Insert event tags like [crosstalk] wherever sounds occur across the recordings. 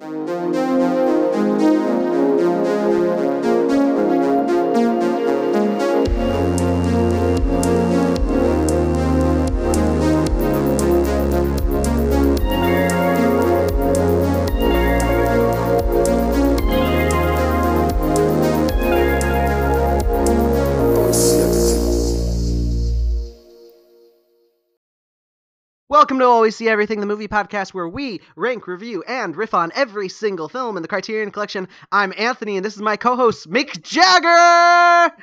Música Welcome to Always See Everything, the movie podcast where we rank, review, and riff on every single film in the Criterion Collection. I'm Anthony, and this is my co-host Mick Jagger.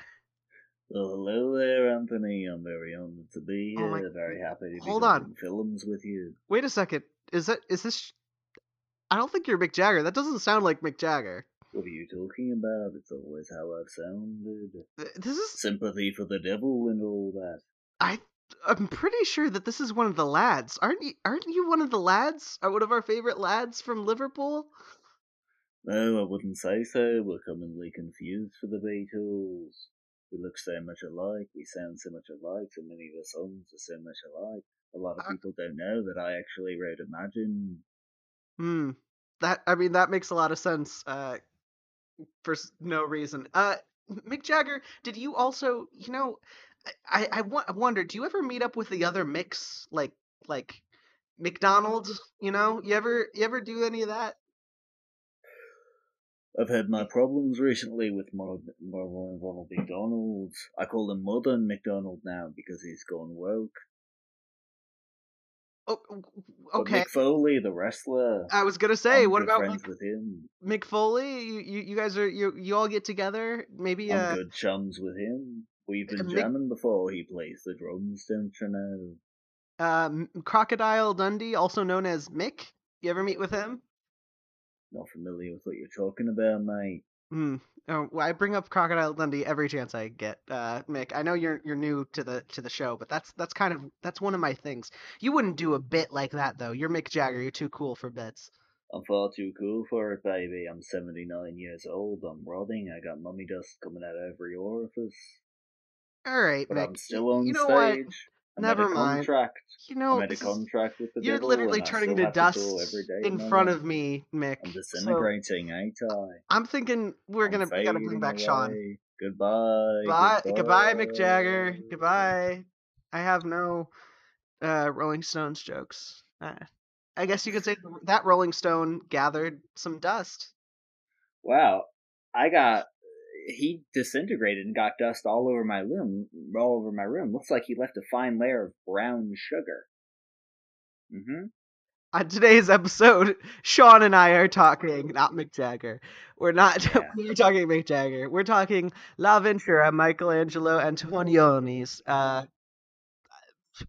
Well, hello there, Anthony. I'm very honored to be Oh here. my- Very happy to be Hold on. films with you. Wait a second. Is that is this? I don't think you're Mick Jagger. That doesn't sound like Mick Jagger. What are you talking about? It's always how I've sounded. This is. Sympathy for the devil and all that. I. I'm pretty sure that this is one of the lads. Aren't you? Aren't you one of the lads? Are one of our favorite lads from Liverpool? No, I wouldn't say so. We're commonly confused for the Beatles. We look so much alike. We sound so much alike. So many of the songs are so much alike. A lot of Uh, people don't know that I actually wrote Imagine. Hmm. That I mean that makes a lot of sense. Uh, for no reason. Uh, Mick Jagger, did you also? You know, I I, I wonder. Do you ever meet up with the other mix, like like McDonald's? You know, you ever you ever do any of that? I've had my problems recently with Ronald, Ronald Ronald McDonald. I call him Modern McDonald now because he's gone woke. Oh, But okay. Mick Foley, the wrestler. I was gonna say, I'm what about friends Mick, with him? Mick Foley? You, you you guys are you you all get together? Maybe I'm uh, good chums with him. We've been jamming before he plays the drums, don't you know? uh Crocodile Dundee, also known as Mick. You ever meet with him? Not familiar with what you're talking about, mate. Hmm. Oh, well, I bring up Crocodile Dundee every chance I get, uh, Mick. I know you're you're new to the to the show, but that's that's kind of that's one of my things. You wouldn't do a bit like that though. You're Mick Jagger. You're too cool for bits. I'm far too cool for it, baby. I'm 79 years old. I'm rotting. I got mummy dust coming out of every orifice. All right, But Mick. I'm still on you know stage. what? I'm Never mind. Contract. You know, I'm a contract with the you're devil, literally turning to dust to in front of me, Mick. I'm So disintegrating, ain't I? I'm thinking we're I'm gonna gotta bring back Sean. Goodbye. Bye, goodbye, Mick Jagger. Goodbye. I have no uh, Rolling Stones jokes. Uh, I guess you could say that Rolling Stone gathered some dust. Wow, I got. He disintegrated and got dust all over my room. All over my room. Looks like he left a fine layer of brown sugar. Mm-hmm. On today's episode, Sean and I are talking, not Mick Jagger. We're not. [laughs] Yeah. we're talking Mick Jagger. We're talking L'avventura, Michelangelo Antonioni's uh,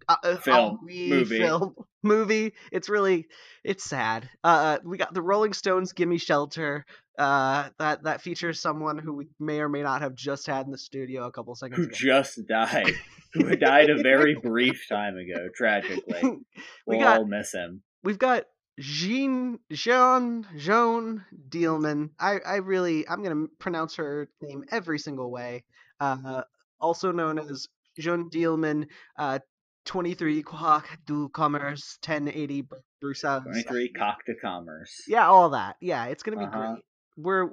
uh, uh, Film, movie. film [laughs] movie. It's really, it's sad. Uh, we got the Rolling Stones, "Gimme Shelter." Uh, that that features someone who we may or may not have just had in the studio a couple seconds Who ago. just died? [laughs] Who died a very brief time ago, tragically. [laughs] we We'll got all miss him. we've got Jean Jean Joan Dielman. I I really I'm gonna pronounce her name every single way. Uh, also known as Jean Dielman. Uh, 23 Quac du Commerce 1080 Bruxelles. Twenty-three cock to commerce. Yeah, all that. Yeah, it's gonna be Uh-huh. great. We're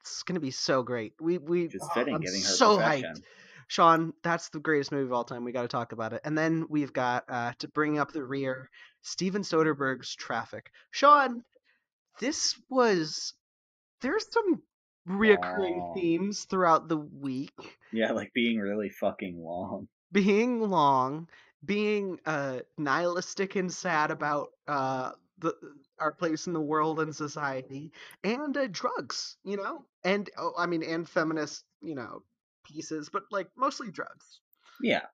it's gonna be so great. We we Which is oh, I'm her so hyped. Sean, that's the greatest movie of all time. We got to talk about it. And then we've got uh, to bring up the rear, Steven Soderbergh's Traffic. Sean, this was there's some reoccurring Aw. themes throughout the week, Yeah, like being really fucking long. being long, being uh, nihilistic and sad about uh, the our place in the world and society, and uh, drugs. You know, and oh, I mean, and feminist, you know, pieces, but like mostly drugs. Yeah.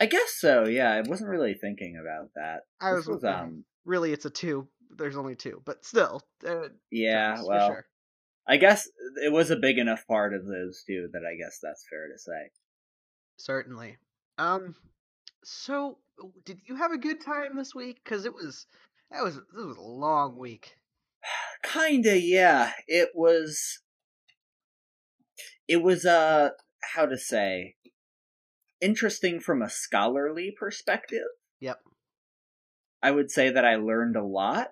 I guess so, yeah. I wasn't really thinking about that. I This was, was, um really it's a two. There's only two, but still, uh, yeah, drugs, well sure. I guess it was a big enough part of those two that I guess that's fair to say. certainly. Um, so did you have a good time this week? Because it was that was this was a long week. Kinda, yeah. It was it was uh how to say interesting from a scholarly perspective. Yep. I would say that I learned a lot.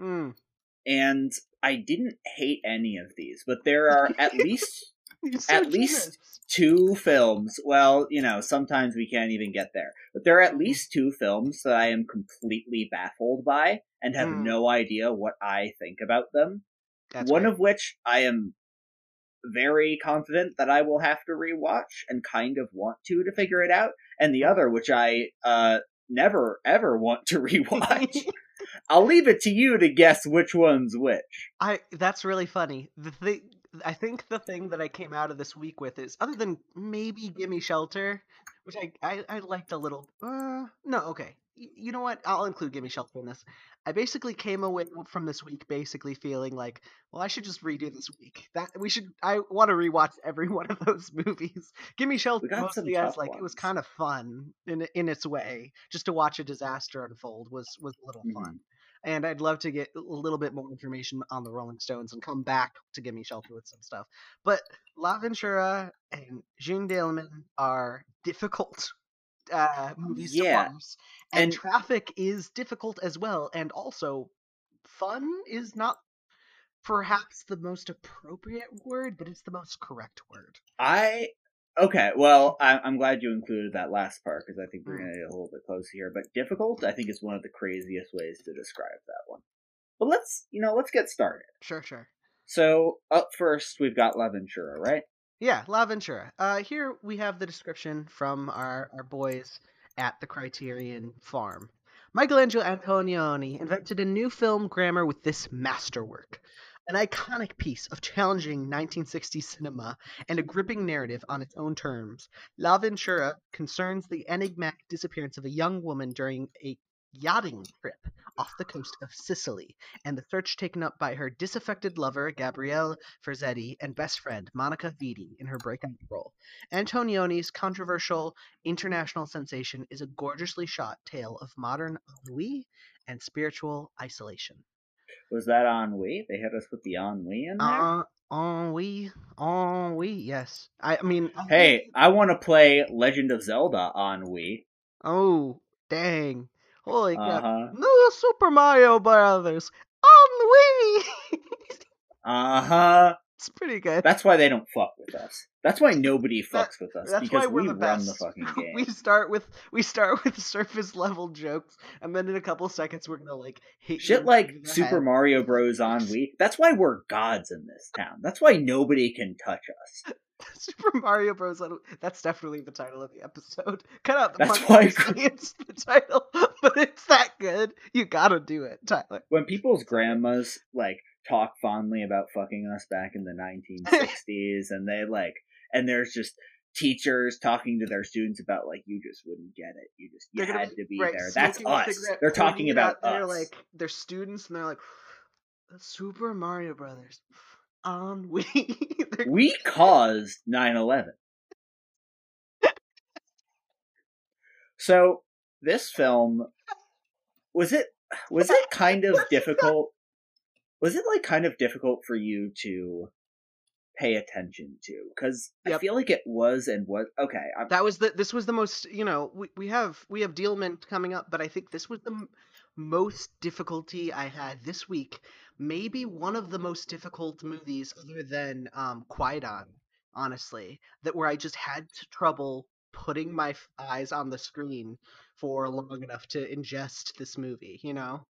Mm, and I didn't hate any of these, but there are at [laughs] least so at least two films. Well, you know, sometimes we can't even get there, but there are at least two films that I am completely baffled by and have Mm. no idea what I think about them. That's One right. of which I am very confident that I will have to rewatch and kind of want to to figure it out, and the other which I uh never ever want to [laughs] rewatch. [laughs] I'll leave it to you to guess which one's which. I that's really funny. The thing I think the thing that I came out of this week with is other than maybe Gimme Shelter, which I I, I liked a little. Uh, no, okay. Y- You know what? I'll include Gimme Shelter in this. I basically came away from this week basically feeling like, well, I should just redo this week. That we should. I want to rewatch every [laughs] one of those movies. Gimme Shelter mostly as like it was kind of fun in in its way. Just to watch a disaster unfold was was a little Mm-hmm. fun and I'd love to get a little bit more information on the Rolling Stones and come back to Gimme Shelter with some stuff. But L'avventura and June Daleman are difficult [laughs] uh, movies Yeah, to parse, and, and- Traffic is difficult as well, and also fun is not perhaps the most appropriate word, but it's the most correct word. I okay. Well, I, I'm glad you included that last part because I think we're Mm. gonna get a little bit close here. But difficult, I think, is one of the craziest ways to describe that one. But let's you know let's get started. Sure, sure. So up first, we've got L'avventura, right? Yeah, La Ventura. Uh, here we have the description from our, our boys at the Criterion Farm. Michelangelo Antonioni invented a new film grammar with this masterwork. An iconic piece of challenging 1960s cinema and a gripping narrative on its own terms. L'avventura concerns the enigmatic disappearance of a young woman during a yachting trip off the coast of Sicily and the search taken up by her disaffected lover Gabriele Ferzetti and best friend Monica Vitti in her breakout role. Antonioni's controversial international sensation is a gorgeously shot tale of modern ennui and spiritual isolation. Was that on ennui? They hit us with the ennui in there. Uh, ennui, ennui, yes. I, I mean, I hey, think- I want to play Legend of Zelda on ennui. oh, dang. Holy Uh crap. huh. No Super Mario Brothers. on Ennui! [laughs] Uh huh. It's pretty good. That's why they don't fuck with us. That's why nobody fucks That- with us That's because why we're we the run best. the fucking [laughs] game. we start with we start [laughs] with surface level jokes, and then in a couple seconds we're gonna like hit Shit like Super head. Mario Bros. Ennui. That's why we're gods in this town. That's why nobody can touch us. [laughs] Super Mario Bros. That's definitely the title of the episode. Cut out the That's part why- it's the title, but it's that good. You gotta do it, Tyler. When people's grandmas like talk fondly about fucking us back in the 1960s, and they like, and there's just teachers talking to their students about like, you just wouldn't get it. You just you had to be right, there. That's us. They're talking about out, They're like they're students, and they're like Super Mario Brothers. Ennui. [laughs] They're- we caused 9-11 so this film was it was it kind of [laughs] difficult was it like kind of difficult for you to pay attention to? Because i feel like it was and was okay I'm, that was the this was the most you know we, we have we have Dielman coming up but I think this was the m- most difficulty I had this week maybe one of the most difficult movies other than um Kwaidan honestly that where I just had trouble putting my f- eyes on the screen for long enough to ingest this movie you know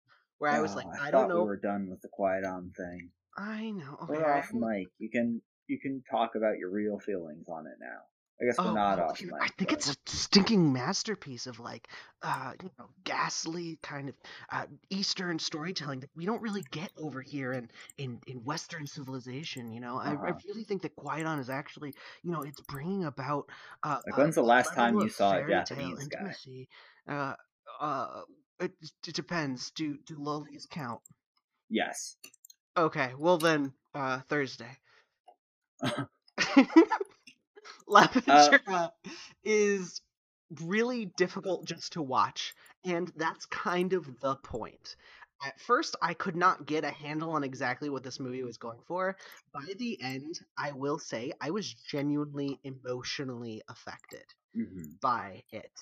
where I was oh, like I, I, don't know we were done with the Kwaidan thing I know okay, we're off mic you can you can talk about your real feelings on it now i guess we're Oh, not off you know, mic I think but- it's a stinking masterpiece of like, uh, you know, ghastly kind of uh, Eastern storytelling that we don't really get over here in in, in Western civilization. You know, I, I Uh-huh. really think that Kwaidan is actually, you know, it's bringing about. Uh, Like, when's the last time you saw a Japanese guy? Uh, uh, it, it depends. Do do lollies count? yes Okay, well then, uh, Thursday. [laughs] [laughs] L'avventura [laughs] is really difficult just to watch, and that's kind of the point. At first, I could not get a handle on exactly what this movie was going for. By the end, I will say I was genuinely emotionally affected hmm by it.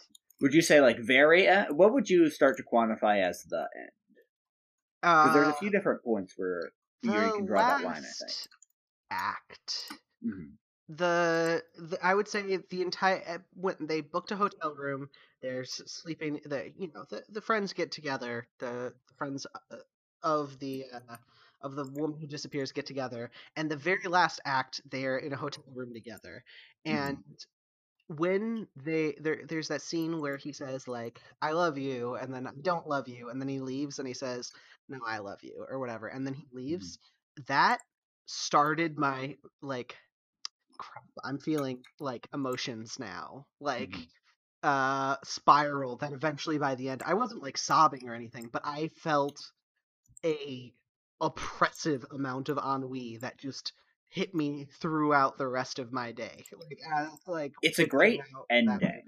Would you say like very? e- What would you start to quantify as the end? Because Uh, there's a few different points where you, can draw that line. I think. last act. Mhm. the, the I would say the entire eh, when they booked a hotel room, there's sleeping. The you know the the friends get together. The, the friends uh, of the uh, of the woman who disappears get together, and the very last act, they're in a hotel room together, Mhm. and when they there there's that scene where he says like I love you and then I don't love you and then he leaves and he says no I love you or whatever and then he leaves that started my like crap, I'm feeling like emotions now like Mhm. uh spiral that eventually by the end I wasn't like sobbing or anything but I felt a oppressive amount of ennui that just hit me throughout the rest of my day like uh, like It's a great ending.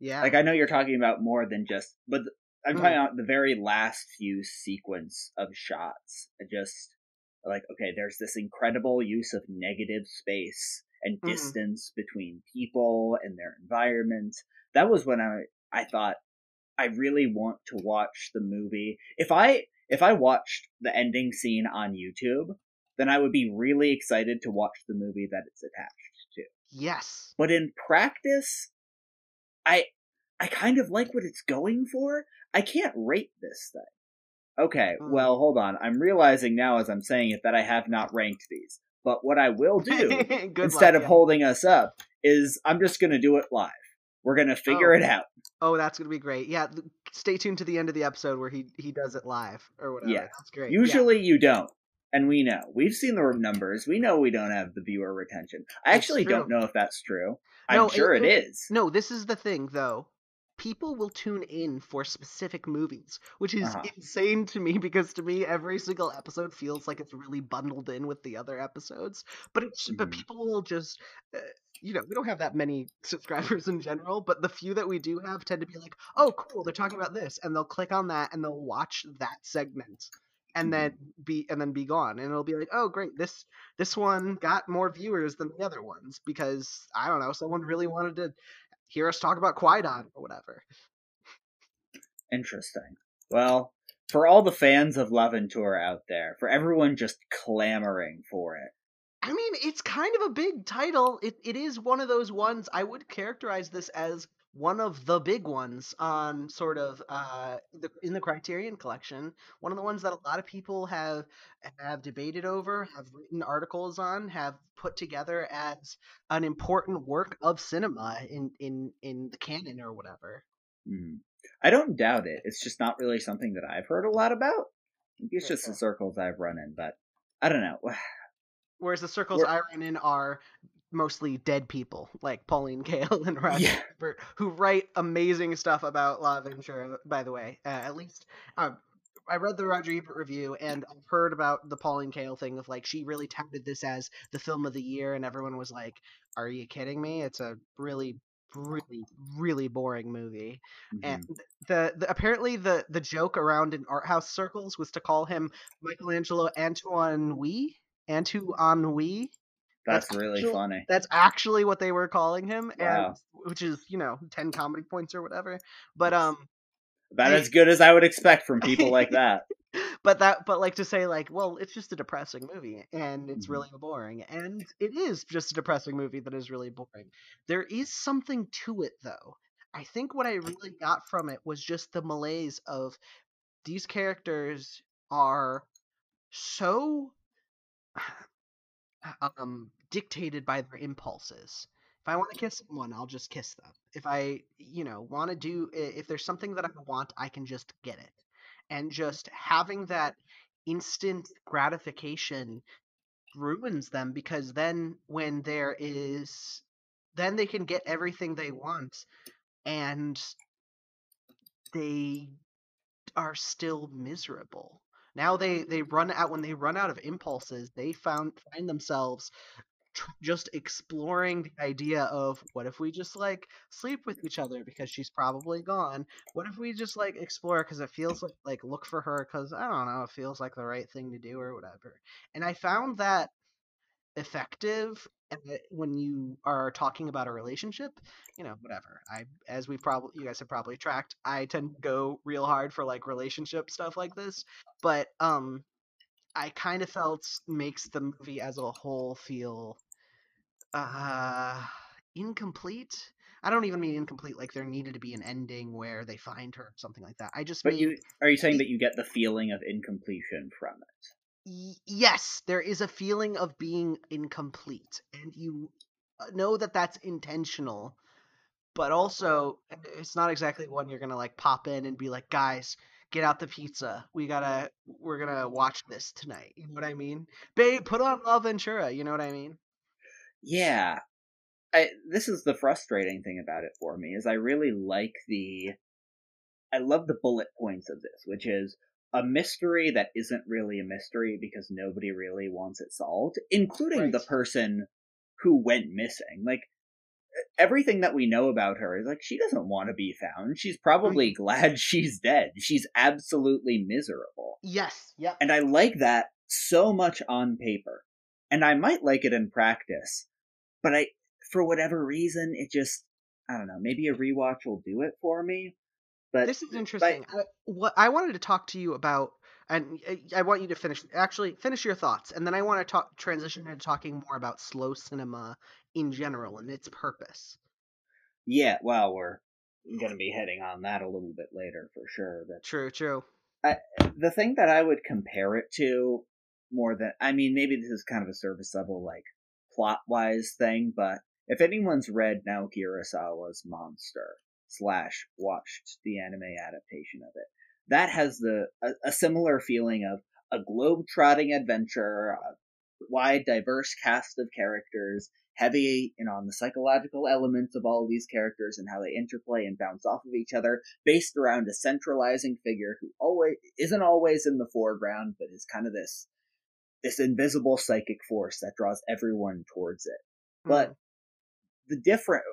yeah Like I know you're talking about more than just, but I'm Mm. talking about the very last few sequence of shots. Just like okay, there's this incredible use of negative space and Mhm. distance between people and their environment. That was when I I thought I really want to watch the movie. If I if I watched the ending scene on YouTube, then I would be really excited to watch the movie that it's attached to. yes But in practice, I I kind of like what it's going for. I can't rate this thing. Okay, Mm. well, hold on. I'm realizing now as I'm saying it that I have not ranked these. But what I will do [laughs] instead luck, of yeah. holding us up is I'm just going to do it live. We're going to figure Oh. it out. oh that's gonna be great yeah stay tuned to the end of the episode where he he does it live or whatever Yes. that's great yeah. Usually you don't. And we know. We've seen the numbers. We know we don't have the viewer retention. I It's actually don't know if that's true. No, I'm sure it- it is. No, this is the thing though. People will tune in for specific movies, which is Uh-huh. insane to me because to me every single episode feels like it's really bundled in with the other episodes. But it's but Mhm. people will just uh, you know, we don't have that many subscribers in general, but the few that we do have tend to be like, "Oh, cool, they're talking about this." And they'll click on that and they'll watch that segment and mm-hmm. then be and then be gone and it'll be like oh great this this one got more viewers than the other ones because i don't know someone really wanted to hear us talk about Kwaidan or whatever. Interesting. Well, for all the fans of love and tour out there, for everyone just clamoring for it, i mean it's kind of a big title. It, it is one of those ones i would characterize this as one of the big ones on sort of uh the, in the criterion collection one of the ones that a lot of people have have debated over have written articles on have put together as an important work of cinema in in in the canon or whatever Hmm. I don't doubt it. It's just not really something that I've heard a lot about. Maybe it's just the circles I've run in, but I don't know. [sighs] Whereas the circles We're- I run in are mostly dead people, like Pauline Kael [laughs] and Roger Yeah. Ebert, who write amazing stuff about L'avventura, by the way. Uh, at least um, I read the Roger Ebert review, and I've heard about the Pauline Kael thing of like she really touted this as the film of the year, and everyone was like, "Are you kidding me? It's a really, really, really boring movie." And Mhm. the, the apparently the the joke around in art house circles was to call him Michelangelo Antoine Wee, Antoine Wee. That's that's really actual- funny. That's actually what they were calling him, Wow. and which is you know ten comedy points or whatever. But um, About as good as I would expect from people like [laughs] that. but that but like to say like well it's just a depressing movie and it's Mhm. really boring and it is just a depressing movie that is really boring there is something to it though i think what i really got from it was just the malaise of these characters are so um dictated by their impulses. If i want to kiss someone i'll just kiss them. If i you know want to do if there's something that i want i can just get it. And just having that instant gratification ruins them because then when there is then they can get everything they want and they are still miserable now they they run out when they run out of impulses they found find themselves tr- just exploring the idea of what if we just like sleep with each other because she's probably gone? What if we just like explore because it feels like like look for her because i don't know it feels like the right thing to do or whatever. And i found that effective when you are talking about a relationship. You know, whatever. I, as we probably, you guys have probably tracked, I tend to go real hard for like relationship stuff like this. But um, I kind of felt makes the movie as a whole feel uh incomplete. I don't even mean incomplete like there needed to be an ending where they find her or something like that. I just But mean you are you saying that you get the feeling of incompletion from it? Yes, there is a feeling of being incomplete, and you uh, know that that's intentional. But also, uh, it's not exactly one you're gonna like pop in and be like, guys, get out the pizza. We gotta, we're gonna watch this tonight. You know what I mean? Babe, put on Love Ventura. You know what I mean? Yeah. I this is the frustrating thing about it for me is I really like the I love the bullet points of this, which is a mystery that isn't really a mystery because nobody really wants it solved, including the person who went missing. Like everything that we know about her is like she doesn't want to be found. She's probably mm-hmm. glad [laughs] she's dead. She's absolutely miserable. Yes. Yep. And I like that so much on paper. And I might like it in practice, but I, for whatever reason, it just, I don't know, maybe a rewatch will do it for me. But This is interesting. I, what I wanted to talk to you about, and I- I want you to finish. Actually, finish your thoughts, and then I want to talk transition into talking more about slow cinema in general and its purpose. yeah, well, we're going to be hitting on that a little bit later for sure. But True. True. the thing that I would compare it to more than I mean, maybe this is kind of a service level like plot wise thing, but if anyone's read Naoki Urasawa's Monster slash watched the anime adaptation of it, that has the a, a similar feeling of a globe trotting adventure, a wide, diverse cast of characters, heavy you know, on the psychological elements of all these characters and how they interplay and bounce off of each other, based around a centralizing figure who always isn't always in the foreground, but is kind of this this invisible psychic force that draws everyone towards it. But Mm. the different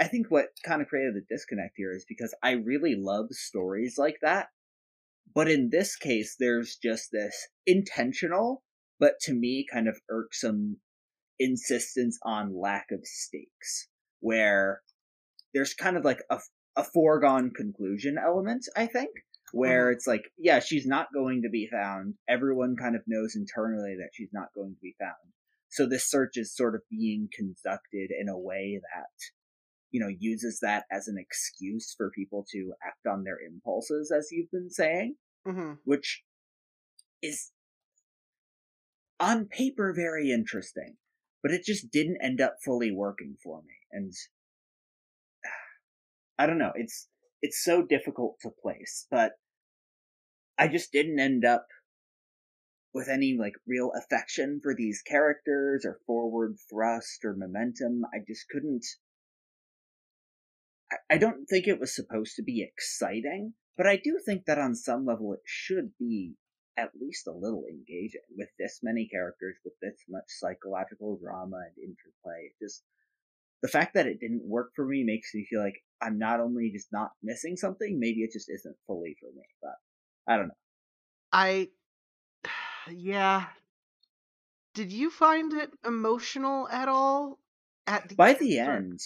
I think what kind of created the disconnect here is because I really love stories like that. But in this case, there's just this intentional, but to me kind of irksome insistence on lack of stakes, where there's kind of like a, a foregone conclusion element, I think, uh-huh. where it's like, yeah, she's not going to be found. Everyone kind of knows internally that she's not going to be found. So this search is sort of being conducted in a way that, you know, uses that as an excuse for people to act on their impulses, as you've been saying, hmm which is on paper very interesting, but it just didn't end up fully working for me. And [sighs] I don't know, it's it's so difficult to place, but I just didn't end up with any like real affection for these characters or forward thrust or momentum. I just couldn't I- don't think it was supposed to be exciting, but I do think that on some level it should be at least a little engaging with this many characters, with this much psychological drama and interplay. Just the fact that it didn't work for me makes me feel like I'm not only just not missing something, maybe it just isn't fully for me. But I don't know. I, yeah. Did you find it emotional at all? At the By the or- end,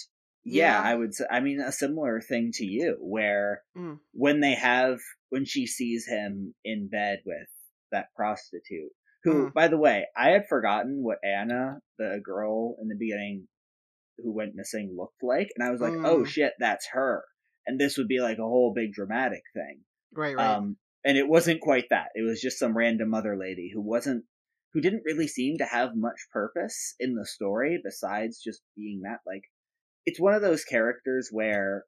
yeah, Yeah. I would say. I mean, a similar thing to you, where Mm. when they have when she sees him in bed with that prostitute, who, Mm. by the way, I had forgotten what Anna, the girl in the beginning who went missing, looked like, and I was like, oh Mm. shit, that's her, and this would be like a whole big dramatic thing. Right. Right. Um, and it wasn't quite that. It was just some random other lady who wasn't, who didn't really seem to have much purpose in the story besides just being that. Like, it's one of those characters where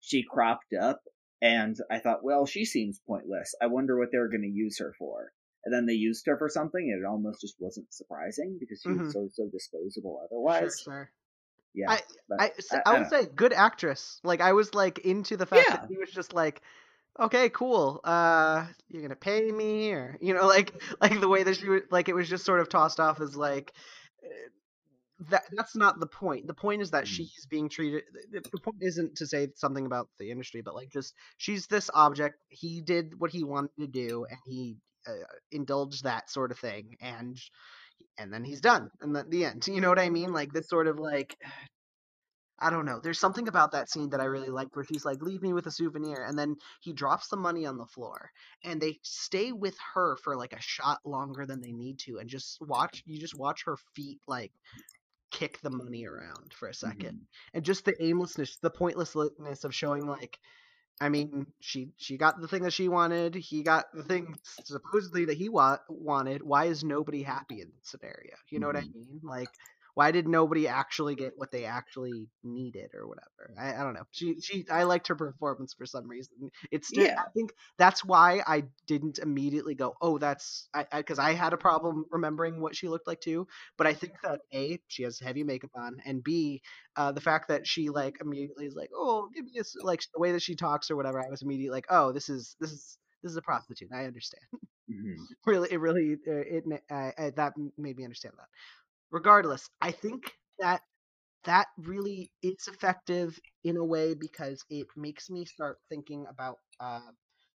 she cropped up, and I thought, well, she seems pointless. I wonder what they're going to use her for. And then they used her for something, and it almost just wasn't surprising because she Mhm. was so so disposable otherwise. Sure. Yeah, I- I, I- I would say good actress. Like I was like into the fact that Yeah. he was just like, okay, cool. Uh, you're gonna pay me, or you know, like [laughs] like the way that she was like it was just sort of tossed off as like. That that's not the point. The point is that Mm. she's being treated. The the point isn't to say something about the industry, but like just she's this object. He did what he wanted to do, and he uh, indulged that sort of thing. And and then he's done, and then the end. [laughs] You know what I mean? Like this sort of like [sighs] I don't know. There's something about that scene that I really like where he's like, leave me with a souvenir. And then he drops the money on the floor and they stay with her for like a shot longer than they need to. And just watch, you just watch her feet like kick the money around for a 2nd Mhm. And just the aimlessness, the pointlessness of showing like, I mean, she she got the thing that she wanted. He got the thing supposedly that he wa- wanted. Why is nobody happy in this scenario? You know what I Mhm. mean? Like, why did nobody actually get what they actually needed or whatever? I, I don't know. She she I liked her performance for some reason. It's still, Yeah. I think that's why I didn't immediately go, oh, that's I because I, had a problem remembering what she looked like too. But I think that a she has heavy makeup on, and b uh, the fact that she like immediately is like, oh, give me this like the way that she talks or whatever. I was immediately like, oh, this is this is this is a prostitute. I understand. Mhm. [laughs] really, it really uh, it ma- uh, uh, that made me understand that. Regardless, I think that that really is effective in a way because it makes me start thinking about uh,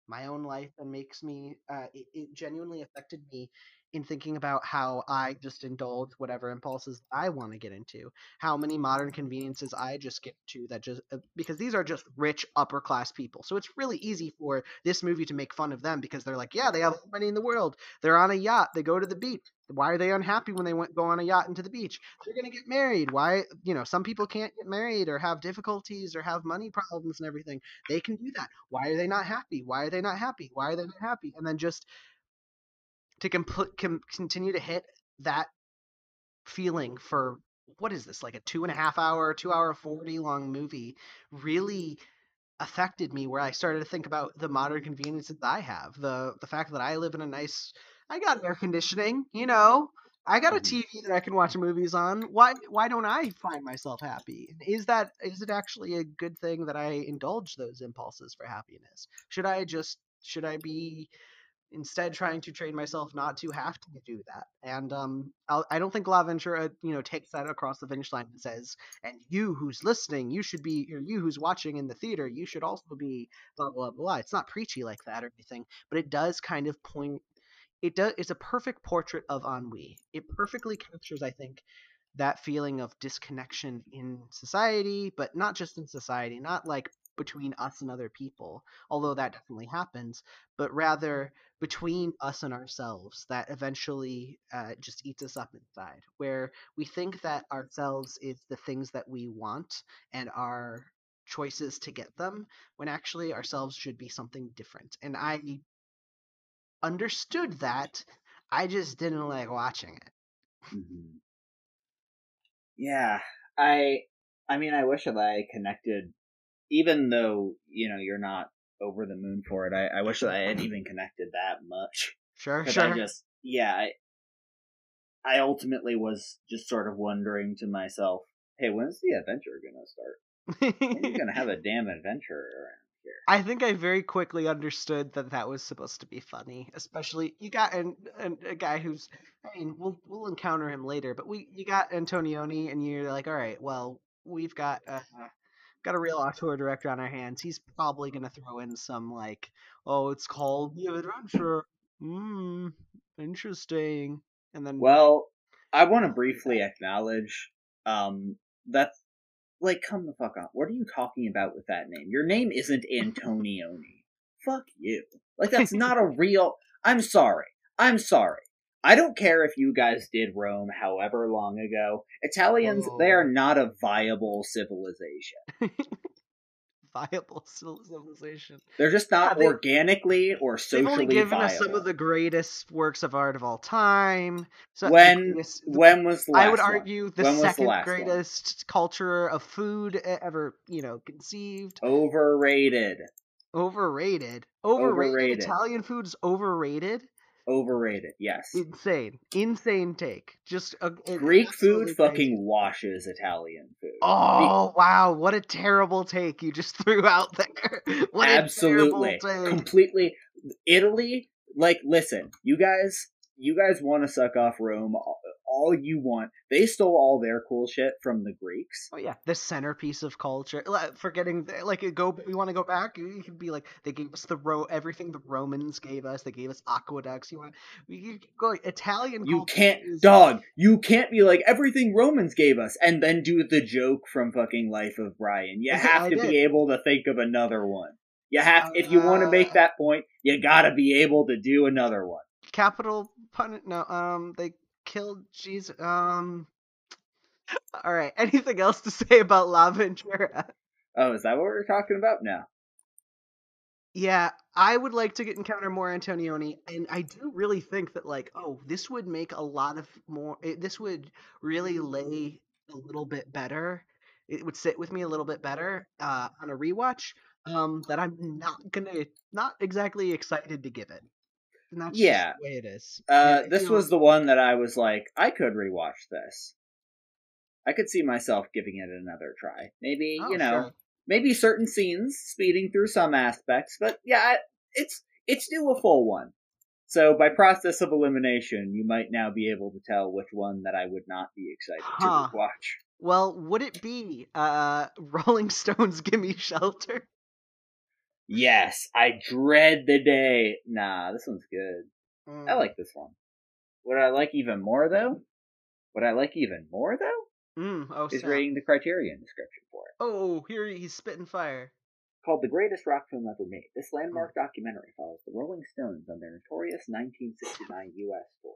my own life and makes me uh, it, it genuinely affected me in thinking about how I just indulge whatever impulses I want to get into, how many modern conveniences I just get to that just uh, because these are just rich upper class people. So it's really easy for this movie to make fun of them because they're like, yeah, they have money in the world. They're on a yacht. They go to the beach. Why are they unhappy when they went, go on a yacht into the beach? They're going to get married. Why, you know, some people can't get married or have difficulties or have money problems and everything. They can do that. Why are they not happy? Why are they not happy? Why are they not happy? And then just to com- continue to hit that feeling for what is this like a two and a half hour, two hour forty long movie really affected me where I started to think about the modern conveniences I have. The the fact that I live in a nice I got air conditioning, you know. I got a Mhm. TV that I can watch movies on. Why why don't I find myself happy? Is that is it actually a good thing that I indulge those impulses for happiness? Should I just should I be instead trying to train myself not to have to do that? And um, I'll, I don't think L'avventura, you know, takes that across the finish line and says, "And you who's listening, you should be, or you who's watching in the theater, you should also be blah blah blah." It's not preachy like that or anything, but it does kind of point. It does. It's a perfect portrait of ennui. It perfectly captures, I think, that feeling of disconnection in society, but not just in society, not like between us and other people, although that definitely happens, but rather between us and ourselves that eventually uh, just eats us up inside, where we think that ourselves is the things that we want and our choices to get them, when actually ourselves should be something different. And I understood that. I just didn't like watching it. Mhm. Yeah, I I mean I wish that I connected even though, you know, you're not over the moon for it, I, I wish that I had even connected that much. Sure, sure. I just yeah, I I ultimately was just sort of wondering to myself, hey, when's the adventure gonna start? When are you gonna have a [laughs] damn adventure around here? I think I very quickly understood that that was supposed to be funny, especially you got an, an, a guy who's. I mean, we'll we'll encounter him later, but we you got Antonioni, and you're like, all right, well, we've got uh, got a real auteur director on our hands. He's probably gonna throw in some like, oh, it's called the adventure. Hmm, interesting. And then Well, I want to briefly acknowledge um that's like come the fuck on. What are you talking about with that name? Your name isn't [laughs] Antonioni. fuck you. Like that's not [laughs] a real I'm sorry. I'm sorry. I don't care if you guys did Rome however long ago. Italians, they are oh. not a viable civilization. [laughs] viable civilization. They're just not Yeah, they- organically or They've only socially given viable. us some of the greatest works of art of all time. So when greatest- when was the last I would one? argue the When was the second one? greatest culture of food ever, you know, conceived. Overrated. Overrated. Overrated. Overrated. Italian food's overrated. Overrated. Yes. Insane. Insane take. Just a, it- Greek food crazy. fucking washes Italian food. Oh wow! What a terrible take you just [laughs] threw out there. What Absolutely. a terrible take. Completely. Italy, like, listen, you guys, you guys want to suck off Rome all, you want. They stole all their cool shit from the Greeks. Oh yeah, the centerpiece of culture. Forgetting like go, we want to go back. You could be like they gave us the ro everything the Romans gave us. They gave us aqueducts. You want you could go Italian. You can't, is- dog. You can't be like everything Romans gave us, and then do the joke from fucking Life of Brian. You have to did. be able to think of another one. You have, if you want to make Uh, that point, you gotta be able to do another one. capital pun. No, um, they killed Jesus. Um. All right. [laughs] Anything else to say about La Ventura? Oh, is that what we're talking about? now? Yeah, I would like to get encounter more Antonioni, and I do really think that like, oh, this would make a lot of more. It, this would really lay a little bit better. It would sit with me a little bit better uh, on a rewatch. Um, that I'm not gonna, not exactly excited to give it. And that's just Yeah. the way it is. Uh, this was the one that I was like, I could rewatch this. I could see myself giving it another try. Maybe, Oh, you know, sure. maybe certain scenes speeding through some aspects, but yeah, it's it's still a full one. So by process of elimination, you might now be able to tell which one that I would not be excited Huh. to watch. Well, would it be uh [laughs] Rolling Stones "Gimme Shelter"? Yes, I dread the day. Nah, this one's good. I Mm. like this one. What I like even more though, what I like even more though, Mm, oh, is snap. reading the Criterion description for it. Oh, here he's spitting fire. Called The Greatest Rock Film Ever Made, this landmark documentary follows the Rolling Stones on their notorious 1969 U.S. tour,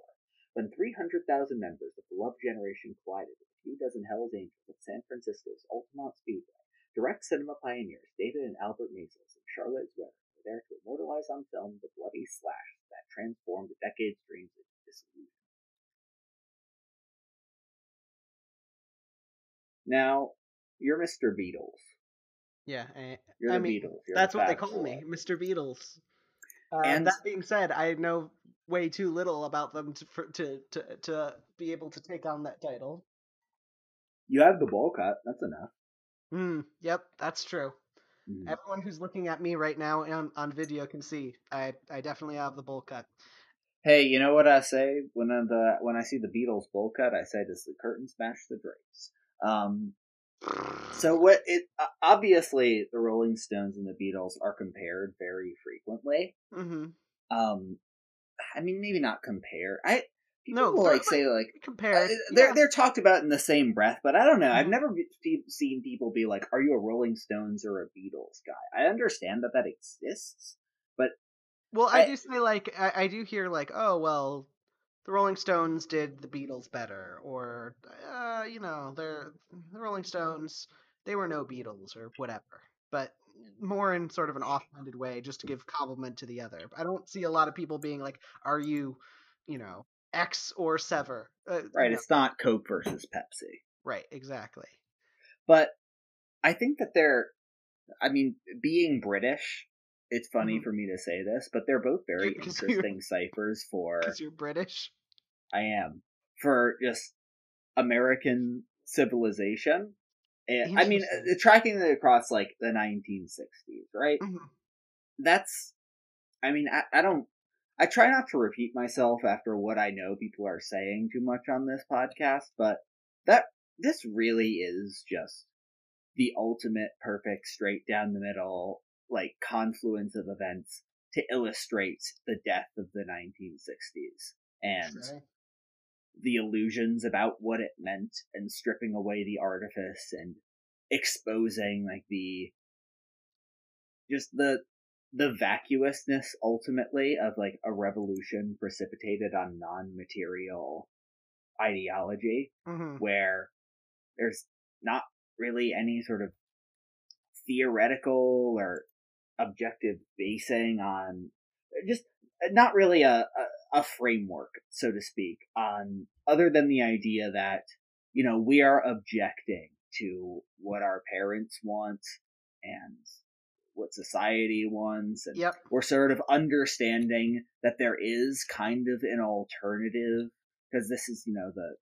when 300,000 members of the Love Generation collided with a few dozen Hells Angels at San Francisco's Altamont Speedway. Direct cinema pioneers David and Albert Maysles and Charlotte Zwerin were there to immortalize on film the bloody slash that transformed a decade's dreams into disillusion. Now, you're Mr. Beatles. Yeah, eh, You're I the mean, Beatles. You're that's the what they call me, Mr. Beatles. Uh, And- that being said, I know way too little about them to for, to, to to be able to take on that title. You have the bowl cut. That's enough. Hmm. Yep, that's true. Mhm. Everyone who's looking at me right now on, on video can see I I definitely have the bowl cut. Hey, you know what I say when I, the when I see the Beatles bowl cut? I say, "Does the curtain smash the drapes?" Um, so what? It uh, obviously the Rolling Stones and the Beatles are compared very frequently. Mm-hmm. Um, I mean, maybe not compare. I No, they're like say like Compare. uh, they're yeah. they're talked about in the same breath, but I don't know. I've Mhm. never be- seen people be like, "Are you a Rolling Stones or a Beatles guy?" I understand that that exists, but Well, I I- do say like I, I do hear like, oh well, the Rolling Stones did the Beatles better, or uh, you know, they're the Rolling Stones. They were no Beatles or whatever, but more in sort of an offhanded way, just to give compliment to the other. I don't see a lot of people being like, "Are you, you know, X or Sever?" Uh, right? know, It's not Coke versus Pepsi. right, exactly. but I think that they're. I mean, being British, it's funny Mhm. for me to say this, but they're both very interesting ciphers for. Because you're British. I am for just American civilization. And, I mean, uh, tracking it across like the 1960s, right? Mhm. That's. I mean, I, I don't. I try not to repeat myself after what I know people are saying too much on this podcast, but that this really is just the ultimate perfect straight down the middle like confluence of events to illustrate the death of the 1960s and Okay. the illusions about what it meant and stripping away the artifice and exposing like the just the the vacuousness ultimately of like a revolution precipitated on non-material ideology Mhm. where there's not really any sort of theoretical or objective basing on just not really a, a, a framework, so to speak, on other than the idea that, you know, we are objecting to what our parents want and what society wants and Yep. we're sort of understanding that there is kind of an alternative because this is you know the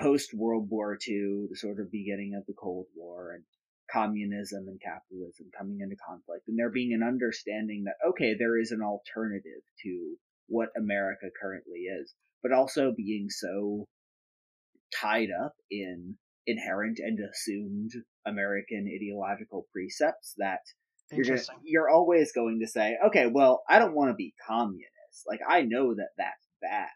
post World War II, the sort of beginning of the Cold War and communism and capitalism coming into conflict and there being an understanding that okay there is an alternative to what America currently is, but also being so tied up in inherent and assumed American ideological precepts that you're gonna, you're always going to say, okay, well, I don't want to be communist. Like I know that that's bad.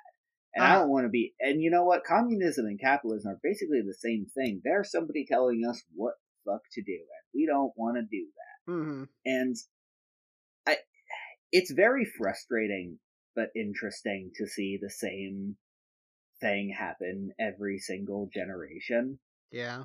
And I don't want to be, and you know what? Communism and capitalism are basically the same thing. There's somebody telling us what fuck to do, and we don't want to do that. Mm-hmm. And I, it's very frustrating but interesting to see the same thing happen every single generation. Yeah.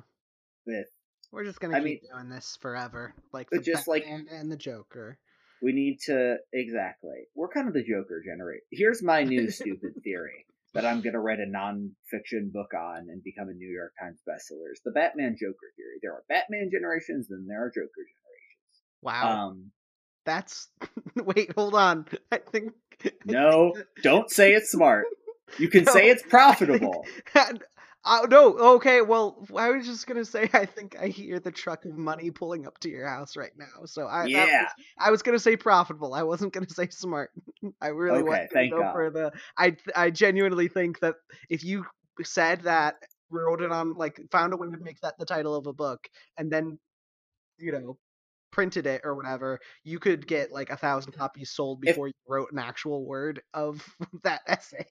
With we're just gonna I keep mean, doing this forever, like the just Batman like and the Joker. We need to exactly. We're kind of the Joker generate. Here's my new stupid [laughs] theory that I'm gonna write a non-fiction book on and become a New York Times bestseller. The Batman Joker theory. There are Batman generations, and there are Joker generations. Wow. Um, that's [laughs] wait, hold on. I think no, don't say it's smart. You can [laughs] no, say it's profitable. Uh, no, okay, well, I was just gonna say I think I hear the truck of money pulling up to your house right now. So I yeah, was, I was gonna say profitable. I wasn't gonna say smart. [laughs] I really okay, want to go God. for the. I I genuinely think that if you said that, wrote it on like found a way to make that the title of a book, and then you know printed it or whatever, you could get like a thousand copies sold before if, you wrote an actual word of [laughs] that essay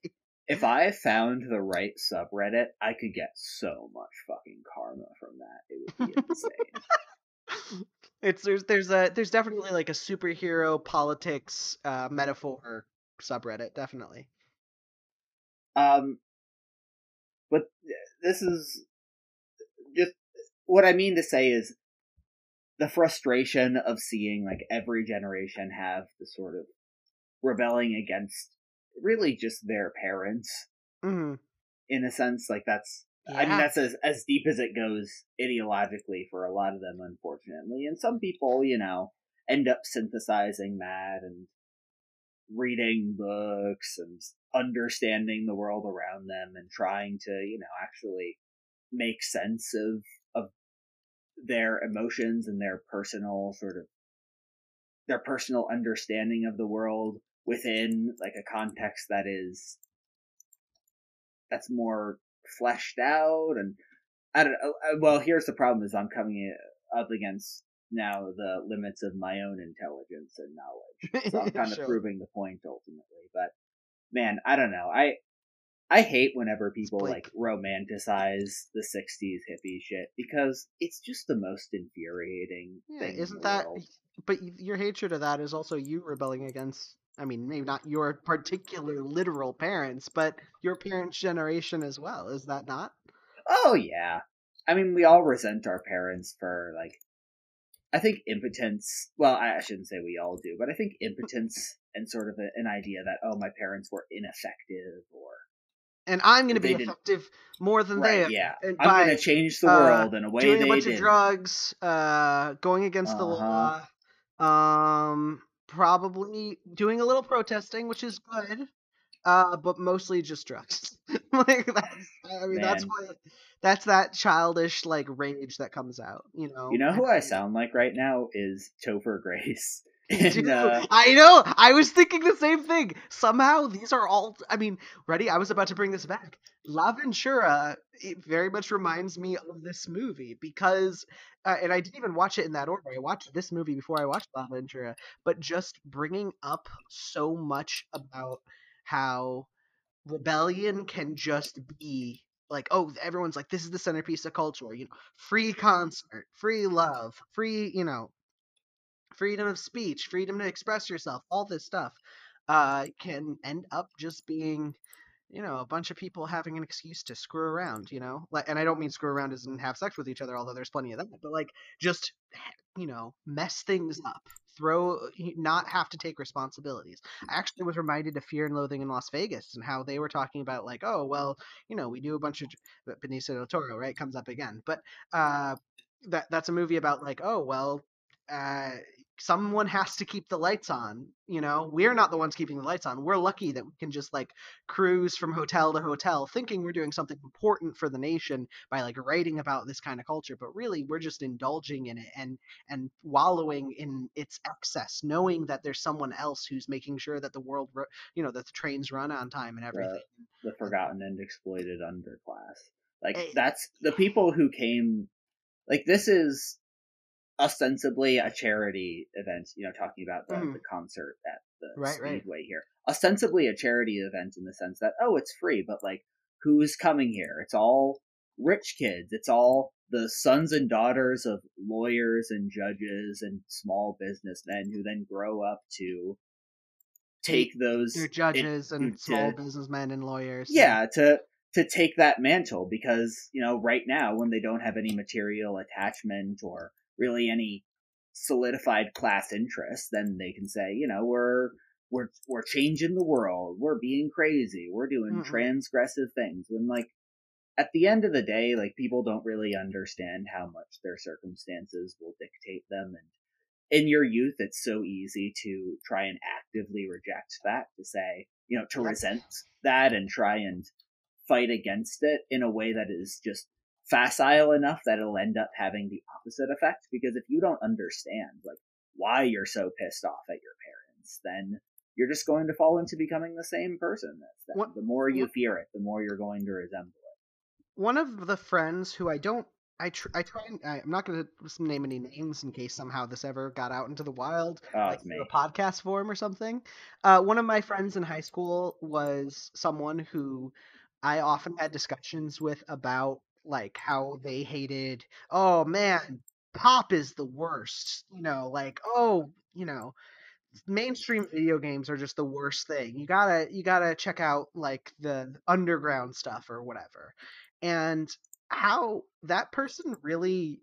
if I found the right subreddit, I could get so much fucking karma from that. It would be [laughs] insane. it's there's there's a there's definitely like a superhero politics uh, metaphor subreddit, definitely. Um, but this is just what I mean to say is the frustration of seeing like every generation have the sort of rebelling against really just their parents. Mm-hmm. In a sense, like that's yeah. I mean that's as as deep as it goes ideologically for a lot of them, unfortunately. And some people, you know, end up synthesizing that and reading books and understanding the world around them and trying to, you know, actually make sense of of their emotions and their personal sort of their personal understanding of the world within like a context that is that's more fleshed out and I don't know. Uh, well, here's the problem: is I'm coming up against now the limits of my own intelligence and knowledge. [laughs] So I'm kind sure. of proving the point ultimately. But man, I don't know. I I hate whenever people like romanticize the '60s hippie shit because it's just the most infuriating yeah, thing. Isn't that? World. But your hatred of that is also you rebelling against I mean, maybe not your particular literal parents, but your parents' generation as well. Is that not? Oh yeah. I mean, we all resent our parents for like. I think impotence. Well, I shouldn't say we all do, but I think [laughs] impotence and sort of a, an idea that oh, my parents were ineffective or. And I'm going to be effective more than right, they. Yeah, I'm going to change the world uh, in a way doing they a bunch did. of drugs, uh, going against uh-huh. the law, um, probably doing a little protesting, which is good, uh, but mostly just drugs. [laughs] like that's, I mean, Man. that's what that's that childish like rage that comes out. You know. You know who I sound like right now is Topher Grace. [laughs] Uh... I know. I was thinking the same thing. Somehow these are all. I mean, ready? I was about to bring this back. L'avventura. It very much reminds me of this movie because, uh, and I didn't even watch it in that order. I watched this movie before I watched L'avventura. But just bringing up so much about how rebellion can just be like oh everyone's like this is the centerpiece of culture you know free concert free love free you know freedom of speech, freedom to express yourself, all this stuff uh, can end up just being, you know, a bunch of people having an excuse to screw around, you know? And I don't mean screw around as in have sex with each other, although there's plenty of that, but like just, you know, mess things up, throw, not have to take responsibilities. I actually was reminded of Fear and Loathing in Las Vegas and how they were talking about like, oh, well, you know, we do a bunch of but Benicio del Toro, right? Comes up again, but uh, that that's a movie about like, oh, well, uh, someone has to keep the lights on you know? We're not the ones keeping the lights on. We're lucky that we can just like cruise from hotel to hotel thinking we're doing something important for the nation by like writing about this kind of culture but really we're just indulging in it and and wallowing in its excess knowing that there's someone else who's making sure that the world you know that the trains run on time and everything. the, the forgotten and exploited underclass. Like eh, that's the people who came like this is ostensibly a charity event, you know, talking about the, mm. the concert at the right, Speedway right. here. Ostensibly a charity event in the sense that, oh, it's free, but like, who's coming here? It's all rich kids. It's all the sons and daughters of lawyers and judges and small businessmen who then grow up to take those They're judges in, and to, small businessmen and lawyers. Yeah, to to take that mantle because you know right now when they don't have any material attachment or really any solidified class interest, then they can say, you know, we're we're we're changing the world, we're being crazy, we're doing mm-hmm. transgressive things. When like at the end of the day, like people don't really understand how much their circumstances will dictate them and in your youth it's so easy to try and actively reject that to say you know to resent that and try and fight against it in a way that is just facile enough that it'll end up having the opposite effect because if you don't understand like why you're so pissed off at your parents then you're just going to fall into becoming the same person that's what, the more you what, fear it the more you're going to resemble it. One of the friends who i don't I, tr- I try and I'm not going to name any names in case somehow this ever got out into the wild, oh, like a podcast form or something. Uh, one of my friends in high school was someone who I often had discussions with about like how they hated oh man pop is the worst you know like oh you know mainstream video games are just the worst thing. You gotta you gotta check out like the underground stuff or whatever. And how that person really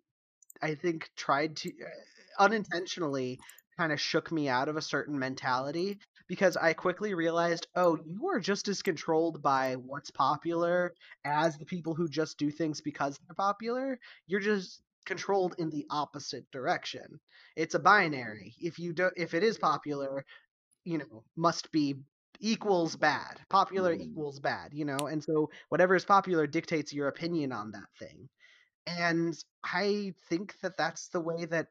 i think tried to uh, unintentionally kind of shook me out of a certain mentality because I quickly realized, oh, you are just as controlled by what's popular as the people who just do things because they're popular. You're just controlled in the opposite direction. It's a binary. If you don't if it is popular, you know, must be equals bad. Popular mm. equals bad, you know? And so whatever is popular dictates your opinion on that thing. And I think that that's the way that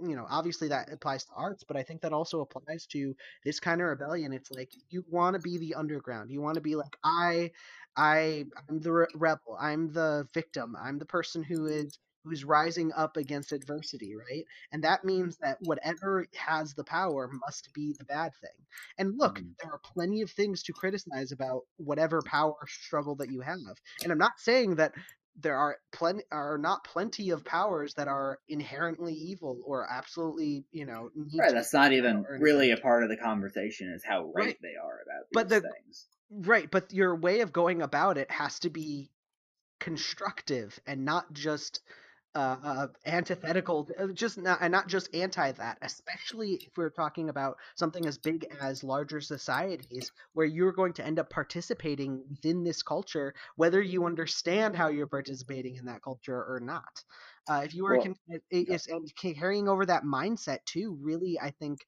you know obviously that applies to arts but i think that also applies to this kind of rebellion. It's like you want to be the underground. You want to be like i i i'm the re- rebel. I'm the victim. I'm the person who is who's rising up against adversity right? And that means that whatever has the power must be the bad thing. And look mm-hmm. there are plenty of things to criticize about whatever power struggle that you have. And i'm not saying that there are plenty are not plenty of powers that are inherently evil or absolutely you know right that's not even really a part of the conversation is how right, right they are about but the, things. right but your way of going about it has to be constructive and not just uh, uh, antithetical, uh, just not, and not just anti that, especially if we're talking about something as big as larger societies, where you're going to end up participating within this culture, whether you understand how you're participating in that culture or not. Uh, if you are well, con- is, and carrying over that mindset too, really, I think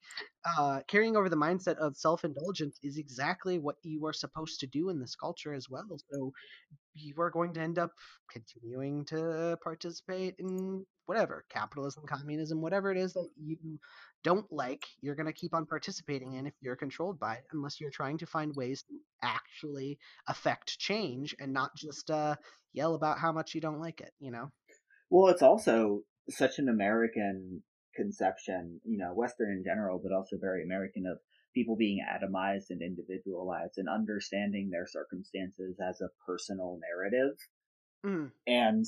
uh, carrying over the mindset of self indulgence is exactly what you are supposed to do in this culture as well. So you are going to end up continuing to participate in whatever capitalism, communism, whatever it is that you don't like, you're going to keep on participating in if you're controlled by it, unless you're trying to find ways to actually affect change and not just uh, yell about how much you don't like it, you know? Well, it's also such an American conception, you know, Western in general, but also very American of people being atomized and individualized and understanding their circumstances as a personal narrative. Mm. And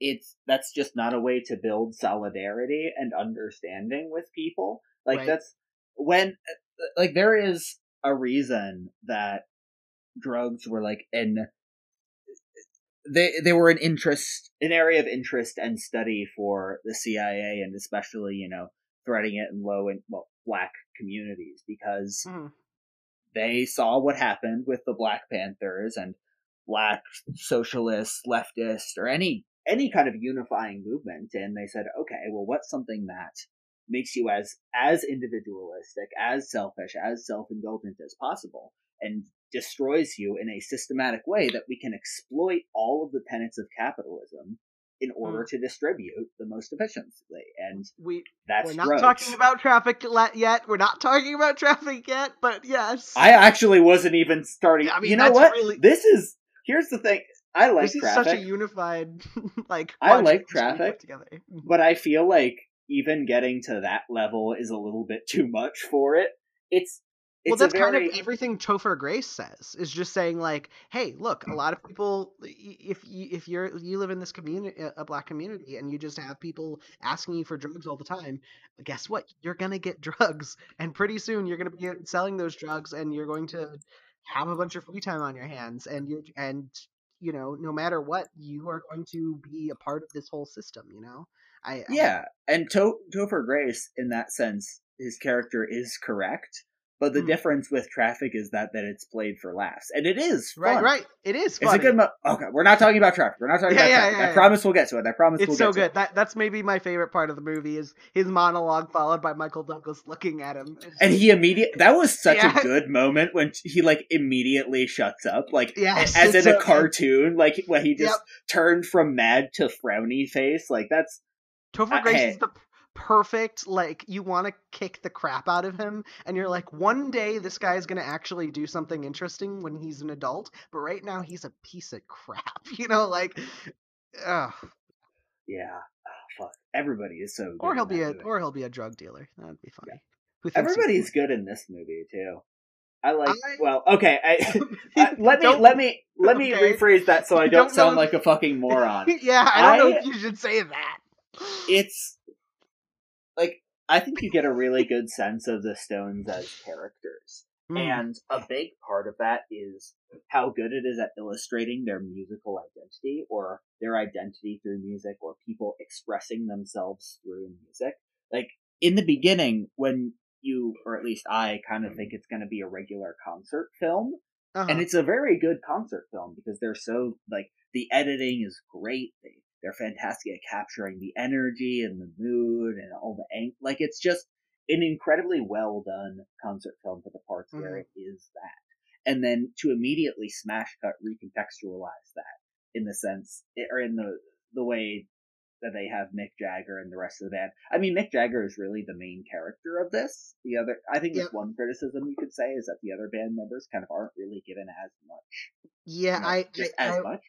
it's that's just not a way to build solidarity and understanding with people. Like right. that's when like there is a reason that drugs were like an they they were an interest an area of interest and study for the CIA and especially you know threading it in low and well black communities because mm. they saw what happened with the Black Panthers and black socialists, leftists, or any any kind of unifying movement, and they said, okay, well, what's something that makes you as as individualistic, as selfish, as self-indulgent as possible, and destroys you in a systematic way that we can exploit all of the tenets of capitalism in order mm. to distribute the most efficiently. And we that's we're not talking about traffic yet. We're not talking about traffic yet, but yes. I actually wasn't even starting. I mean, you know what? Really... This is here's the thing. I like this traffic. such a unified [laughs] like. I like traffic together, mm-hmm. but I feel like even getting to that level is a little bit too much for it. It's well, that's very... kind of everything Topher Grace says is just saying like, hey, look, a lot of people, if you, if you're you live in this community, a black community, and you just have people asking you for drugs all the time, guess what? You're gonna get [laughs] drugs, and pretty soon you're gonna be selling those drugs, and you're going to have a bunch of free time on your hands, and you and you know, no matter what, you are going to be a part of this whole system. You know, I yeah, I... and to- Topher Grace in that sense, his character is correct but the mm. difference with traffic is that that it's played for laughs, and it is fun. right. Right, it is. Funny. It's a good. Mo- okay, we're not talking about traffic. We're not talking yeah, about yeah, traffic. Yeah, I promise we'll get to it. I promise. It's we'll so good. That that's maybe my favorite part of the movie is his monologue followed by Michael Douglas looking at him, and he immediate. That was such a [laughs] good moment when he like immediately shuts up, like yes, as [laughs] in so a cartoon, good. like when he just yep. turned from mad to frowny face. Like that's Topher Grace uh, is the perfect like you want to kick the crap out of him and you're like one day this guy is going to actually do something interesting when he's an adult but right now he's a piece of crap [laughs] you know like ugh. yeah oh, fuck everybody is so or he'll be a movie. or he'll be a drug dealer that'd be funny yeah. everybody's good in this movie too I like. I, well, okay. I, [laughs] [laughs] I, let me let me let me okay. rephrase that so I don't, don't sound like a fucking moron. yeah, I don't know if you should say that. It's like I think you get a really good sense of the Stones as characters. Mm. And a big part of that is how good it is at illustrating their musical identity or their identity through music or people expressing themselves through music. Like in the beginning, when you, or at least I, kind of think it's going to be a regular concert film. Uh-huh. And it's a very good concert film because they're so, like, the editing is great. They they're fantastic at capturing the energy and the mood and all the ang- like it's just an incredibly well done concert film for the parts mm-hmm. where it is that. And then to immediately smash cut recontextualize that in the sense or in the the way that they have Mick Jagger and the rest of the band. I mean, Mick Jagger is really the main character of this. The other, I think, yep. one criticism you could say is that the other band members kind of aren't really given as much. Yeah, you know, I just I, as I, much.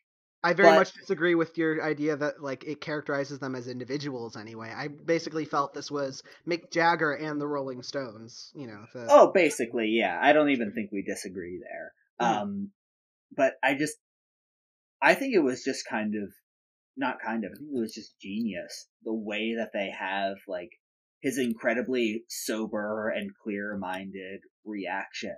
I very but, much disagree with your idea that like it characterizes them as individuals anyway. I basically felt this was Mick Jagger and the Rolling Stones, you know. The... Oh, basically, yeah. I don't even think we disagree there. Mm. Um but I just I think it was just kind of not kind of, I think it was just genius the way that they have like his incredibly sober and clear-minded reaction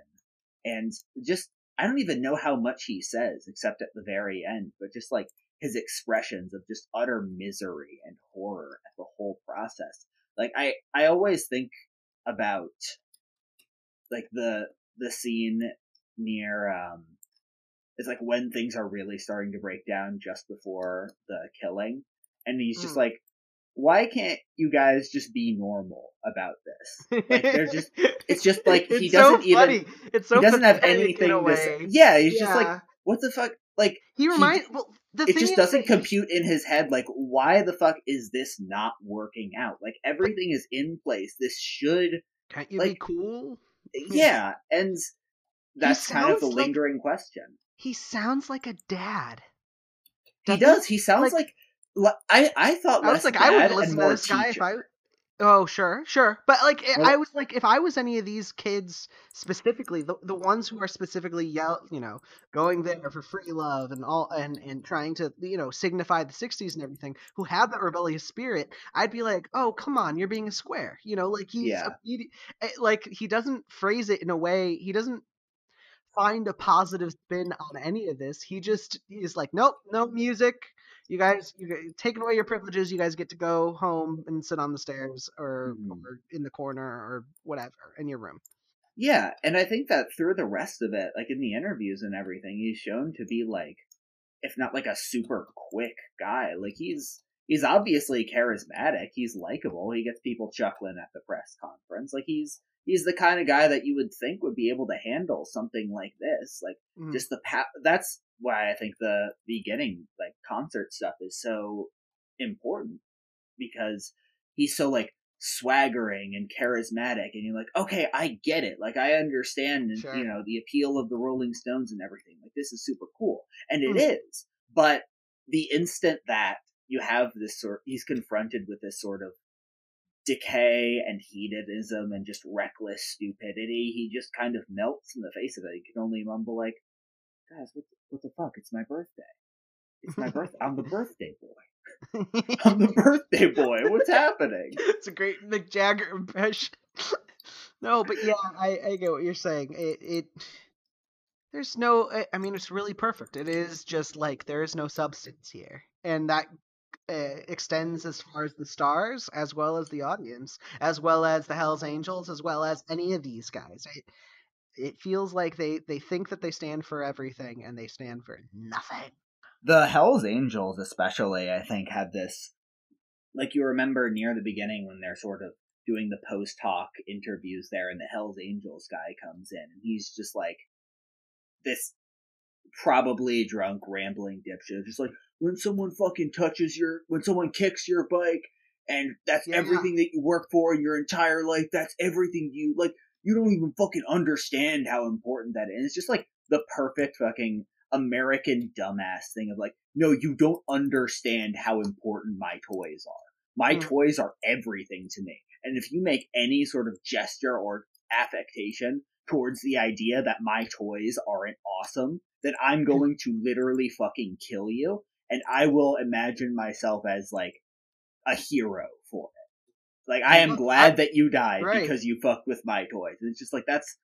and just I don't even know how much he says except at the very end, but just like his expressions of just utter misery and horror at the whole process. Like I, I always think about like the the scene near um it's like when things are really starting to break down just before the killing and he's just mm. like why can't you guys just be normal about this? Like they're [laughs] just it's just like he doesn't so even it's so he doesn't have anything to say. Yeah, he's yeah. just like what the fuck like he reminds he, well it just doesn't compute in his head like why the fuck is this not working out? Like everything is in place. This should Can't you like, be cool? Yeah, and that's kind of the lingering like, question. He sounds like a dad. He does. He sounds like, like I I thought I was like I would listen to this guy if I. Oh sure, sure, but like well, I was like if I was any of these kids specifically, the the ones who are specifically yell, you know, going there for free love and all and and trying to you know signify the '60s and everything, who have that rebellious spirit, I'd be like, oh come on, you're being a square, you know, like he's yeah. a, he, eh, like he doesn't phrase it in a way, he doesn't find a positive spin on any of this. He just he's like, nope, no music you guys, you taking away your privileges. You guys get to go home and sit on the stairs or, mm-hmm. or in the corner or whatever in your room. Yeah, and I think that through the rest of it, like in the interviews and everything, he's shown to be like, if not like a super quick guy. Like he's he's obviously charismatic. He's likable. He gets people chuckling at the press conference. Like he's he's the kind of guy that you would think would be able to handle something like this. Like mm. just the pa- that's why I think the beginning like concert stuff is so important because he's so like swaggering and charismatic and you're like okay i get it like i understand sure. you know the appeal of the rolling stones and everything like this is super cool and it mm. is but the instant that you have this sort he's confronted with this sort of decay and hedonism and just reckless stupidity he just kind of melts in the face of it. He can only mumble like guys what the, what the fuck? It's my birthday. It's my birth i'm the birthday boy. [laughs] I'm the birthday boy. What's happening? [laughs] It's a great mick jagger impression. [laughs] No but yeah i i get what you're saying. It it there's no i mean it's really perfect. It is just like there is no substance here. And that Uh, extends as far as the stars, as well as the audience, as well as the Hell's Angels, as well as any of these guys. It, it feels like they they think that they stand for everything, and they stand for nothing. The Hell's Angels, especially, I think, have this. Like you remember near the beginning when they're sort of doing the post talk interviews there, and the Hell's Angels guy comes in, and he's just like this probably drunk, rambling dipshit, just like, when someone fucking touches your, when someone kicks your bike, and that's yeah. everything that you work for in your entire life, that's everything you, like, you don't even fucking understand how important that is. It's just like the perfect fucking American dumbass thing of like, no, you don't understand how important my toys are. My mm. toys are everything to me. And if you make any sort of gesture or affectation towards the idea that my toys aren't awesome, then I'm going to literally fucking kill you. And I will imagine myself as like a hero for it. Like I am glad that you died right. because you fucked with my toys. And it's just like that's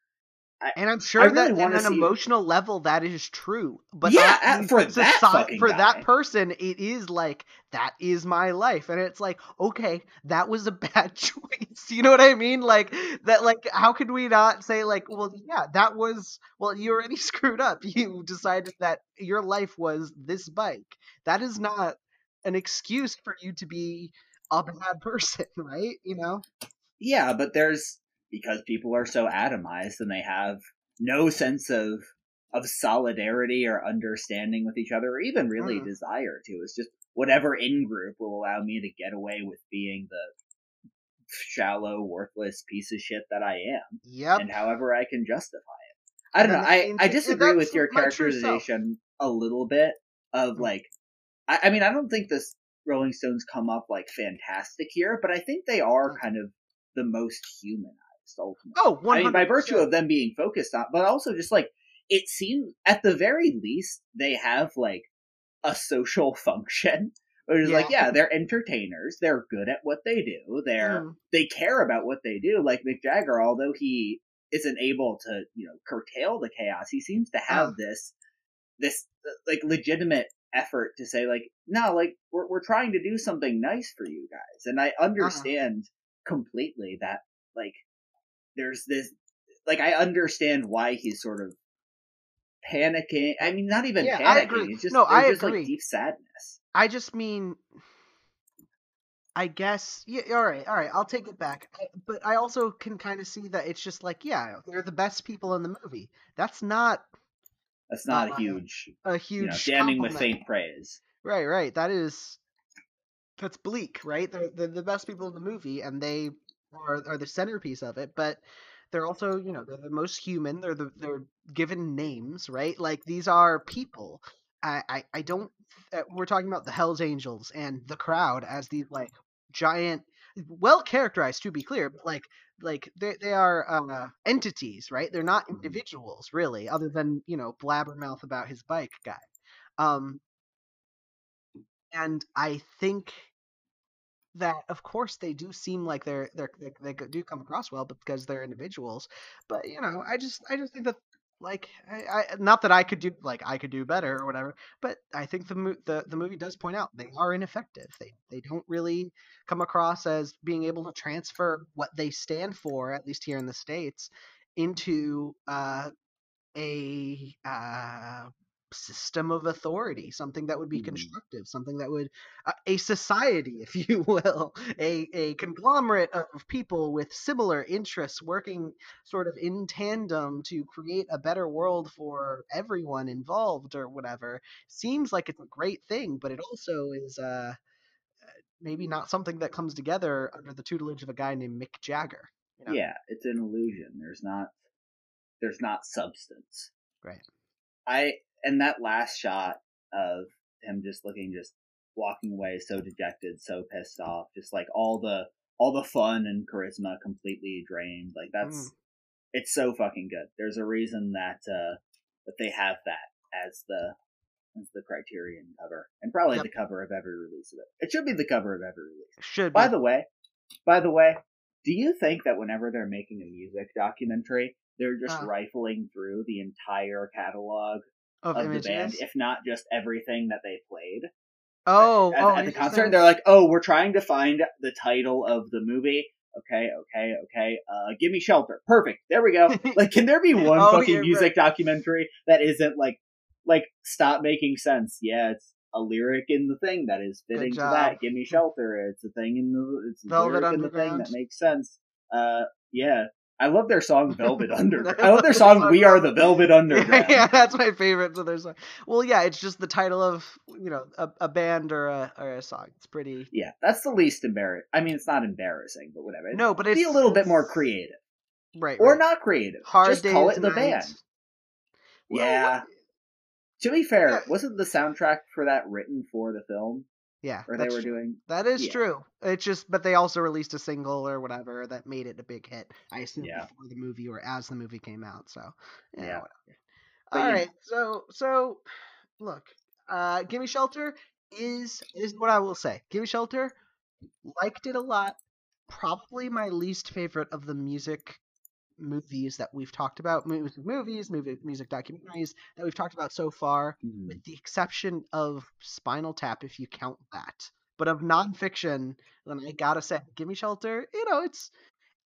and I'm sure really that on an see... emotional level that is true. But yeah, I, for that for guy. that person, it is like that is my life, and it's like okay, that was a [laughs] bad choice. You know what I mean? Like that. Like how could we not say like, well, yeah, that was well, you already [laughs] screwed up. You decided that your life was this bike. That is not an excuse for you to be a bad [laughs] person, right? You know? Yeah, but there's because people are so atomized and they have no sense of of solidarity or understanding with each other or even really mm. desire to. It's just whatever in group will allow me to get away with being the shallow, worthless piece of shit that I am. Yep. And however I can justify it. I don't know. I, I disagree with your characterization a little bit of mm. like I, I mean I don't think this Rolling Stones come up like fantastic here, but I think they are mm. kind of the most human ultimately. Oh, 100%. I mean, by virtue of them being focused on, but also just like it seems at the very least they have like a social [laughs] function. Which is yeah. like, yeah, they're entertainers. They're good at what they do. They're mm. they care about what they do. Like Mick Jagger, although he isn't able to, you know, curtail the chaos, he seems to have oh. this this like legitimate effort to say like, no, like we're we're trying to do something nice for you guys, and I uh-huh. understand uh-huh. completely that like there's this like I understand why he's sort of panicking. I mean, not even yeah, panicking. It's just no, I just agree. like deep sadness. I just mean, I guess yeah. All right, all right. I'll take it back. I, but I also can kind of see that it's just like yeah, they're the best people in the movie. That's not. That's not uh, a huge. A huge. You know, damning with faint praise. Right, right. That is. That's bleak, right? They're, they're the best people in the movie, and they are, are the centerpiece of it, but they're also you know they're the most human. They're the they're given names, right? Like these are people. I I, I don't. Uh, we're talking about the Hell's Angels and the crowd as these like giant, well characterized to be clear, but like like they they are uh, entities, right? They're not mm-hmm. individuals really, other than you know blabbermouth about his bike guy. Um, and I think that of course they do seem like they're they're they, they do come across well because they're individuals but you know i just i just think that like I, I not that i could do like i could do better or whatever but i think the the the movie does point out they are ineffective. They they don't really come across as being able to transfer what they stand for at least here in the states into uh a uh system of authority, something that would be Mhm. constructive, something that would uh, a society, [laughs] if you will, a a conglomerate of people with similar interests working sort of in tandem to create a better world for everyone involved or whatever. Seems like it's a great thing, but it also is uh maybe not something that comes together under the tutelage of a guy named Mick Jagger. You know? Yeah, it's an illusion. There's not there's not substance. Right. I and that last shot of him just looking just walking away so dejected, so pissed off, just like all the all the fun and charisma completely drained. Like that's Mm. it's so fucking good. There's a reason that uh that they have that as the as the criterion cover. And probably Yep. the cover of every release of it. It should be the cover of every release. Should By be. the way, by the way, do you think that whenever they're making a music documentary, they're just Uh. rifling through the entire catalog of, of the band, if not just everything that they played oh, at, oh, at the concert? They're like, "Oh, we're trying to find the title of the movie." Okay, okay, okay. Uh, give me shelter. Perfect. There we go. [laughs] Like, can there be one Oh, fucking music documentary that isn't like, like, stop making sense? Yeah, it's a lyric in the thing that is fitting to that. Give me shelter. It's a thing in the, it's a Velvet lyric in the thing that makes sense. Uh, yeah. I love their song Velvet [laughs] Underground. I love their song We Are the Velvet Underground. yeah, that's my favorite. So there's well, yeah, it's just the title of you know a, a band or a or a song. It's pretty Yeah, that's the least embarrassing. I mean, it's not embarrassing, but whatever. no, but it's be a little bit more creative, right? or right. not creative. Hard Just call it the Night. band. Well, Yeah. what- To be fair, Yeah. wasn't the soundtrack for that written for the film, yeah, or they were doing? That is Yeah. true. It's just, but they also released a single or whatever that made it a big hit. I assume Yeah. before the movie or as the movie came out. So yeah, Yeah. All you right, so so look, uh, "Gimme Shelter" is is what I will say. "Gimme Shelter" liked it a lot. Probably my least favorite of the music movies that we've talked about, music movies, movie, music documentaries that we've talked about so far Mhm. with the exception of Spinal Tap, if you count that. But of nonfiction, then I gotta say, Gimme Shelter, you know, it's.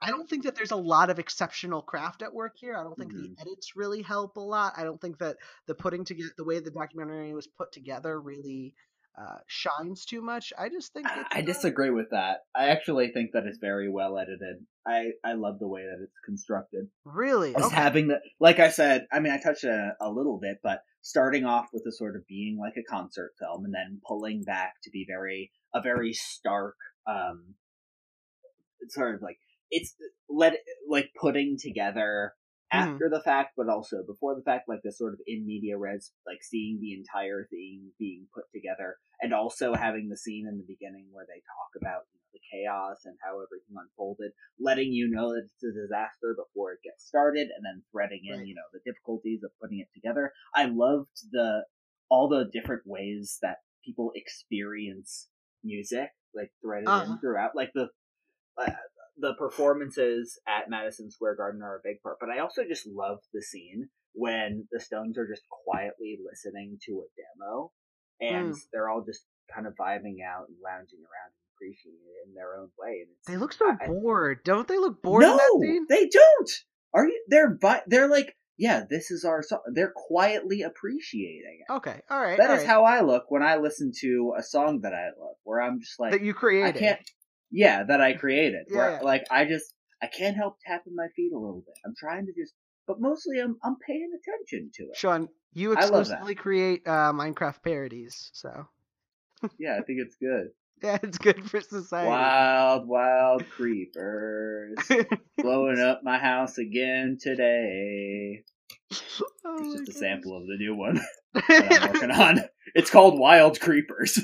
I don't think that there's a lot of exceptional craft at work here. I don't think Mhm. the edits really help a lot. I don't think that the putting together, the way the documentary was put together, really uh, shines too much. I just think I, it's, I disagree with that. I actually think that it's very well edited. I I love the way that it's constructed. Really, Just okay. having the, like I said, I mean, I touched a, a little bit, but starting off with a sort of being like a concert film, and then pulling back to be very a very stark, um, sort of like it's let like putting together Mhm. after the fact, but also before the fact, like the sort of in media res, like seeing the entire thing being put together, and also having the scene in the beginning where they talk about you know, the chaos and how everything unfolded, letting you know that it's a disaster before it gets started, and then threading in Right. you know the difficulties of putting it together. I loved the all the different ways that people experience music, like threaded Uh-huh. in throughout, like the. Uh, the performances at Madison Square Garden are a big part, but I also just love the scene when the Stones are just quietly listening to a demo and Mm. they're all just kind of vibing out and lounging around and appreciating it in their own way. They look so I- bored. Don't they look bored no, in that scene? they don't. Are you? They're they're like, yeah, this is our song. They're quietly appreciating it. Okay, all right. That all is right. how I look when I listen to a song that I love, where I'm just like, that you I created. can't. Yeah, that I created. Yeah, where. Like I just I can't help tapping my feet a little bit. I'm trying to just, but mostly I'm I'm paying attention to it. Sean, you I love that. exclusively create uh, Minecraft parodies, so Yeah, I think it's good. [laughs] yeah, it's good for society. Wild, wild creepers blowing up my house again today. [laughs] Oh It's just a gosh. sample of the new one [laughs] that I'm working on. It's called Wild Creepers.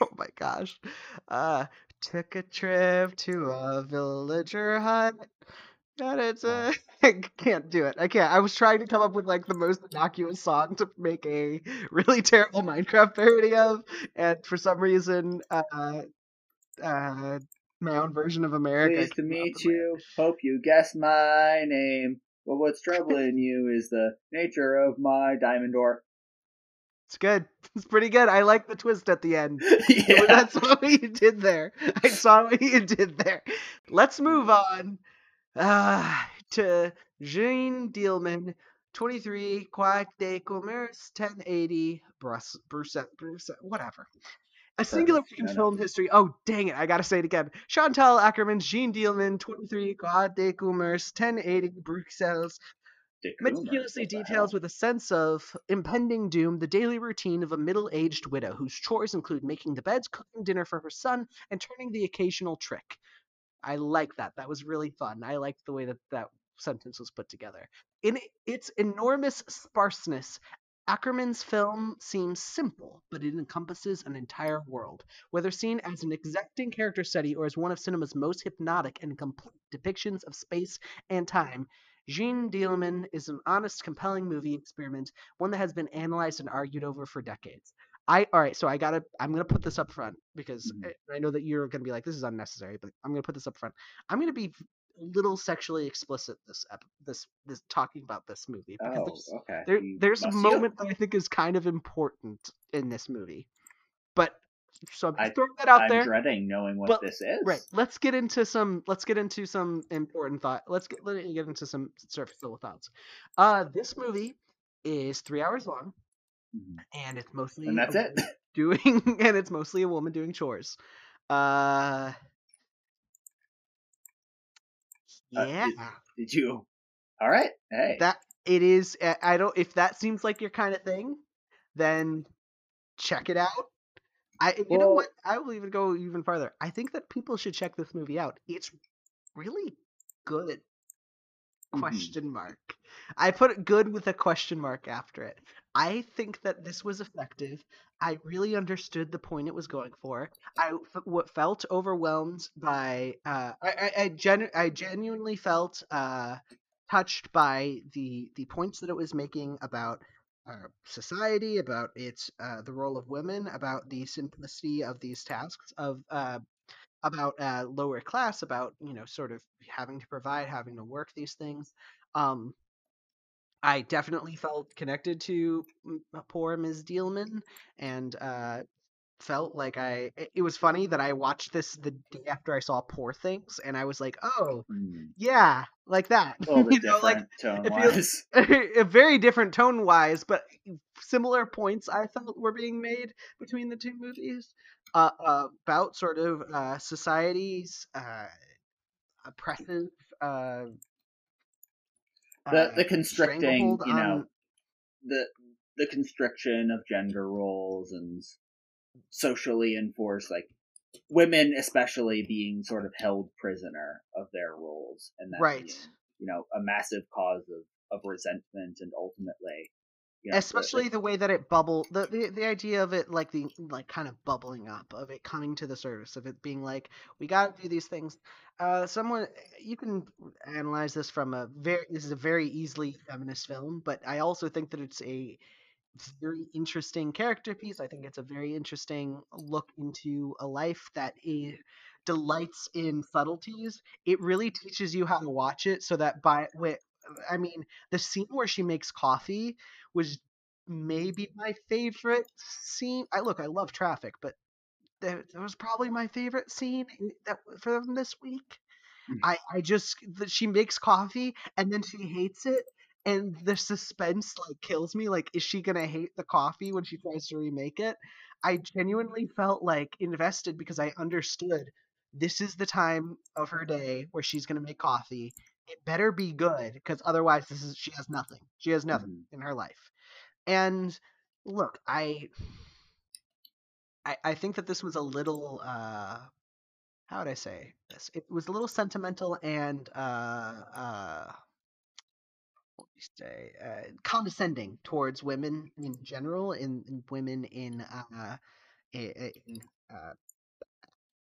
oh my gosh. Uh, took a trip to a villager hut. Got it. [laughs] Oh. Can't do it. I can't. I was trying to come up with like the most innocuous song to make a really terrible [laughs] Minecraft parody of, and for some reason, uh, uh, my own version of America. Pleased to meet you. Hope you guess my name. But what's troubling you is the nature of my diamond door. It's good. [laughs] It's pretty good. I like the twist at the end. [laughs] yeah. That's what you did there. I saw what you did there. Let's move on uh, to Jeanne Dielman 23 Quai de Commerce 1080 Bruce Bruce Bruce whatever. A singular week in film history. Oh dang it! I gotta say it again. Chantal Akerman, Jeanne Dielman, 23 Quai de Commerce 1080 Bruxelles meticulously details with a sense of impending doom the daily routine of a middle-aged widow whose chores include making the beds, cooking dinner for her son, and turning the occasional trick. I like that. That was really fun. I liked the way that that sentence was put together. In its enormous sparseness, Akerman's film seems simple, but it encompasses an entire world. Whether seen as an exacting character study or as one of cinema's most hypnotic and complete depictions of space and time, Jeanne Dielman is an honest, compelling movie experiment, one that has been analyzed and argued over for decades. I all right, so I gotta I'm gonna put this up front because Mhm. I, I know that you're gonna be like this is unnecessary, but I'm gonna put this up front. I'm gonna be a little sexually explicit this ep- this this talking about this movie because Oh, there's, okay. there, there's a moment that I think is kind of important in this movie. But so I'm I- throwing that out I'm there. dreading knowing what But- this is. Right. Let's get into some. Let's get into some important thought. Let's get let me get into some surface level thoughts. Uh, this movie is three hours long, Mhm. and it's mostly And that's it. [laughs] doing, and it's mostly a woman doing chores. Uh, Uh, yeah, Did you? All right. Hey. that it is. uh, I don't. If that seems like your kind of thing, then check it out. I, you know what? I will even go even farther. I think that people should check this movie out. It's really good. Mhm. question mark. I put good with a question mark after it. I think that this was effective. I really understood the point it was going for. I f- felt overwhelmed by. Uh, I I, I, genu- I genuinely felt uh, touched by the the points that it was making about uh, society, about its uh, the role of women, about the simplicity of these tasks, of uh, about uh, lower class, about you know sort of having to provide, having to work these things. Um, I definitely felt connected to mm, poor Ms. Dielman, and uh, felt like I. It, was funny that I watched this the day after I saw Poor Things, and I was like, oh Hmm. yeah, like that. A [laughs] you know, like it wise. [laughs] a very different tone wise, but similar points I felt were being made between the two movies uh, uh, about sort of uh, society's uh, oppressive. Uh, The uh, the constricting, you know, on- the the constriction of gender roles and socially enforced like women especially being sort of held prisoner of their roles and that right. being, you know a massive cause of of resentment and ultimately you know, the- especially the way that it bubble the, the the idea of it like the like kind of bubbling up of it coming to the surface of it being like we got to do these things uh someone you can analyze this from a very this is a very easily feminist film but i also think that it's a very interesting character piece i think it's a very interesting look into a life that delights in subtleties it really teaches you how to watch it so that by wi- i mean the scene where she makes coffee was maybe my favorite scene. I look, I love Traffic, but that, was probably my favorite scene that from this week. Mm. I I just that she makes coffee and then she hates it, and the suspense like kills me. Like, is she gonna hate the coffee when she tries to remake it? I genuinely felt like invested because I understood this is the time of her day where she's gonna make coffee. It better be good because otherwise, this is she has nothing. She has nothing Mhm. in her life. And look, I, I I think that this was a little uh how would I say this? It was a little sentimental and uh uh what do you say uh, condescending towards women in general, in, in women in uh in uh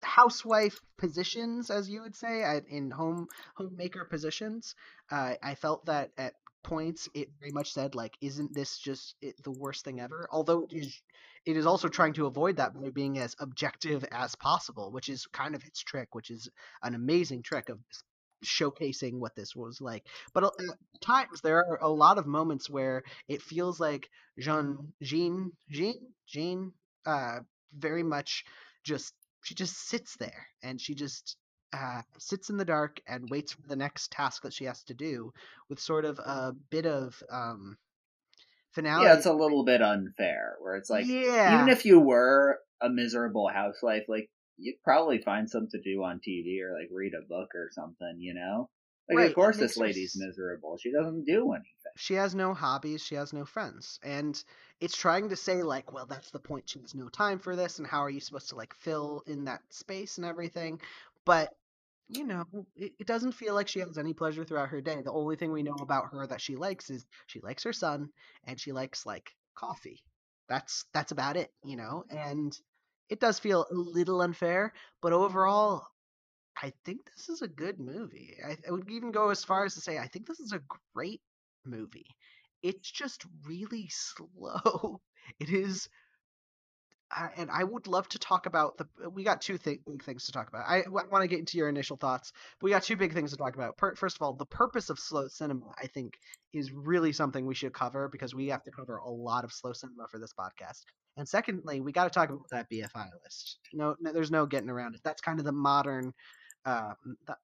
housewife positions, as you would say, in home homemaker positions. Uh, I felt that at points it very much said like, "Isn't this just it, the worst thing ever?" Although it is, it is also trying to avoid that by being as objective as possible, which is kind of its trick, which is an amazing trick of showcasing what this was like. But at times there are a lot of moments where it feels like Jeanne, Jeanne, Jeanne, Jeanne, uh, very much just she just sits there and she just uh, sits in the dark and waits for the next task that she has to do with sort of a bit of um, finality. Yeah, it's a little bit unfair. Where it's like, yeah, even if you were a miserable housewife, like you'd probably find something to do on TV or like read a book or something. You know, like Right, of course this lady's miserable. She doesn't do anything. she has no hobbies, she has no friends. And it's trying to say like, well, that's the point. She has no time for this and how are you supposed to like fill in that space and everything? But you know, it, it doesn't feel like she has any pleasure throughout her day. The only thing we know about her that she likes is she likes her son and she likes like coffee. That's that's about it, you know? And it does feel a little unfair, but overall I think this is a good movie. I, I would even go as far as to say I think this is a great movie. It's just really [laughs] slow. It is, uh, and I would love to talk about the. We got two th- big things to talk about. I want to get into your initial thoughts, but we got two big things to talk about. Per- first of all, the purpose of slow cinema, I think, is really something we should cover because we have to cover a lot of slow cinema for this podcast. And secondly, we got to talk about that BFI list. No, no, there's no getting around it. That's kind of the modern uh,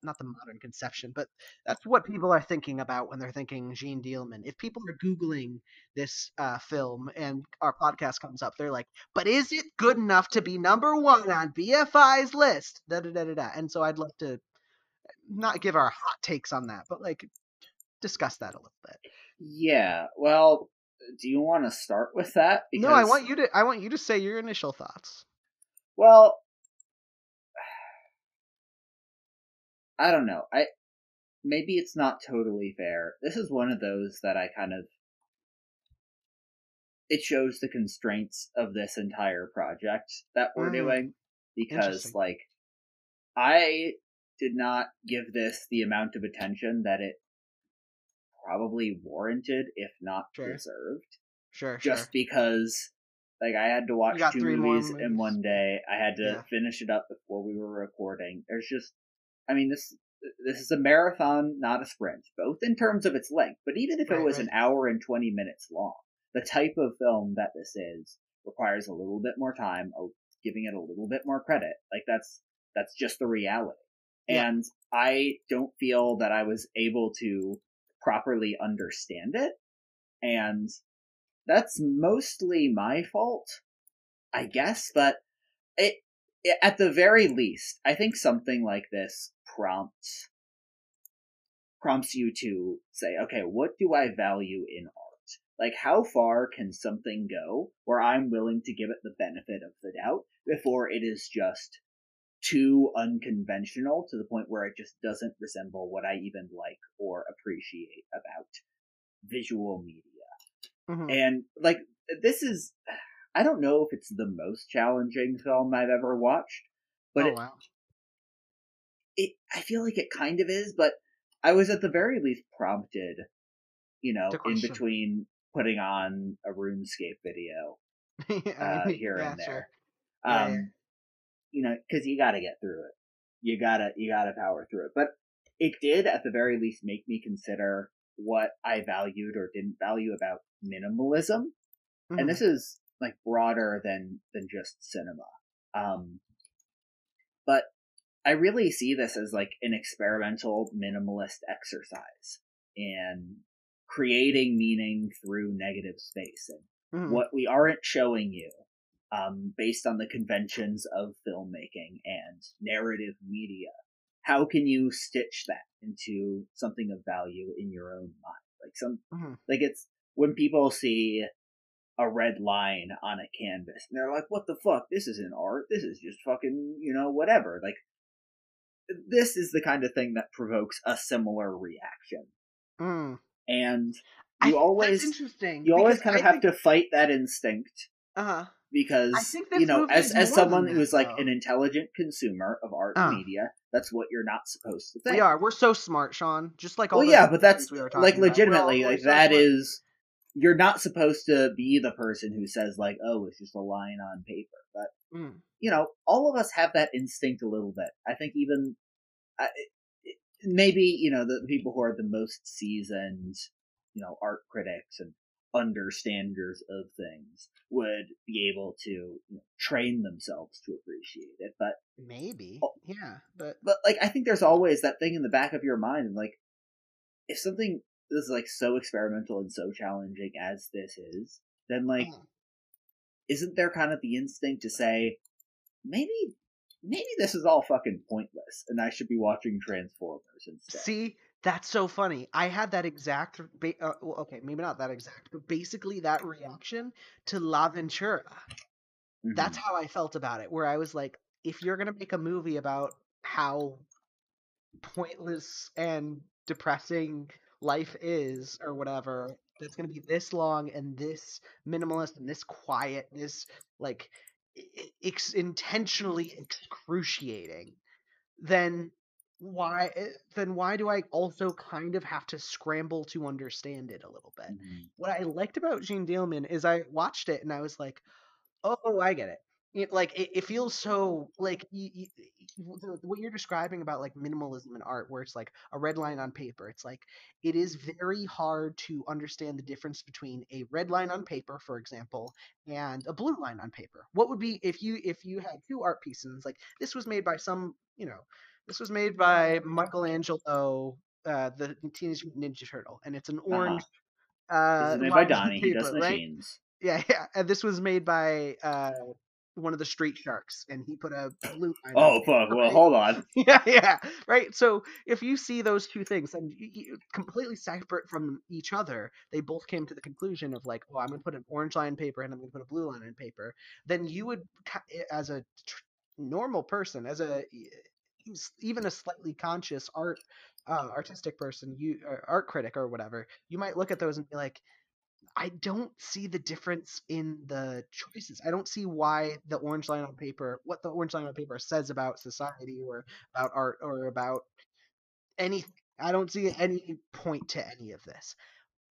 not, the modern conception, but that's what people are thinking about when they're thinking Jeanne Dielman. If people are Googling this uh, film and our podcast comes up, they're like, but is it good enough to be number one on BFI's list? Da, da, da, da, da. And so I'd love to not give our hot takes on that, but like discuss that a little bit. Yeah. Well, do you want to start with that? No, I want you to. I want you to say your initial thoughts. Well, [sighs] I don't know. I maybe it's not totally fair. This is one of those that I kind of it shows the constraints of this entire project that we're Mm. doing because like I did not give this the amount of attention that it probably warranted if not Sure. deserved Sure, just sure. because like I had to watch two more movies in one day. I had to Yeah. finish it up before we were recording. There's just I mean this this is a marathon, not a sprint, both in terms of its length, but even if it was right. an hour and 20 minutes long, the type of film that this is requires a little bit more time, giving it a little bit more credit. Like that's that's just the reality. Yeah. And I don't feel that I was able to properly understand it. And that's mostly my fault, I guess, but it, it at the very least, I think something like this prompts prompts you to say, okay, what do I value in art? Like how far can something go where I'm willing to give it the benefit of the doubt before it is just too unconventional to the point where it just doesn't resemble what I even like or appreciate about visual media. Mhm. And like this is I don't know if it's the most challenging film I've ever watched, but oh it, wow. it I feel like it kind of is, but I was at the very least prompted, you know, in between putting on a RuneScape video [laughs] uh, [laughs] here yeah, and sure. there. Yeah, Um yeah. You know, cuz you got to get through it. You got to you got to power through it. But it did at the very least make me consider what I valued or didn't value about minimalism Mhm. and this is like broader than than just cinema um but i really see this as like an experimental minimalist exercise in creating meaning through negative space and Mhm. what we aren't showing you um based on the conventions of filmmaking and narrative media how can you stitch that into something of value in your own mind like some Mhm. like it's when people see a red line on a canvas and they're like, what the fuck? This isn't art. This is just fucking, you know, whatever. Like, this is the kind of thing that provokes a similar reaction. Mm. And you think always, that's interesting. you always kind of I have think, to fight that instinct Uh-huh. Because, I think you know, as, as someone who's like though. an intelligent consumer of art Uh. media, that's what you're not supposed to think. We are. We're so smart, Sean. Just like all well, those yeah, but that's we were like about. All- legitimately like so that smart. is you're not supposed to be the person who says like, oh, it's just a line on paper. But Mm. you know, all of us have that instinct a little bit. I think even I maybe you know the people who are the most seasoned, you know, art critics and understanders of things would be able to you know, train themselves to appreciate it. But maybe, oh, yeah, but but like I think there's always that thing in the back of your mind, like if something is like so experimental and so challenging as this is, then like uh, isn't there kind of the instinct to say maybe maybe this is all fucking pointless and I should be watching Transformers instead. see, that's so funny. I had that exact, ba- uh, well, okay, maybe not that exact, but basically that reaction to L'avventura. That's Mhm. how I felt about it. Where I was like, if you're gonna make a movie about how pointless and depressing life is or whatever that's going to be this long and this minimalist and this quiet and this like ex- intentionally excruciating then why eh, then why do i also kind of have to scramble to understand it a little bit? Mhm. what i liked about Jeanne Dielman is i watched it and i was like oh i get it. It, like it, it feels so like y y the, what you're describing about like minimalism in art where it's like a red line on paper it's like it is very hard to understand the difference between a red line on paper for example and a blue line on paper. What would be if you if you had two art pieces like this was made by some you know this was made by michelangelo uh the teenage Mutant ninja turtle and it's an orange This uh is made by Donnie. He does paper, right? yeah, yeah. And this was made by uh one of the street sharks, and he put a blue line. [laughs] Oh fuck! Well, Right. hold on. [laughs] yeah, yeah, right. So if you see those two things, and you, you, completely separate from each other, they both came to the conclusion of like, oh, I'm gonna put an orange line paper and I'm gonna put a blue line on paper. Then you would, as a tr- normal person, as a even a slightly conscious art uh, artistic person, you or art critic or whatever, you might look at those and be like, I don't see the difference in the choices. I don't see why the orange line on paper, what the orange line on paper says about society or about art or about anything. I don't see any point to any of this.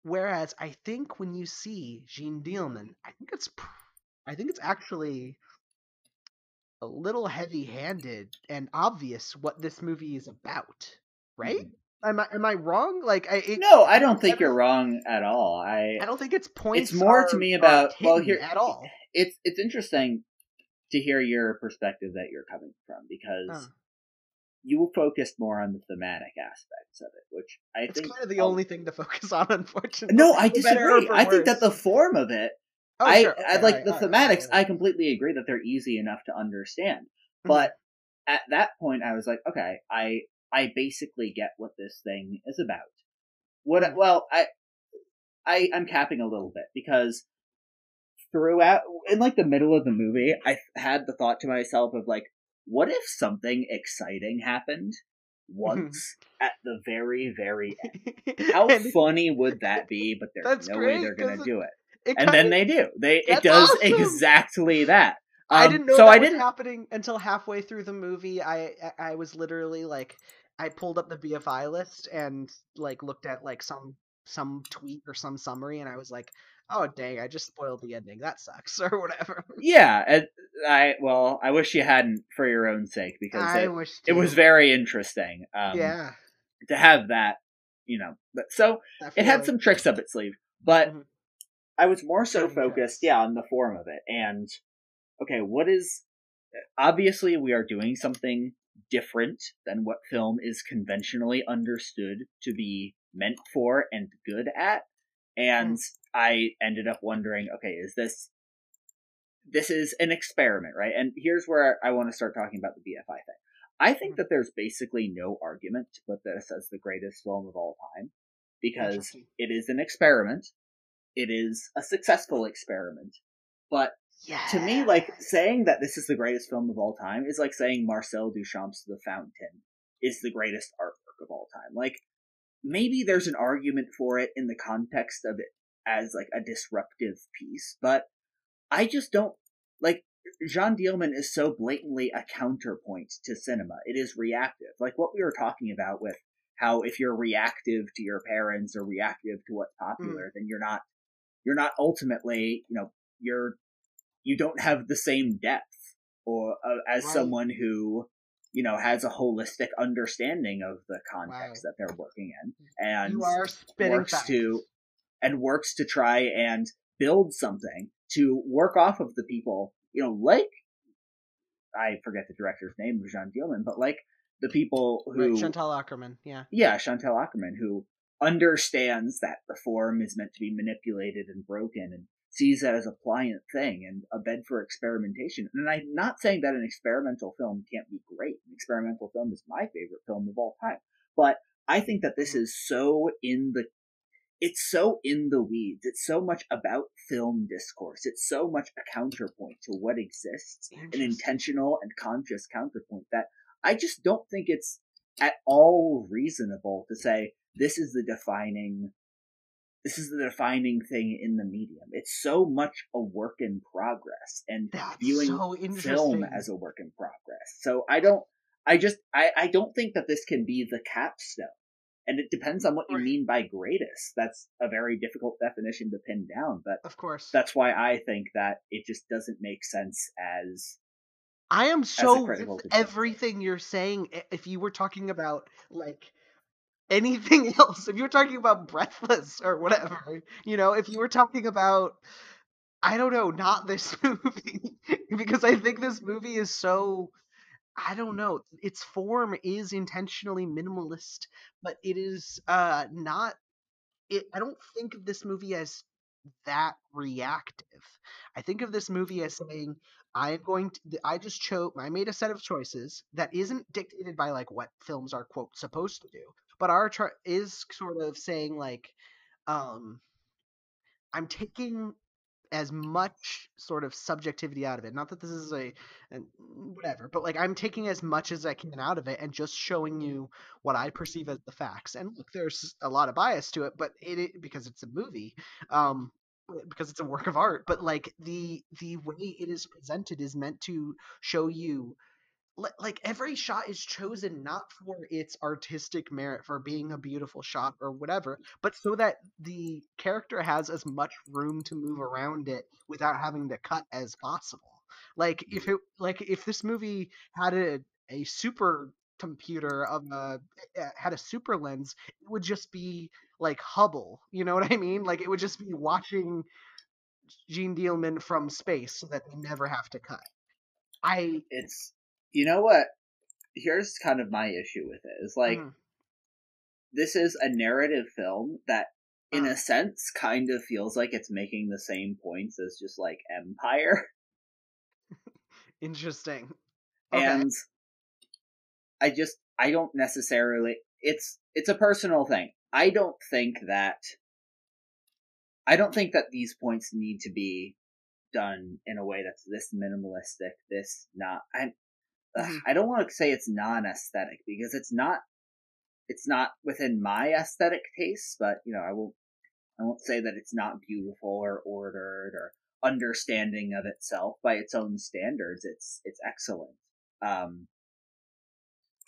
Whereas I think when you see Jeanne Dielman, I think it's I think it's actually a little heavy-handed and obvious what this movie is about, right? Mm-hmm. Am I am I wrong? Like I it, No, I don't think you're wrong at all. I I don't think its points. It's more to me about- well, here- at all. it's it's interesting to hear your perspective that you're coming from because Huh. you focused more on the thematic aspects of it, which I It's think kind of the only thing to focus on, [laughs] unfortunately. No, I disagree. I think that the form of it, Oh, I, sure, I like alright, the thematics. alright, I completely agree that they're easy enough to understand. Mhm. But at that point, I was like, okay, I I basically get what this thing is about. What? Mhm. Well, I I I'm capping a little bit because throughout, in like the middle of the movie, I had the thought to myself of like, what if something exciting happened once at the very very end? [laughs] How funny would that be? But there's That's no way they're gonna do it it and then they do. They it does awesome! exactly that. [laughs] I Um, didn't know so I was didn't. happening until halfway through the movie. I I- I was literally like, I pulled up the BFI list and like looked at like some some tweet or some summary, and I was like, oh dang, I just spoiled the ending. That sucks [laughs] or whatever. Yeah, I well, I wish you hadn't for your own sake because I it, wish it was very interesting. Um, yeah. to have that, you know. But so it had some tricks up its sleeve, but Mhm. I was more so focused, yeah, on the form of it. And okay, what is obviously we are doing something different than what film is conventionally understood to be meant for and good at. And I ended up wondering, okay, is this this is an experiment, right? And here's where I want to start talking about the BFI thing. I think that there's basically no argument to put this as the greatest film of all time because it is an experiment. It is a successful experiment. But yeah. to me, like saying that this is the greatest film of all time is like saying Marcel Duchamp's The Fountain is the greatest artwork of all time. Like maybe there's an argument for it in the context of it as like a disruptive piece, but I just don't like Jeanne Dielman is so blatantly a counterpoint to cinema. It is reactive. Like what we were talking about with how if you're reactive to your parents or reactive to what's popular, mm. then you're not you're not ultimately, you know, you're you don't have the same depth or uh, as Right. someone who you know has a holistic understanding of the context Wow. that they're working in and you are spitting works facts. to and works to try and build something to work off of the people, you know, like I forget the director's name, Jeanne Dielman, but like the people who right, Chantal Akerman, yeah, yeah, Chantal Akerman, who understands that the form is meant to be manipulated and broken and sees that as a pliant thing and a bed for experimentation. And I'm not saying that an experimental film can't be great. An experimental film is my favorite film of all time. But I think that this mm-hmm. is so in the it's so in the weeds. It's so much about film discourse. It's so much a counterpoint to what exists, an intentional and conscious counterpoint that I just don't think it's at all reasonable to say this is the defining this is the defining thing in the medium. It's so much a work in progress and That's viewing so film as a work in progress. So I don't I just I, I don't think that this can be the capstone. And it depends on what you mean by greatest. That's a very difficult definition to pin down, but of course. That's why I think that it just doesn't make sense as I am so everything you're saying if you were talking about like anything [laughs] else. If you were talking about Breathless or whatever, you know, if you were talking about, I don't know, not this [laughs] movie, because I think this movie is so, I don't know, its form is intentionally minimalist, but it is uh not. It. I don't think of this movie as that reactive. I think of this movie as saying, I am going to, I just chose, I made a set of choices that isn't dictated by like what films are, quote, supposed to do, but our chart is sort of saying like um i'm taking as much sort of subjectivity out of it not that this is a, a whatever but like i'm taking as much as i can out of it and just showing you what i perceive as the facts and look there's a lot of bias to it but it, it because it's a movie um because it's a work of art but like the the way it is presented is meant to show you like every shot is chosen not for its artistic merit for being a beautiful shot or whatever but so that the character has as much room to move around it without having to cut as possible. Like if it like if this movie had a, a super computer of a had a super lens it would just be like hubble you know what i mean? Like it would just be watching Jeanne Dielman from space so that they never have to cut. I it's you know what? Here's kind of my issue with it. Is like mm. this is a narrative film that in a sense kind of feels like it's making the same points as just like Empire. [laughs] Interesting. Okay. And I just I don't necessarily it's it's a personal thing. I don't think that I don't think that these points need to be done in a way that's this minimalistic, this not I mm-hmm. I don't want to say it's non-aesthetic because it's not. It's not within my aesthetic taste, but you know, I won't. I won't say that it's not beautiful or ordered or understanding of itself by its own standards. It's it's excellent. Um,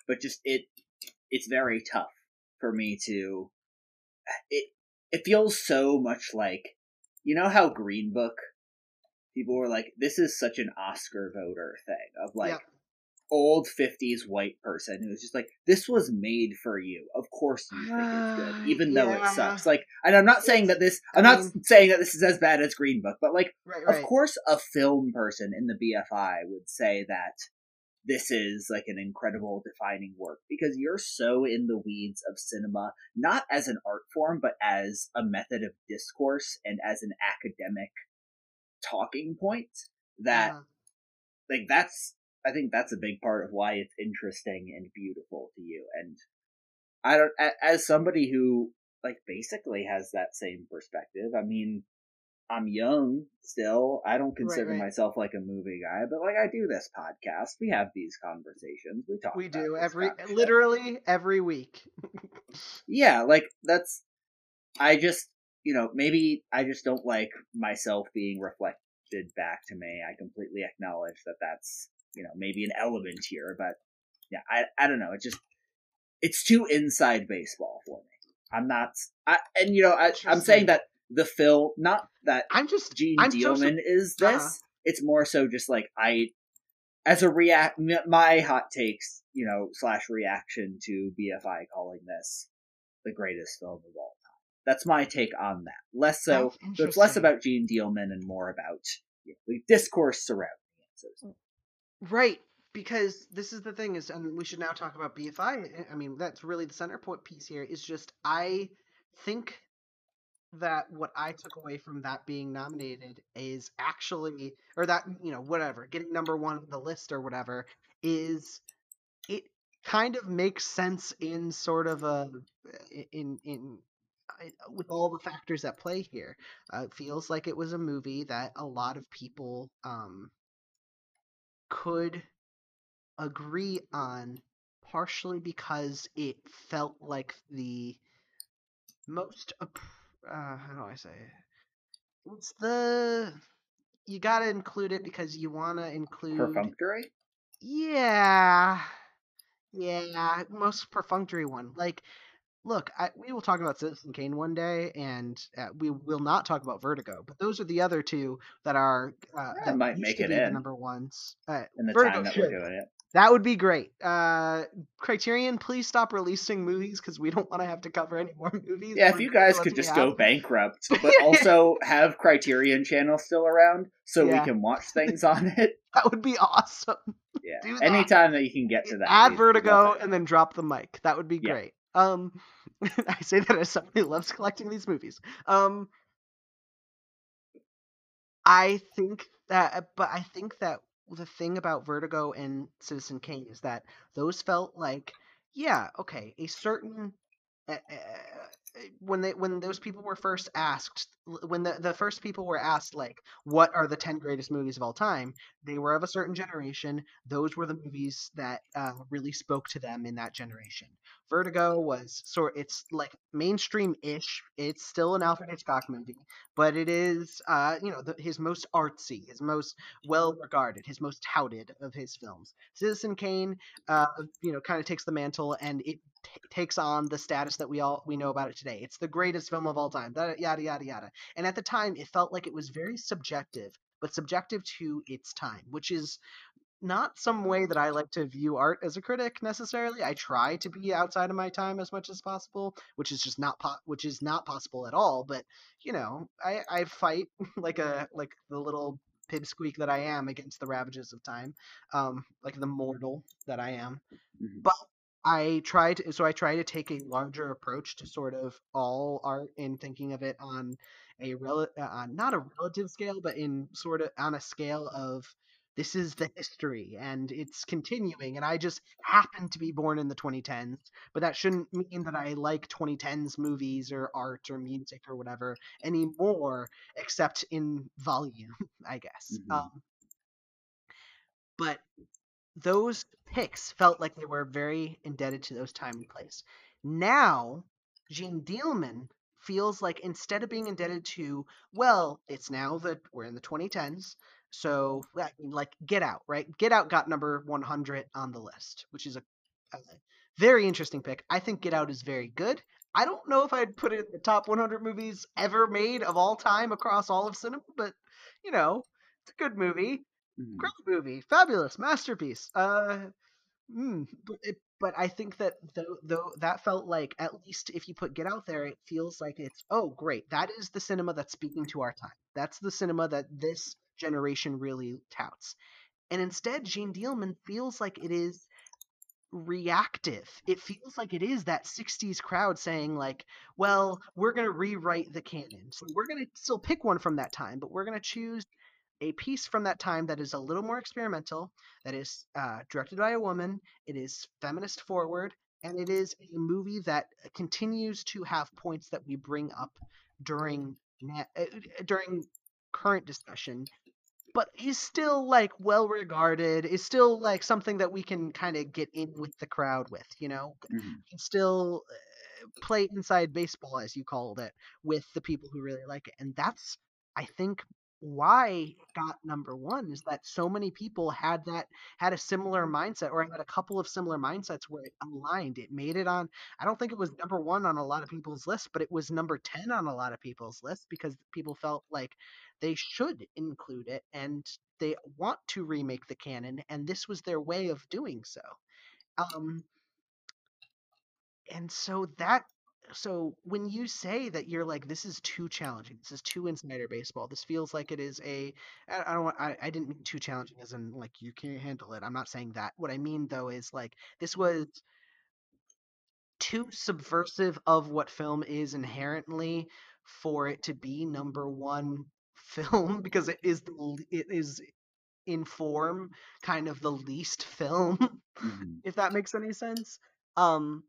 but just it it's very tough for me to it it feels so much like you know how Green Book people were like this is such an Oscar voter thing of like old 50s white person who's just like this was made for you of course you think it's good [sighs] even yeah. though it sucks like and i'm not saying that this i'm not saying that this is as bad as green book but like right, right. of course a film person in the bfi would say that this is like an incredible defining work because you're so in the weeds of cinema not as an art form but as a method of discourse and as an academic talking point that yeah. like that's I think that's a big part of why it's interesting and beautiful to you. And I don't, as somebody who like basically has that same perspective. I mean, I'm young still. I don't consider right, right. myself like a movie guy, but like I do this podcast. We have these conversations. We talk. We do every literally every week. [laughs] yeah, like that's. I just you know maybe I just don't like myself being reflected back to me. I completely acknowledge that that's you know maybe an element here, but yeah, I I don't know. It just it's too inside baseball for me. I'm not, I, and you know, I, am saying that the film, not that I'm just Jeanne I'm Dielman is this. Uh-huh. It's more so just like I, as a react, my hot takes, you know, slash reaction to BFI calling this the greatest film of all time. that's my take on that. Less so, so it's less about Jeanne Dielman and more about you know, the discourse surrounding it. So. Right, because this is the thing is, and we should now talk about BFI. I mean, that's really the center point piece here. Is just I think that what I took away from that being nominated is actually, or that you know, whatever, getting number one on the list or whatever, is it kind of makes sense in sort of a in in with all the factors at play here. Uh, it feels like it was a movie that a lot of people um, could agree on, partially because it felt like the most. Uh, how do I say it? It's the you gotta include it because you wanna include. Perfunctory? Yeah, yeah, most perfunctory one. Like, look, I, we will talk about Citizen Kane one day, and uh, we will not talk about Vertigo. But those are the other two that are uh, Yeah, that might make it in. number ones. Uh, In the Vertigo time that should. we're doing it. That would be great. Uh, Criterion, please stop releasing movies because we don't want to have to cover any more [laughs] movies. Yeah, if you guys could just go bankrupt, [laughs] but also have Criterion Channel still around so Yeah. we can watch [laughs] things on it. that would be awesome. Yeah. That. Anytime that you can get to that. Add Vertigo and then drop the mic. That would be Yeah. great. Um, [laughs] I say that as someone who loves collecting these movies. Um, I think that, but I think that the thing about Vertigo and Citizen Kane is that those felt like, yeah, okay, a certain. Uh, uh, when they when those people were first asked when the, the first people were asked like what are the 10 greatest movies of all time? they were of a certain generation. Those were the movies that uh, really spoke to them in that generation. Vertigo was sort it's like mainstream-ish. It's still an alfred hitchcock movie but it is uh, you know the, his most artsy his most well regarded his most touted of his films. Citizen kane uh, you know kind of takes the mantle and it t- takes on the status that we all we know about it today it's the greatest film of all time yada yada yada and at the time it felt like it was very subjective but subjective to its time which is not some way that I like to view art as a critic necessarily. I try to be outside of my time as much as possible, which is just not po- which is not possible at all. But you know, I I fight [laughs] like a like the little pipsqueak that I am against the ravages of time, um, like the mortal that I am. Mhm. But I try to so I try to take a larger approach to sort of all art in thinking of it on a rel- uh, not a relative scale, but in sort of on a scale of this is the history and it's continuing and i just happen to be born in the 2010s but that shouldn't mean that i like 2010s movies or art or music or whatever anymore except in volume [laughs] i guess Mhm. um, but those picks felt like they were very indebted to those time and place. Now Jeanne Dielman feels like instead of being indebted to well it's now that we're in the 2010s so like get out right? Get out got number 100 on the list which is a, a very interesting pick. I think get out is very good. I don't know if i'd put it in the top 100 movies ever made of all time across all of cinema but you know it's a good movie. Great movie fabulous masterpiece uh Mm, but, it, but I think that though, though that felt like at least if you put Get Out there, it feels like it's oh great that is the cinema that's speaking to our time. That's the cinema that this generation really touts. And instead, Jeanne Dielman feels like it is reactive. It feels like it is that 60s crowd saying like, well, we're going to rewrite the canon. So we're going to still pick one from that time, but we're going to choose a piece from that time that is a little more experimental, that is uh, directed by a woman, it is feminist forward, and it is a movie that continues to have points that we bring up during na- uh, during current discussion but is still like well regarded is still like something that we can kind of get in with the crowd with you know Mhm. can still uh, play inside baseball as you called it with the people who really like it and that's i think why got number one is that so many people had that had a similar mindset or had a couple of similar mindsets where it aligned it made it on i don't think it was number one on a lot of people's lists but it was number 10 on a lot of people's lists because people felt like they should include it and they want to remake the canon and this was their way of doing so. Um and so that so when you say that you're like this is too challenging. This is too insider baseball. This feels like it is a i don't want I, I didn't mean too challenging as in like you can't handle it. I'm not saying that. What i mean though is like this was too subversive of what film is inherently for it to be number one [laughs] film because it is the, it is in form kind of the least film Mhm. if that makes any sense. Um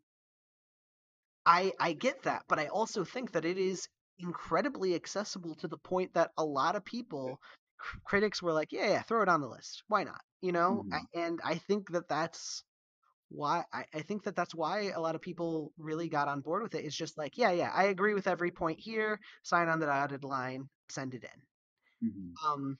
i i get that but i also think that it is incredibly accessible to the point that a lot of people cr- critics were like yeah yeah throw it on the list. Why not? You know? Mhm. I, and i think that that's why I, I think that that's why a lot of people really got on board with it is just like yeah yeah i agree with every point here. Sign on the dotted line. Send it in. Mhm. um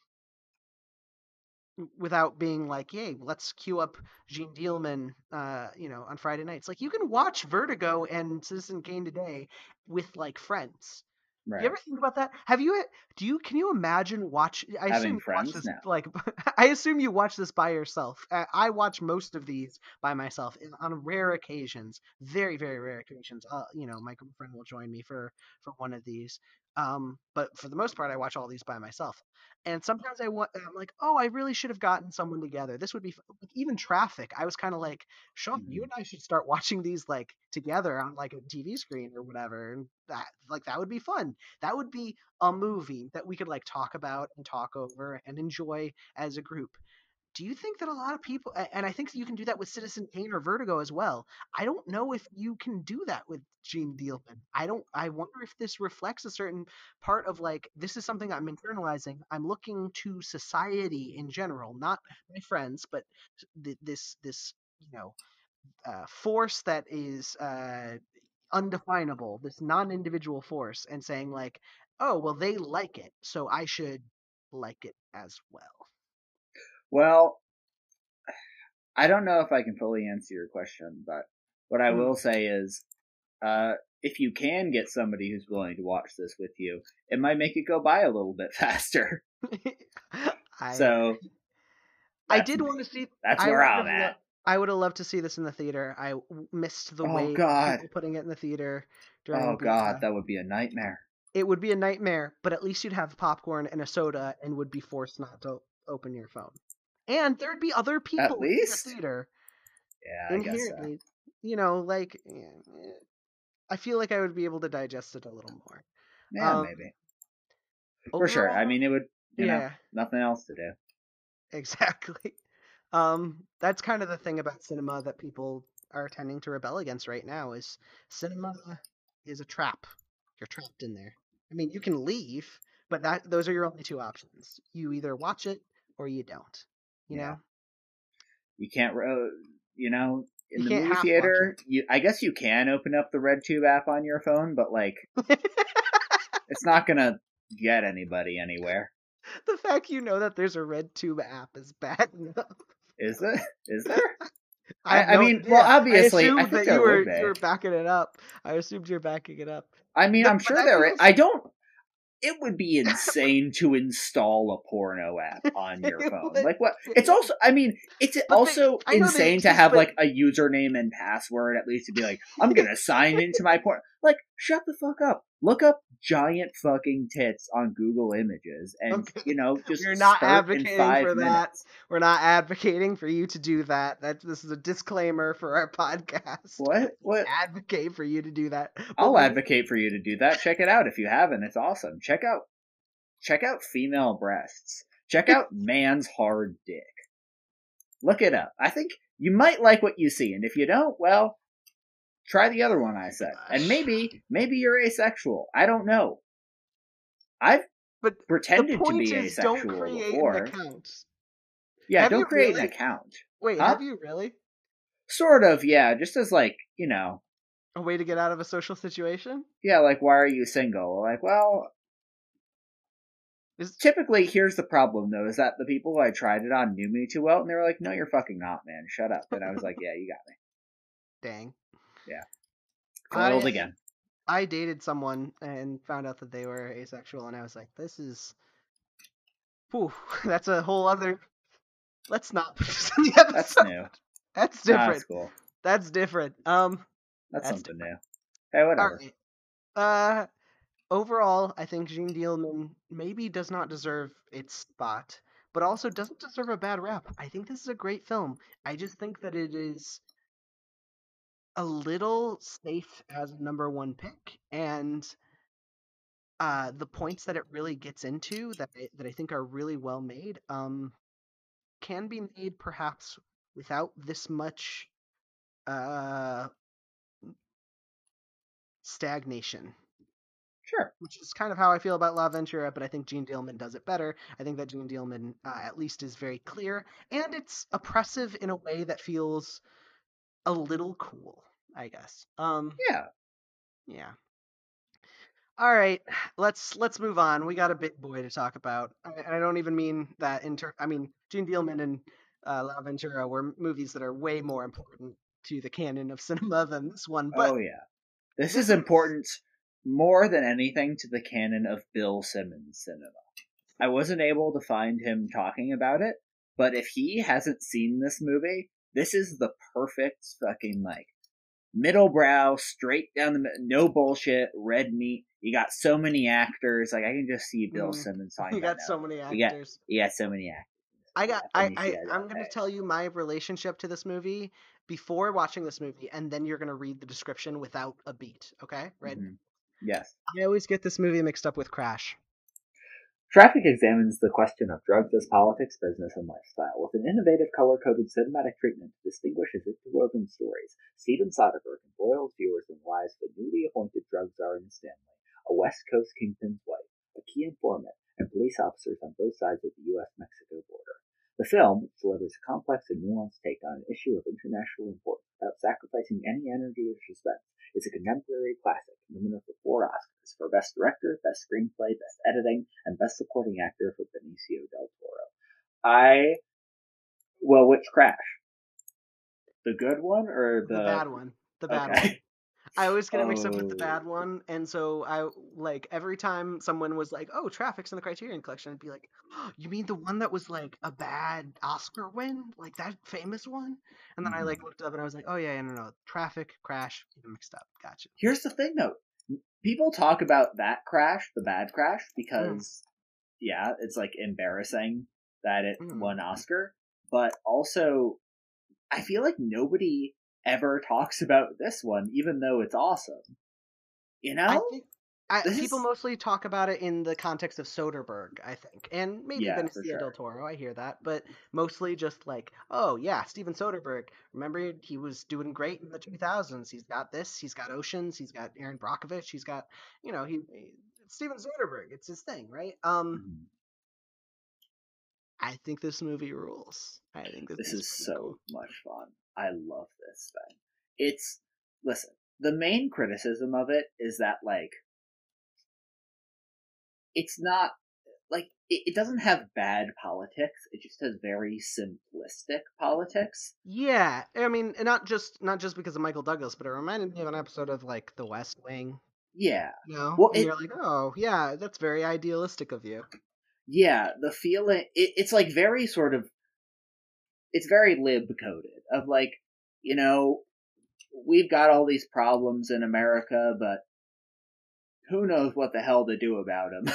without being like yay let's queue up Jeanne Dielman uh you know on Friday nights like you can watch Vertigo and Citizen Kane today with like friends Right. you ever think about that? Have you? Do you? Can you imagine watch? I Having assume you watch friends? this No. like. [laughs] I assume you watch this by yourself. Uh, I watch most of these by myself in, on rare occasions, very very rare occasions. Uh, you know, my girlfriend will join me for for one of these. Um, but for the most part, I watch all these by myself. And sometimes I want, I'm like, oh, I really should have gotten someone together. This would be like, even Traffic. I was kind of like, Sean, you Mhm. and I should start watching these like together on like a TV screen or whatever, and that like that would be fun that would be a movie that we could like talk about and talk over and enjoy as a group. Do you think that a lot of people, and I think you can do that with Citizen Kane or Vertigo as well. I don't know if you can do that with Jeanne Dielman. I don't. I wonder if this reflects a certain part of like this is something I'm internalizing. I'm looking to society in general, not my friends, but th- this this you know uh, force that is uh, undefinable, this non-individual force, and saying like, oh well, they like it, so I should like it as well. Well, I don't know if I can fully answer your question, but what I Hmm. will say is, uh, if you can get somebody who's willing to watch this with you, it might make it go by a little bit [laughs] faster. [laughs] I, so I did want to see. That's where I'm have lo- at. I would have loved to see this in the theater. I missed the Oh, of God. people putting it in the theater. Oh god, uh, that would be a nightmare. it would be a nightmare, but at least you'd have popcorn and a soda and would be forced not to open your phone. And there'd be other people in least? the theater. Yeah, I guess so. you know, like eh, eh, I feel like I would be able to digest it a little more. Yeah, um, maybe. For sure. I mean, it would, you know, yeah, nothing else to do. exactly. [laughs] Um, that's kind of the thing about cinema that people are tending to rebel against right now is cinema is a trap. You're trapped in there. I mean, you can leave, but that those are your only two options. You either watch it or you don't. You Yeah. know? You can't, ro- uh, you know, in You the movie theater, you, I guess you can open up the RedTube app on your phone, but like, [laughs] it's not gonna get anybody anywhere. the fact you know that there's a red tube app is bad [laughs] enough. Is it? Is there? [laughs] I, I- I mean, idea. well, obviously, I assumed think that you were you were backing it up. I assumed you were backing it up. I mean, The- I'm sure there. Is, I don't. It would be insane to install a porno app [laughs] on your phone. Like what? It's also. I mean, it's they- also they insane to have but- like a username and password at least to be like, I'm gonna sign into my porn. Like, shut the fuck up. Look up giant fucking tits on Google Images, and Okay. you know, [laughs] just You're not start in advocating five for that. minutes. We're not advocating for you to do that. That this is a disclaimer for our podcast. What? What? Advocate for you to do that. But I'll we- advocate for you to do that. Check it out if you haven't. It's awesome. Check out check out female breasts. Check out [laughs] man's hard dick. Look it up. I think you might like what you see, and if you don't, well, try the other one I said. And maybe maybe you're asexual. I don't know. I've But pretended to be is, asexual don't create before. an account. Yeah, Have don't create really? an account. Wait, Huh? have you really Sort of, yeah, just as like, you know, a way to get out of a social situation? yeah, like why are you single? Like, well, Is typically here's the problem though is that the people who i tried it on knew me too well and they were like no you're fucking not man shut up and i was like [laughs] yeah you got me dang. Foiled I- again I dated someone and found out that they were asexual, and I was like, "This is, [laughs] whew, that's a whole other." [laughs] Let's not put this in the [laughs] episode. that's new That's Nah, different. that's cool That's different. Um, that's, That's something new Hey, whatever. Right. Uh, overall, I think Jeanne Dielman maybe does not deserve its spot, but also doesn't deserve a bad rap. I think this is a great film. I just think that it is a little safe as a number one pick, and uh, the points that it really gets into that I, that I think are really well made um, can be made perhaps without this much uh, stagnation Sure. which is kind of how I feel about L'avventura, but I think Jeanne Dielman does it better. I think that Jeanne Dielman uh, at least is very clear, and it's oppressive in a way that feels a little cool, I guess. Um, Yeah. yeah. All right, [sighs] let's let's move on. We got a big boy to talk about. I, I don't even mean that in ter- I mean Jeanne Dielman and uh, L'avventura were movies that are way more important to the canon of [laughs] cinema than this one. But oh yeah. This is important more than anything to the canon of Bill Simmons cinema. I wasn't able to find him talking about it, but if he hasn't seen this movie, this is the perfect fucking like middle brow, straight down the no bullshit, red meat. You got so many actors, like I can just see Bill Mm. Simmons [laughs] talking you got so many actors. You got so many actors. I got. I. I I'm gonna tell you my relationship to this movie before watching this movie, and then you're gonna read the description without a beat. Okay, right? Mhm. Yes. I always get this movie mixed up with Crash. Traffic examines the question of drugs as politics, business, and lifestyle with an innovative color-coded cinematic treatment that distinguishes interwoven stories. Steven Soderbergh embroils viewers in the lives of a newly appointed drug czar in Stanley, a West Coast kingpin's wife, a key informant, and police officers on both sides of the U.S.-Mexico border. The film, which delivers a complex and nuanced take on an issue of international importance without sacrificing any energy or suspense, is a contemporary classic, nominated for four Oscars for Best Director, Best Screenplay, Best Editing, and Best Supporting Actor for Benicio del Toro. I, well, which Crash? The good one or the, The, bad one. The bad okay. I always get it mixed up with the Oh. bad one, and so I like every time someone was like, "Oh, Traffic's in the Criterion Collection," I'd be like, oh, [gasps] "You mean the one that was like a bad Oscar win, like that famous one?" And then I like Mhm. looked up and I was like, "Oh yeah, yeah, no, no, Traffic, Crash, mixed up. Gotcha." Here's the thing, though. People talk about that crash, the bad crash, because yeah, it's like embarrassing that it Mm. won Oscar, but also I feel like nobody ever talks about this one, even though it's awesome. You know? I think I, people is- mostly talk about it in the context of Soderbergh, I think, and maybe Yeah, Benicio sure. del Toro. I hear that, but mostly just like, oh yeah, Steven Soderbergh. Remember, he was doing great in the 2000s. He's got this. He's got Oceans. He's got Erin Brockovich. He's got, you know, he. he- Steven Soderbergh. It's his thing, right? Um, Mhm. I think this movie rules. I think this, This is so cool. much fun. I love this thing. It's listen. The main criticism of it is that like it's not like it, it doesn't have bad politics. It just has very simplistic politics. Yeah, I mean, not just not just because of Michael Douglas, but it reminded me of an episode of like The West Wing. Yeah, You know, Well, and it- you're like, oh yeah, that's very idealistic of you. yeah. The feeling it, it's like very sort of it's very lib coded of like you know we've got all these problems in America, but who knows what the hell to do about them.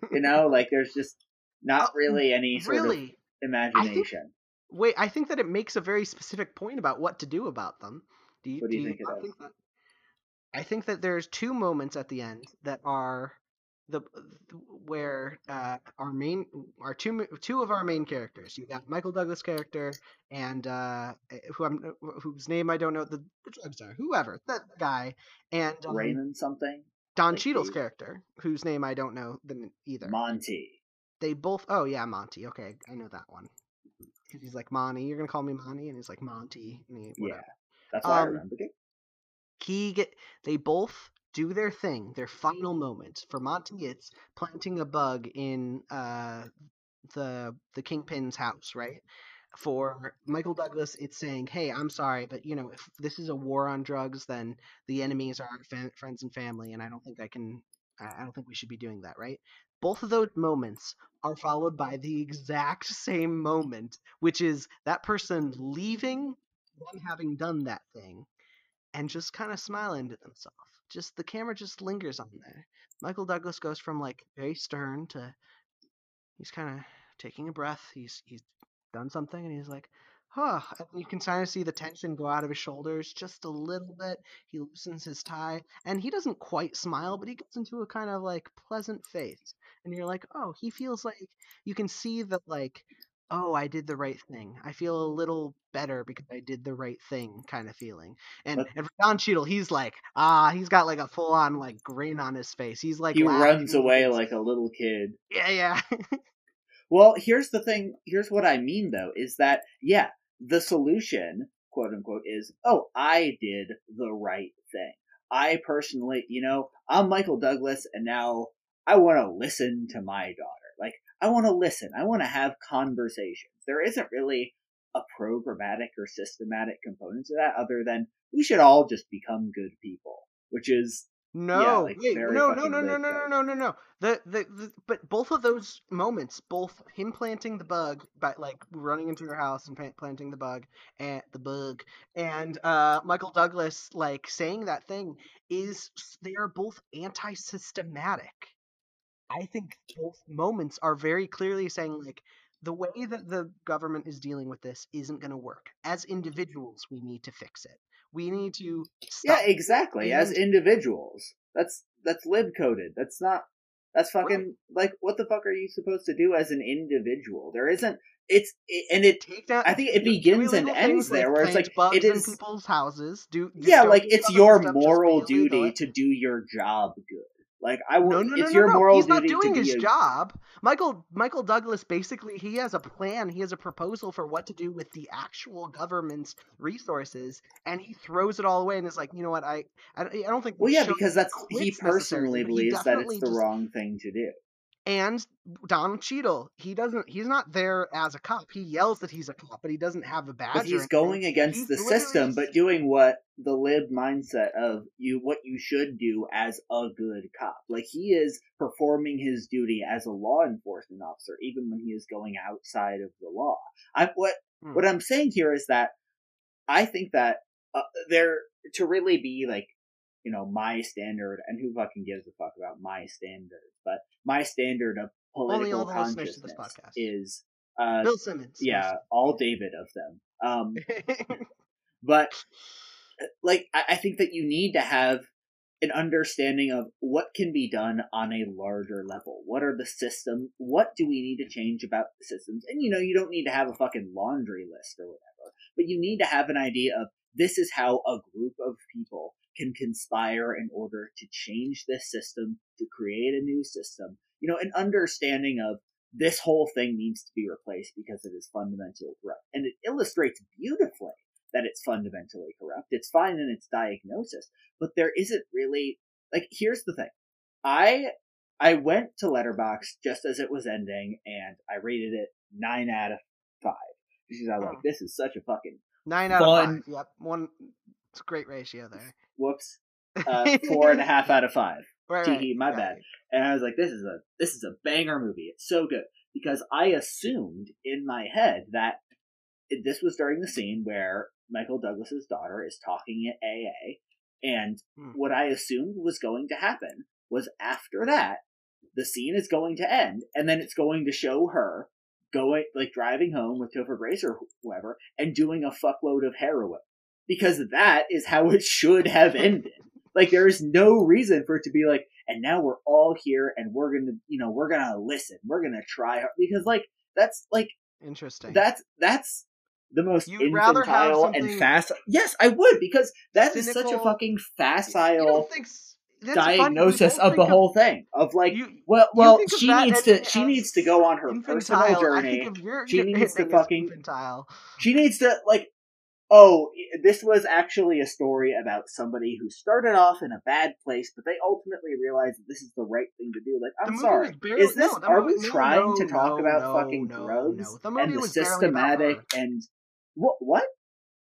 [laughs] you know, [laughs] like there's just not Oh, really any sort of really? imagination. Wait, I think that it makes a very specific point about what to do about them. Do you, What do you do think it not does? that? I think that there's two moments at the end that are the where uh, our main our two two of our main characters. You got Michael Douglas character and uh, who I'm whose name I don't know the the drug czar, whoever that guy, and um, Raymond something, Don like Cheadle's the- character, whose name I don't know the, either. Monty. they both. Oh yeah, Monty. Okay, I know that one. 'Cause he's like Monty. You're gonna call me Monty, and he's like Monty. And he, Yeah, that's why I Um, remembered it. He get. They both do their thing. Their final moment. For Monty, it's planting a bug in uh the the kingpin's house, right? For Michael Douglas, it's saying, "Hey, I'm sorry, but you know, if this is a war on drugs, then the enemies are our fa- friends and family, and I don't think I can. I I don't think we should be doing that, right?" Both of those moments are followed by the exact same moment, which is that person leaving, them having done that thing, and just kind of smiling to themselves. Just the camera just lingers on there. Michael Douglas goes from like very stern to he's kind of taking a breath. He's he's done something and he's like, huh. You can kind of see the tension go out of his shoulders just a little bit. He loosens his tie and he doesn't quite smile, but he gets into a kind of like pleasant face. And you're like, oh, he feels like you can see that like oh, I did the right thing. I feel a little better because I did the right thing kind of feeling. And and for Don Cheadle, he's like, ah, he's got like a full on like grin on his face. He's like he laughing. runs away like a little kid. yeah, yeah. Well, here's the thing. Here's what I mean, though, is that, yeah, the solution, quote unquote, is, oh, I did the right thing. I personally, you know, I'm Michael Douglas, and now I want to listen to my daughter. I want to listen. I want to have conversations. There isn't really a programmatic or systematic component to that other than we should all just become good people, which is No, like, wait, no, no, no, no, no, no, no, no, no. The, the the but both of those moments, both him planting the bug by like running into your house and planting the bug and the bug, and uh Michael Douglas like saying that thing is they are both anti-systematic. I think both moments are very clearly saying like the way that the government is dealing with this isn't going to work. As individuals, we need to fix it. We need to stop Yeah, exactly. As individuals, that's that's lib coded. That's not. That's fucking like what the fuck are you supposed to do as an individual? There isn't. It's it, and it. take down. I think it begins and ends things like there, where it's like it in people's houses. Do do- Yeah, like it's your moral duty to do your job good. Like I will. no, no, it's no, your moral He's not doing his a, job. Michael Michael Douglas basically he has a plan. He has a proposal for what to do with the actual government's resources, and he throws it all away and is like, you know what? I I, don't- I don't think. Well, yeah, because that's he personally but he believes that it's the just- wrong thing to do. And Don Cheadle, he doesn't. He's not there as a cop. He yells that he's a cop, but he doesn't have a badge. But he's going against He's the system, but doing what the lib mindset of you, what you should do as a good cop. Like he is performing his duty as a law enforcement officer, even when he is going outside of the law. I what Hmm. what I'm saying here is that I think that uh, there to really be like you know my standard, and who fucking gives a fuck about my standard? But my standard of political the listeners to this consciousness podcast. is uh, Bill Simmons. yeah, all David of them. Um, [laughs] but uh, like I, I think that you need to have an understanding of what can be done on a larger level. What are the systems? What do we need to change about the systems? And you know, you don't need to have a fucking laundry list or whatever, but you need to have an idea of this is how a group of people can conspire in order to change this system, to create a new system. You know, an understanding of this whole thing needs to be replaced because it is fundamentally corrupt. And it illustrates beautifully that it's fundamentally corrupt. It's fine in its diagnosis, but there isn't really like here's the thing. I I went to Letterboxd just as it was ending and I rated it nine out of five. Because I was like, this is such a fucking Nine out Fun. of five. Yep, one. It's a great ratio there. whoops. [laughs] Uh, four and a half out of five. Right, Tee-hee, my right. bad. And I was like, this is a this is a banger movie. It's so good because I assumed in my head that this was during the scene where Michael Douglas's daughter is talking at AA, and Hmm. what I assumed was going to happen was after that, the scene is going to end, and then it's going to show her going like driving home with Topher Grace or whoever and doing a fuckload of heroin because that is how it should have ended. Like there is no reason for it to be like, and now we're all here and we're gonna, you know, we're gonna listen, we're gonna try hard because like that's like Interesting. that's that's the most You'd infantile and fast. Yes, I would because that is such a fucking facile don't think s- that's funny, we diagnosis of the think whole thing of like, you, well, well, she needs to she needs to go on her infantile. personal journey. of She [laughs] needs to fucking- infantile. She needs to like oh, this was actually a story about somebody who started off in a bad place, but they ultimately realized that this is the right thing to do. Like, I'm sorry. was barely- Is this no, are movie- we trying no, to talk no, about fucking drugs no. The and movie the was barely about systematic her. and what what?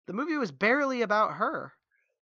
The movie was barely about her.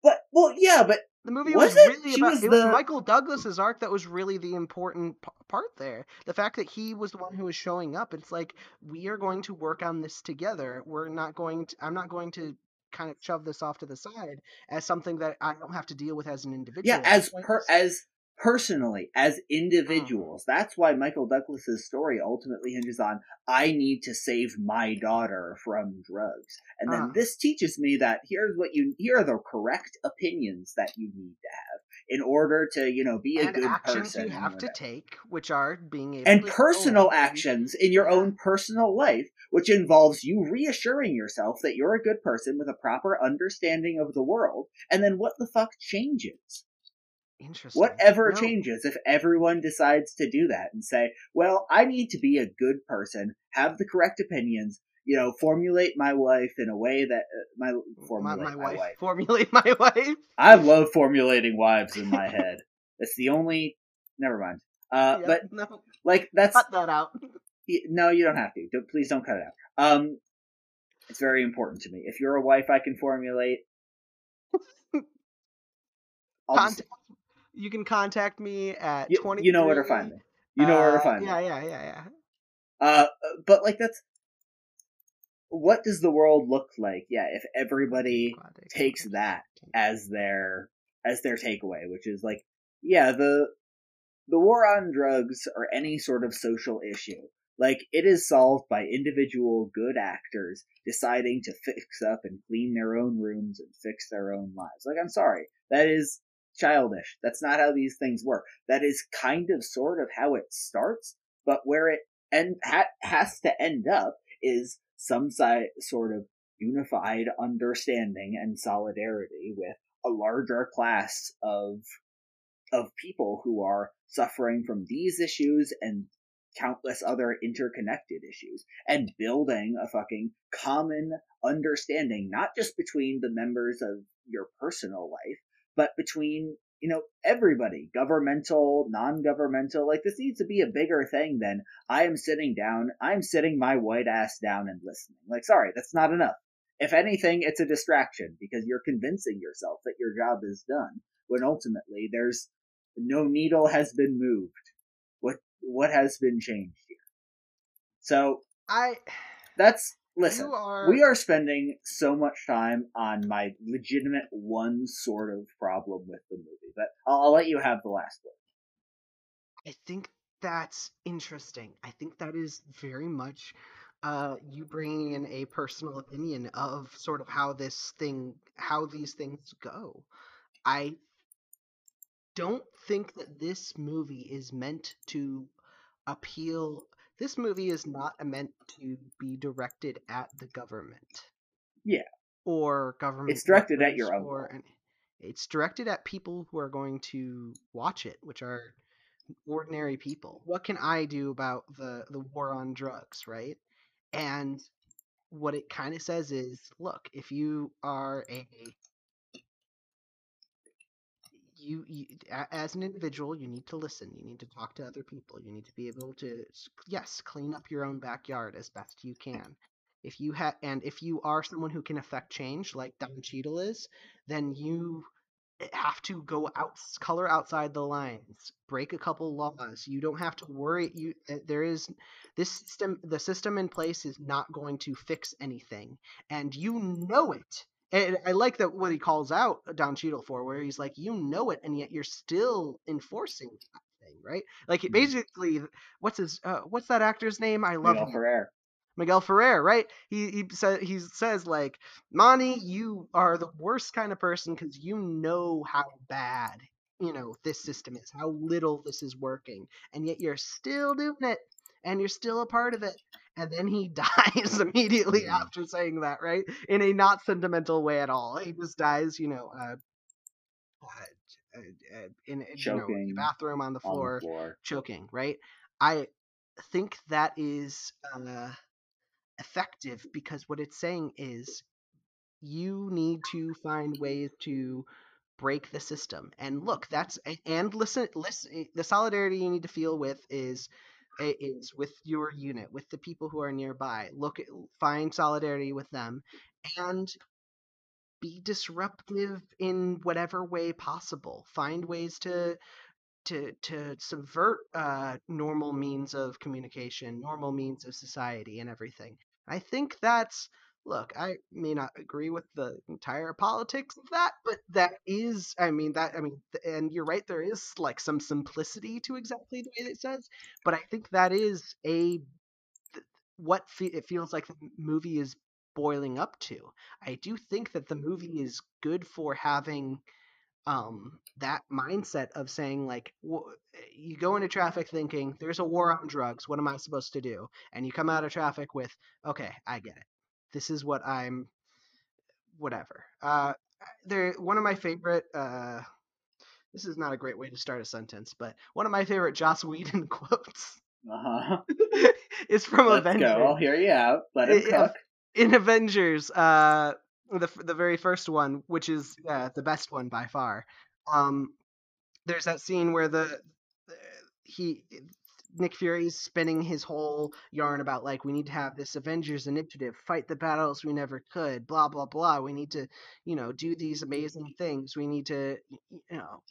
But well, yeah, but The movie Was was, it? really She about was it was Michael Douglas's arc that was really the important p- part there. The fact that he was the one who was showing up. It's like we are going to work on this together. We're not going to. I'm not going to kind of shove this off to the side as something that I don't have to deal with as an individual. Yeah, as per as personally as individuals. That's why Michael Douglas's story ultimately hinges on I need to save my daughter from drugs. And then Uh. this teaches me that here's what you here are the correct opinions that you need to have in order to, you know, be a and good actions person. you and have to take, which are being able and to personal actions in your own personal life, which involves you reassuring yourself that you're a good person with a proper understanding of the world, and then what the fuck changes? Interesting. Whatever No, changes if everyone decides to do that and say, well, I need to be a good person, have the correct opinions, you know, formulate my life in a way that uh, my My, formulate my my, wife. wife. Formulate my [laughs] wife. I love formulating wives in my head. It's the only. Never mind. Uh, [laughs] but no, like that's cut that out. No, you don't have to. Don't, please don't cut it out. Um, it's very important to me. If you're a wife, I can formulate. [laughs] I'll just- Contact, you can contact me at you, twenty. you know where to find me. You know where to find yeah, me. Yeah, yeah, yeah, Uh, but like that's. What does the world look like? Yeah, if everybody takes that as their as their takeaway, which is like, yeah, the the war on drugs or any sort of social issue, like it is solved by individual good actors deciding to fix up and clean their own rooms and fix their own lives. Like, I'm sorry, that is childish. That's not how these things work. That is kind of sort of how it starts, but where it and ha- has to end up is some si- sort of unified understanding and solidarity with a larger class of of people who are suffering from these issues and countless other interconnected issues and building a fucking common understanding not just between the members of your personal life but between you know everybody governmental non-governmental like this needs to be a bigger thing than i am sitting down i'm sitting my white ass down and listening. Like sorry that's not enough. If anything it's a distraction because you're convincing yourself that your job is done when ultimately there's no needle has been moved what has been changed here so I. that's listen are. we are spending so much time on my legitimate one sort of problem with the movie, but I'll, I'll let you have the last word. I think that's interesting. I think that is very much uh, you bringing in a personal opinion of sort of how this thing, how these things go. I don't think that this movie is meant to appeal. This movie is not meant to be directed at the government. Yeah. Or government. It's directed at your own or an- It's directed at people who are going to watch it, which are ordinary people. What can I do about the the war on drugs, right? And what it kind of says is, look, if you are a you, you as an individual, you need to listen. You need to talk to other people. You need to be able to yes, clean up your own backyard as best you can. If you have and if you are someone who can affect change like Don Cheadle is, then you have to go out color outside the lines break a couple laws you don't have to worry you uh, there is this system the system in place is not going to fix anything and you know it and i like that what he calls out don Cheadle for where he's like you know it and yet you're still enforcing that thing right like it Mhm. basically what's his uh, what's that actor's name i love Miguel him Ferrer. Miguel Ferrer, right? He he says he says like, Monty, you are the worst kind of person because you know how bad you know this system is, how little this is working, and yet you're still doing it, and you're still a part of it. And then he [laughs] dies immediately Mhm. after saying that, right? In a not sentimental way at all. He just dies, you know, uh, uh, uh, in you know, the bathroom on the On floor the floor. choking, right? I think that is uh, effective because what it's saying is you need to find ways to break the system. And look, that's and listen, listen. The solidarity you need to feel with is is with your unit, with the people who are nearby. Look, at, find solidarity with them, and be disruptive in whatever way possible. Find ways to to to subvert uh, normal means of communication, normal means of society, and everything. I think that's look, I may not agree with the entire politics of that, but that is, I mean, that, I mean, and you're right, there is like some simplicity to exactly the way it says, but I think that is a what fe- it feels like the movie is boiling up to. I do think that the movie is good for having um that mindset of saying like w- you go into traffic thinking there's a war on drugs what am i supposed to do? and you come out of traffic with okay i get it this is what i'm whatever uh there one of my favorite uh this is not a great way to start a sentence but one of my favorite joss [laughs] whedon quotes Uh-huh. [laughs] is from Let's avengers go. I'll hear you out. Let him cook. in Avengers, uh, the the very first one, which is uh, the best one by far. Um, there's that scene where the he Nick Fury's spinning his whole yarn about like we need to have this Avengers initiative, fight the battles we never could, blah blah blah. We need to, you know, do these amazing things. We need to, you know,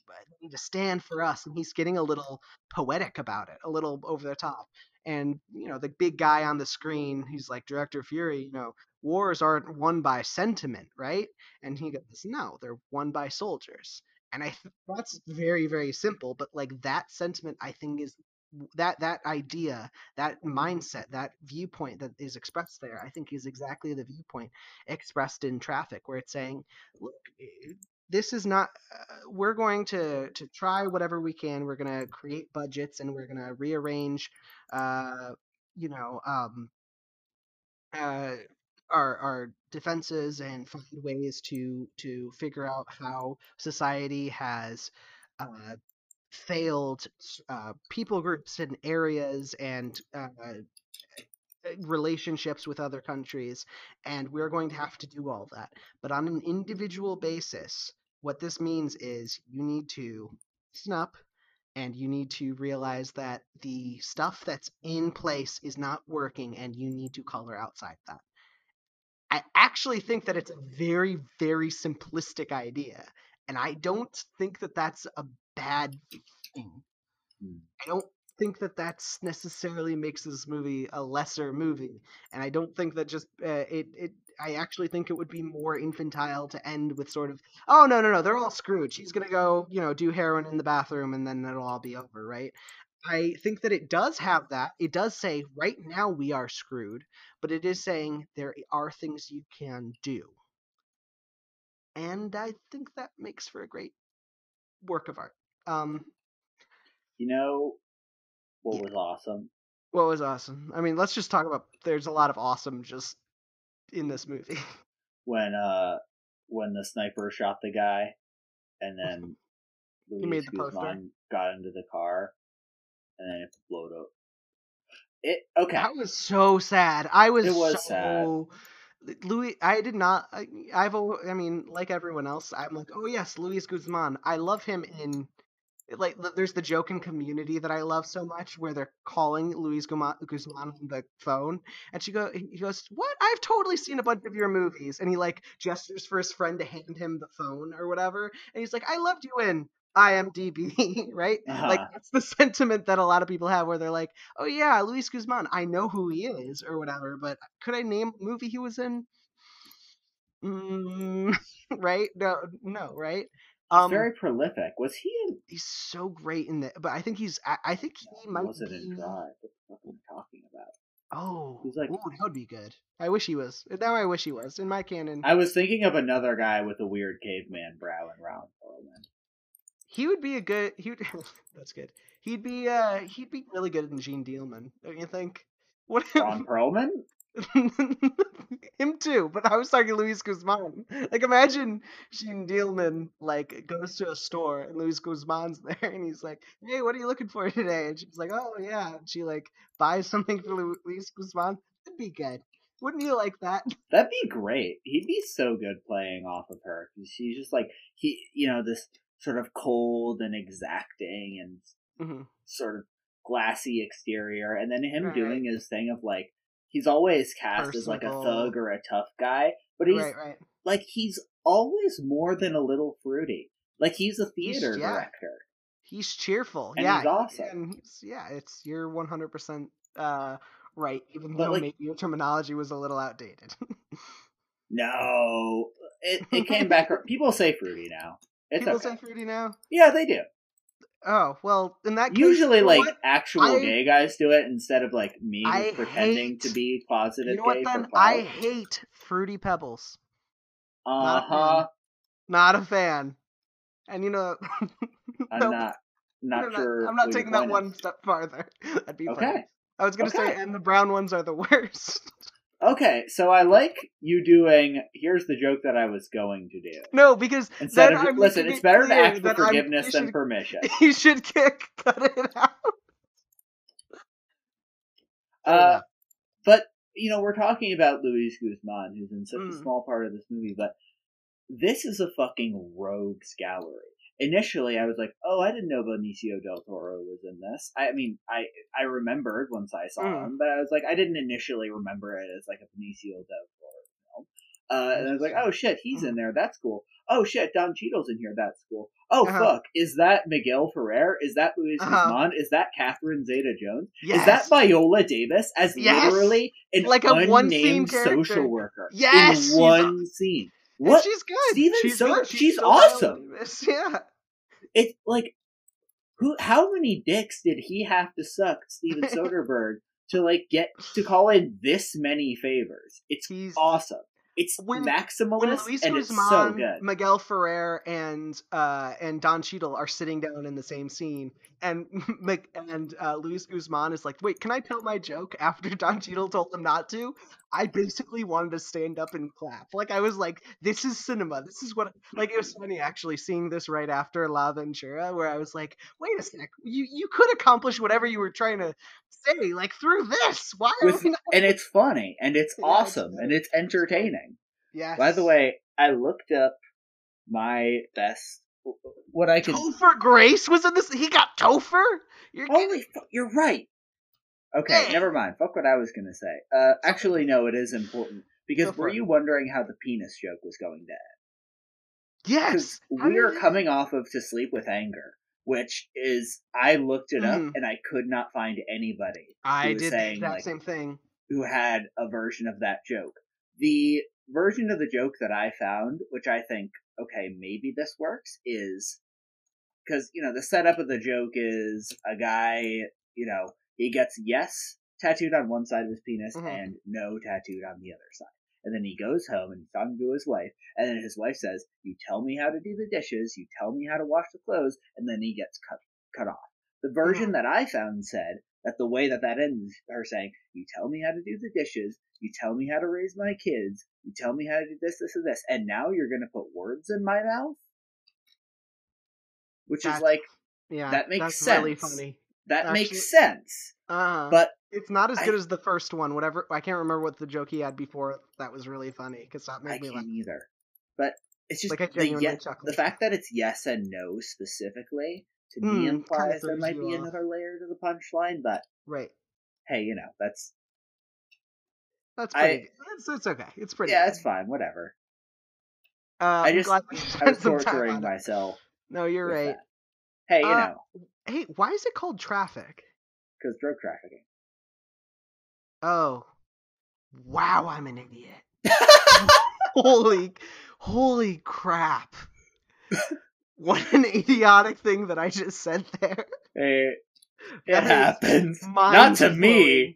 need to stand for us. And he's getting a little poetic about it, a little over the top. And you know, the big guy on the screen, he's like Director Fury. You know, wars aren't won by sentiment, right? And he goes, no, they're won by soldiers. And I th- that's very very simple, but like that sentiment, I think is that that idea that mindset that viewpoint that is expressed there i think is exactly the viewpoint expressed in traffic where it's saying look eh, this is not uh, we're going to to try whatever we can. We're going to create budgets and we're going to rearrange uh you know um uh our our defenses and find ways to to figure out how society has uh failed uh, people groups and areas and uh, relationships with other countries, and we're going to have to do all that. But on an individual basis, what this means is you need to snap and you need to realize that the stuff that's in place is not working and you need to color outside that. I actually think that it's a very, very simplistic idea. And I don't think that that's a bad thing. Hmm. I don't think that that's necessarily makes this movie a lesser movie, and I don't think that just uh, it it. I actually think it would be more infantile to end with sort of, oh no no no, they're all screwed. She's gonna go you know do heroin in the bathroom and then it'll all be over, right? I think that it does have that. It does say right now we are screwed, but it is saying there are things you can do. And I think that makes for a great work of art. Um, You know what Yeah. was awesome? What was awesome? I mean, let's just talk about. There's a lot of awesome just in this movie. [laughs] When uh when the sniper shot the guy and then Luis made the poster. Guzman got into the car and then it exploded up. It okay. That was so sad. I was. It was so, sad. Louis, I did not. I, I've. I mean, like everyone else, I'm like, oh yes, Luis Guzman. I love him in. Like, there's the joke in Community that I love so much, where they're calling Luis Guma- Guzman on the phone, and she go, he goes, "What? I've totally seen a bunch of your movies," and he like gestures for his friend to hand him the phone or whatever, and he's like, "I loved you in IMDb," [laughs] right? Like Uh-huh. that's the sentiment that a lot of people have, where they're like, "Oh yeah, Luis Guzman, I know who he is or whatever, but could I name a movie he was in?" Mm, [laughs] right? No, no, right? He's Um, very prolific. Was he in he's so great in that, but I think he's, I, I think he might was it in be. Drive? What the fuck am I talking about? Oh, He's like- ooh, that would be good. I wish he was. Now I wish he was in my canon. I was thinking of another guy with a weird caveman brow and Ron Perlman. He would be a good. He would, [laughs] that's good. He'd be. Uh, he'd be really good in Jeanne Dielman, don't you think? What? Ron Perlman? [laughs] Him too, but I was talking Luis Guzman. Like, imagine Jeanne Dielman like goes to a store and Luis Guzman's [laughs] there, and he's like, "Hey, what are you looking for today?" And she's like, "Oh yeah," and she like buys [laughs] something for Luis Guzman. That'd be good. Wouldn't you like that? That'd be great. He'd be so good playing off of her. She's just like he, you know, this sort of cold and exacting and hmm sort of glassy exterior, and then him Right. doing his thing of like he's always cast as like a thug or a tough guy, but he's Right, right. like he's always more than a little fruity. Like he's a He's- theater yeah. director. He's cheerful. And yeah, he's awesome. And he's, yeah, it's you're 100% uh, right? Even But, though like- maybe your terminology was a little outdated. [laughs] No, it it came back. People say fruity now. It's People okay. say fruity now. yeah, they do. Oh well, in that case, Usually, you know like what? actual I- gay guys do it instead of like me I pretending hate- to be positive you know what? gay. Then I hate fruity pebbles. Uh not a huh. fan. Not a fan. And you know, [laughs] I'm no, not not I'm sure. Not, I'm not taking that one is. step farther. [laughs] That'd be funny. Okay. I was gonna say, and the brown ones are the [laughs] worst. Okay, so I like you doing. Here's the joke that I was going to do. no, because Instead of I'm listen, it's better to ask for forgiveness you than permission. [laughs] You should kick, [laughs] cut it out. Uh, but you know, we're talking about Luis Guzman, who's in such a Mm. small part of this movie, but this is a fucking rogues gallery. Initially, I was like, "Oh, I didn't know Benicio del Toro was in this." I, mean, I I remembered once I saw Mm. him, but I was like, I didn't initially remember it as like a Benicio del Toro film. Uh, and I was like, "Oh shit, he's in there. That's cool." Oh shit, Don Cheadle's in here. That's cool. Oh Uh-huh. fuck, is that Miguel Ferrer? Is that Luis Uh-huh. Guzman? Is that Catherine Zeta-Jones? yes. Is that Viola Davis as Yes! literally an Like a unnamed social worker Yes, in one scene? And What? She's good. Steven she's she's so awesome. [laughs] Yeah. It's like who? How many dicks did he have to suck, Steven [laughs] Soderbergh, to like get to call in this many favors? It's He's awesome. It's When- when maximalist Luis and it's Guzman, so good. Miguel Ferrer, and uh, and Don Cheadle are sitting down in the same scene, and [laughs] Mc- and uh, Luis Guzman is like, "Wait, can I tell my joke?" After Don Cheadle told him not to, I basically wanted to stand up and clap. Like I was like, "This is cinema. This is what." Like it was funny actually seeing this right after L'avventura, where I was like, "Wait a sec, you you could accomplish whatever you were trying to say, like through this. Why are With, not?" and it's funny and it's Yeah, awesome and it's entertaining. Yes. By the way, I looked up my best what I can Topher Grace was in this. He got Topher. You're. Holy fuck, you're right. Okay, never mind. Fuck what I was gonna say. Uh, actually, no, it is important because Go were you wondering how the penis joke was going to end? Yes. We are coming off of To Sleep with Anger, which is I looked it up Mhm. and I could not find anybody I did saying, exact like- same thing. who had a version of that joke. The version of the joke that I found, which I think, okay, maybe this works, is because, you know, the setup of the joke is a guy, you know, he gets yes tattooed on one side of his penis Mhm. and no tattooed on the other side. And then he goes home and he's talking to his wife, and then his wife says, You tell me how to do the dishes, you tell me how to wash the clothes, and then he gets cut cut off. The version that I found said that the way that that ends, her saying, "You tell me how to do the dishes, you tell me how to raise my kids, you tell me how to do this, this, and this, and now you're gonna put words in my mouth," which That's is like Yeah, that makes that's really sense. funny. that actually- makes sense, Uh, but it's not as I- good as the first one. Whatever, I can't remember what the joke he had before. That was really funny because that I made me laugh. can't either. But it's just Like I the, genuinely ye- chuckled. the fact that it's yes and no specifically to Hmm, me kinda implies there might be off. another layer to the punchline. But Right. hey, you know that's That's pretty. good. It's, it's okay. It's pretty. yeah, good. it's fine. Whatever. Uh, I I'm just [laughs] I was torturing myself. No, you're right. that. Hey, you Uh, know, Hey, why is it called traffic? because drug trafficking. Oh, wow! I'm an idiot. [laughs] [laughs] holy, holy crap! what an idiotic thing that I just said there. Hey, it happens. Not to me, mind-blowing.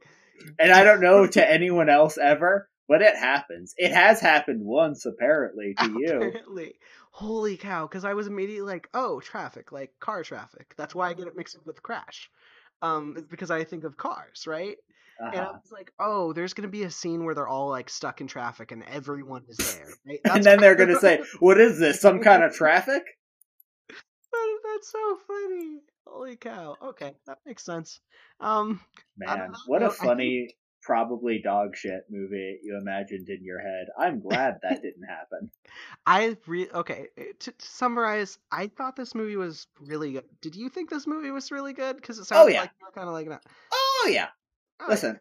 And I don't know to anyone else ever, but it happens. It has happened once, apparently, to you. Apparently. Holy cow, because I was immediately like, oh, traffic, like car traffic. That's why I get it mixed up with crash. Um, it's because I think of cars, right? And I Uh-huh. was like, oh, there's gonna be a scene where they're all like stuck in traffic and everyone is there, right? And then they're gonna say, [laughs] "What is this? Some kind of [laughs] traffic?" That's so funny. Holy cow. Okay, that makes sense. Um, Man, what a I think- funny, probably dog shit movie you imagined in your head. I'm glad that didn't happen. [laughs] I re okay. eh, To, to summarize, I thought this movie was really good. Did you think this movie was really good? Because it sounded yeah. like you were kind of like, that. Oh yeah. Oh, Listen,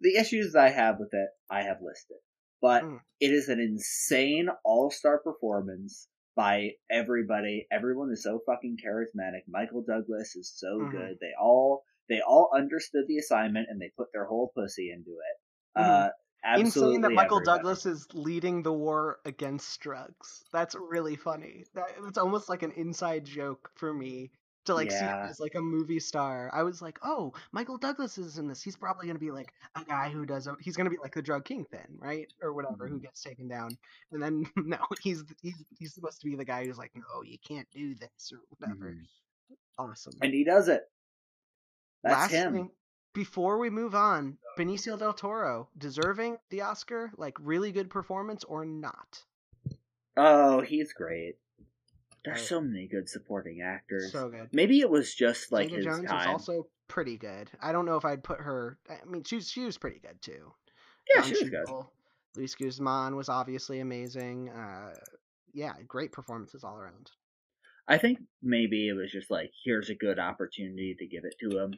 the issues I have with it, I have listed, but Mm. it is an insane all-star performance by everybody. Everyone is so fucking charismatic. Michael Douglas is so Mhm. good. They all They all understood the assignment and they put their whole pussy into it. Mhm. Uh, absolutely Insane that Michael everybody. Douglas is leading the war against drugs. That's really funny. That it's almost like an inside joke for me to like see him as like a movie star. I was like, oh, Michael Douglas is in this. He's probably gonna be like a guy who does. A, he's gonna be like the drug kingpin, right, or whatever, who Mhm. gets taken down. And then [laughs] no, he's he's he's supposed to be the guy who's like, no, you can't do this or whatever. Mhm. Awesome. And he does it. That's Last him. thing, before we move on, Benicio del Toro deserving the Oscar, like really good performance or not? Oh, he's great. There's so many good supporting actors. So good. Maybe it was just like Zeta his Jones time. was also pretty good. I don't know if I'd put her. I mean, she was, she was pretty good too. yeah, she was good. Luis Guzman was obviously amazing. Uh, yeah, great performances all around. I think maybe it was just like, here's a good opportunity to give it to him.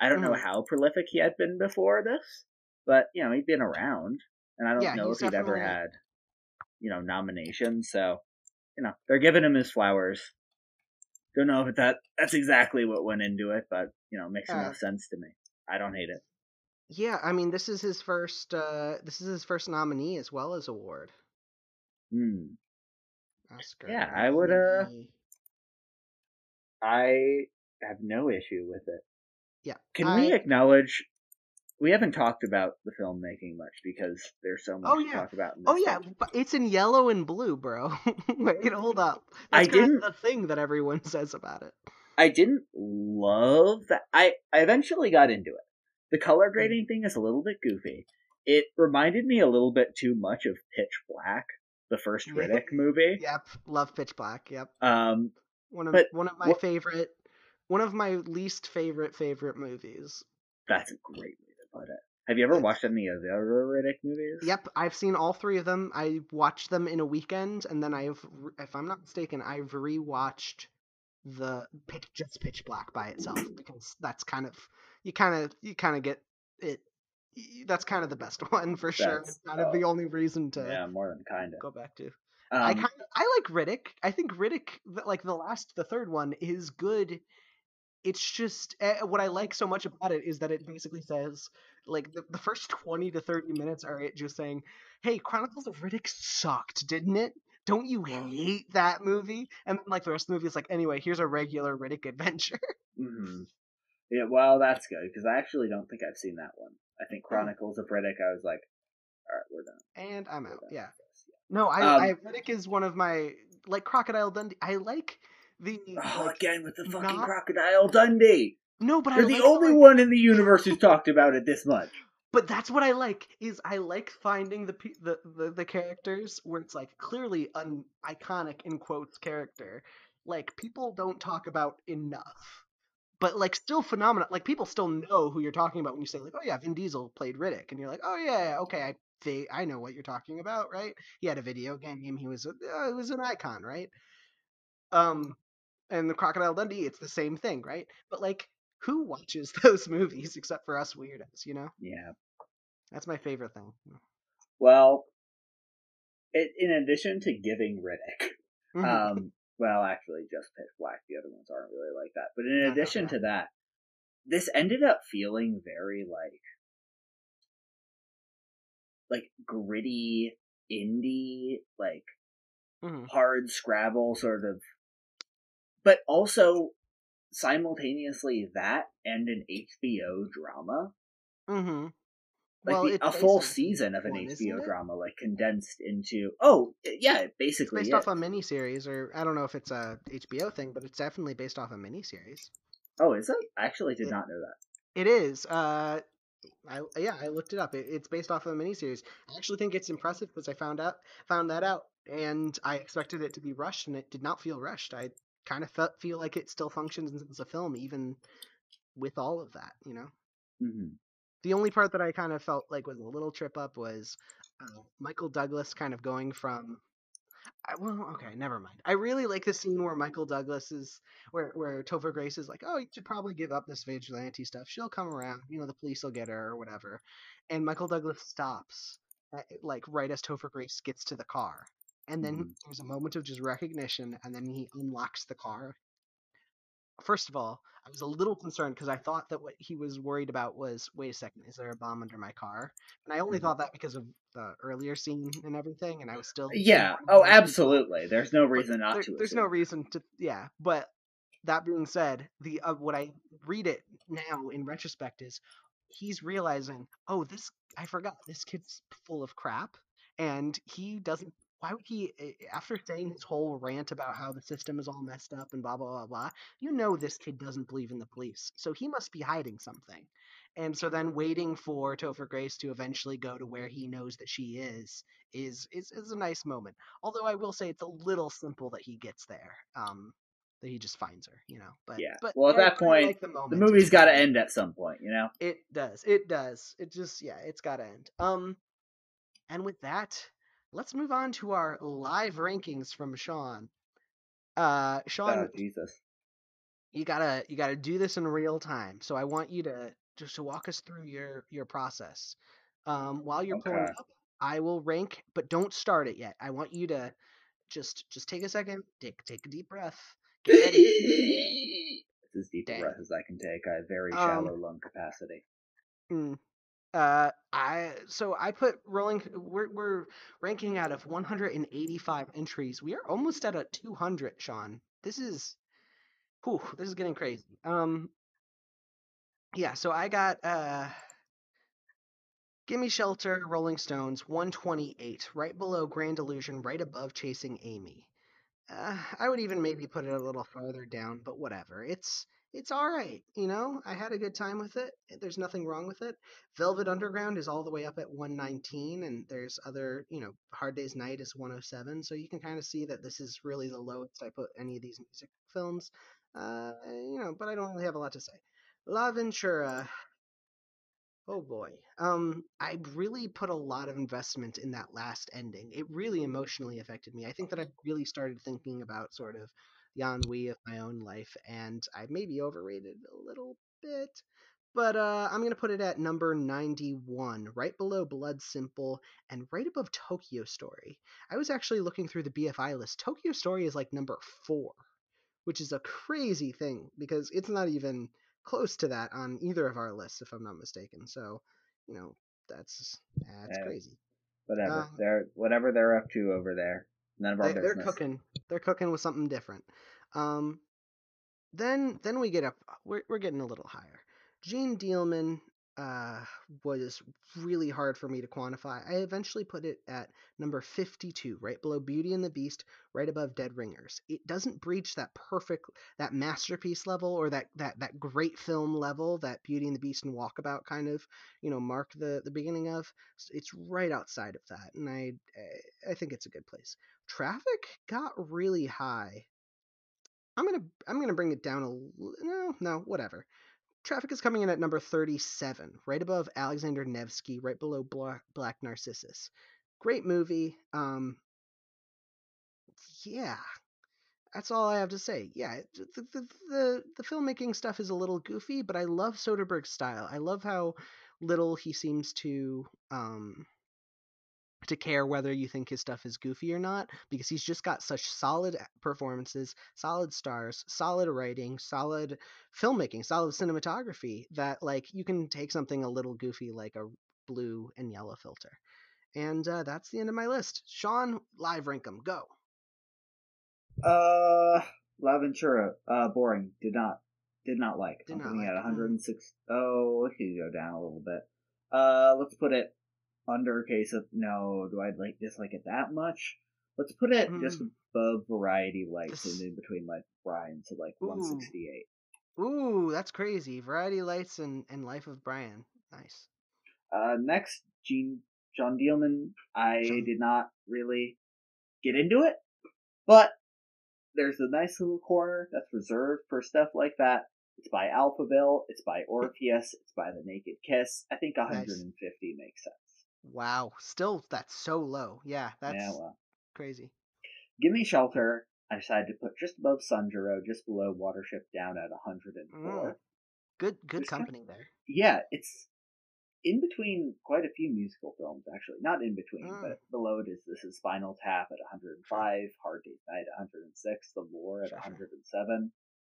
I don't know Mhm. how prolific he had been before this, but you know he'd been around, and I don't Yeah, know if he'd ever had, you know, nominations. So, you know, they're giving him his flowers. Don't know if that that's exactly what went into it, but you know, makes Yeah. enough sense to me. I don't hate it. Yeah, I mean, this is his first. Uh, this is his first nominee as well as award. Hmm. Oscar. Yeah, I would, uh. I have no issue with it. Yeah. Can we acknowledge we haven't talked about the filmmaking much because there's so much Oh, to yeah. talk about. In Oh yeah, but it's in yellow and blue, bro. [laughs] Wait, hold up. I That's kind didn't- the thing that everyone [laughs] says about it. I didn't love that. I I eventually got into it. The color grading thing is a little bit goofy. It reminded me a little bit too much of Pitch Black, the first Riddick movie. Yep, love Pitch Black. Yep, Um, one of But one of my what- favorite, one of my least favorite favorite movies. that's a great to put it. Have you ever watched any of the other Riddick movies? Yep, I've seen all three of them. I watched them in a weekend, and then I've, if I'm not mistaken, I've rewatched the pitch, just Pitch Black by itself because that's kind of you kind of you kind of get it. That's kind of the best [laughs] one for sure. That's- It's kind of the oh. only reason to Yeah, more than kind of. go back to. Um, I kind of I like Riddick. I think Riddick, like the last, the third one, is good. It's just uh, what I like so much about it is that it basically says like the, the first twenty to thirty minutes are it just saying, "Hey, Chronicles of Riddick sucked, didn't it? Don't you hate that movie?" And then like the rest of the movie is like, "Anyway, here's a regular Riddick adventure." hmm Yeah, well, that's good because I actually don't think I've seen that one. I Oh. think Chronicles of Riddick. I was like, all right, we're done. and I'm out. done Yeah. No, I, Um, I Riddick is one of my like Crocodile Dundee. I like the Oh, like, again with the fucking not- crocodile Dundee. no, but You're I the like only like, one in the universe who's talked about it this much. but that's what I like is I like finding the the the, the characters where it's like clearly an iconic in quotes character. Like people don't talk about enough. But like still phenomenal like people still know who you're talking about when you say like oh yeah Vin Diesel played Riddick. And you're like oh yeah yeah, okay I they, I know what you're talking about right? He had a video game he was a, uh, he was an icon right? Um and the Crocodile Dundee it's the same thing right but like who watches [laughs] those movies except for us weirdos you know Yeah. that's my favorite thing. Well, it, in addition to giving Riddick, [laughs] Mhm. um, well, actually, just Pitch Black. The other ones aren't really like that. But in addition to that, this ended up feeling very like, like gritty indie, like Mhm. hard Scrabble sort of, but also simultaneously that and an HBO drama, Mhm. like Well, the- a full season of an one, HBO drama, like condensed into. Oh, yeah, it It's basically. based is. off a miniseries, or I don't know if it's a HBO thing, but it's definitely based off a miniseries. Oh, is it? I actually did It- not know that. It is. Uh, I yeah, I looked it up. It, it's based off of a miniseries. I actually think it's impressive because I found out found that out, and I expected it to be rushed, and it did not feel rushed. I kind of felt feel like it still functions as a film, even with all of that. You know. hmm The only part that I kind of felt like was a little trip up was uh, Michael Douglas kind of going from. I, well, okay, never mind. I really like the scene where Michael Douglas is, where where Topher Grace is like, "Oh, you should probably give up this vigilante stuff. She'll come around. You know, the police will get her or whatever." And Michael Douglas stops, at, like right as Topher Grace gets to the car, and then Mhm. there's a moment of just recognition, and then he unlocks the car. first of all, I was a little concerned because I thought that what he was worried about was, wait a second, is there a bomb under my car? And I only Mhm. thought that because of the earlier scene and everything, and I was still Yeah. Oh, absolutely. There's no reason not there- to. There's no reason to, yeah. But that being said, the uh, what I read it now in retrospect is he's realizing, oh, this I forgot this kid's full of crap, and he doesn't. Why would he, eh, after saying his whole rant about how the system is all messed up and blah blah blah blah, you know this kid doesn't believe in the police, so he must be hiding something. And so then waiting for Topher Grace to eventually go to where he knows that she is is is, is a nice moment. Although I will say it's a little simple that he gets there. Um, that he just finds her, you know. But Yeah. but Well, at I- that point, like the. The movie's got to end at some point, you know. It does. It does. It just yeah, it's got to end. Um, and with that, let's move on to our live rankings from Sean. Uh, Sean, Oh Jesus. you gotta you gotta do this in real time. So I want you to just to walk us through your your process. Um, while you're pulling up, I will rank, but don't start it yet. I want you to just just take a second, take take a deep breath, get ready. [laughs] It's as deep a breath as I can take. I have very Um, shallow lung capacity. Mm. Uh, I so I put rolling. We're we're ranking out of 185 entries. We are almost at a 200, Sean. This is, whew, this is getting crazy. Um, yeah. So I got uh, Gimme Shelter, Rolling Stones, 128, right below Grand Illusion, right above Chasing Amy. Uh, I would even maybe put it a little farther down, but whatever. It's it's all right, you know. I had a good time with it. There's nothing wrong with it. Velvet Underground is all the way up at 119, and there's other, you know, Hard Day's Night is 107. So you can kind of see that this is really the lowest I put any of these music films. Uh, you know, but I don't really have a lot to say. L'avventura. Oh boy. Um, I really put a lot of investment in that last ending. It really emotionally affected me. I think that I really started thinking about sort of the ennui of my own life, and I maybe overrated a little bit. But uh, I'm gonna put it at number 91, right below Blood Simple and right above Tokyo Story. I was actually looking through the BFI list. Tokyo Story is like number four, which is a crazy thing because it's not even close to that on either of our lists, if I'm not mistaken. So, you know, that's that's Yeah. crazy. Whatever. um, they're whatever they're up to over there. None of our They, they're cooking. They're cooking with something different. Um, then then we get up. We're we're getting a little higher. Jeanne Dielman uh, was really hard for me to quantify. I eventually put it at number 52, right below Beauty and the Beast, right above Dead Ringers. It doesn't breach that perfect, that masterpiece level or that, that, that great film level that Beauty and the Beast and Walkabout kind of, you know, mark the, the beginning of. It's right outside of that, and I, I think it's a good place. Traffic got really high. I'm gonna I'm gonna bring it down a no no whatever. Traffic is coming in at number 37, right above Alexander Nevsky, right below Black, Narcissus. Great movie. Um, yeah, that's all I have to say. Yeah, the, the, the, the filmmaking stuff is a little goofy, but I love Soderbergh's style. I love how little he seems to um, to care whether you think his stuff is goofy or not because he's just got such solid performances, solid stars, solid writing, solid filmmaking, solid cinematography that like you can take something a little goofy like a blue and yellow filter. And uh, that's the end of my list. Sean, live rank 'em. Go. Uh, L'avventura. Uh, boring. Did not. Did not like. Did I'm not like, at mm. 106. Oh, it could go down a little bit. Uh, let's put it under case of no. Do I like dislike it that much? Let's put it just Mm. above Variety Lights and in between like Brian, so like Ooh. 168. Ooh, that's crazy. Variety Lights and, and Life of Brian. Nice. Uh, next, Jeanne John Dielman. I did not really get into it, but there's a nice little corner that's reserved for stuff like that. It's by Alphaville. It's by Orpheus. It's by The Naked Kiss. I think 150 makes sense. Wow. Still, that's so low. Yeah, that's yeah, well, crazy. Gimme Shelter. I decided to put just above Sanjuro, just below Watership Down at 104. Mm. Good good Just kind- company there. yeah, it's in between quite a few musical films, actually. Not in between, Mm. but below it is this is Spinal Tap at 105, Hard Day's Night at 106, The Lure at Sure, sure. 107.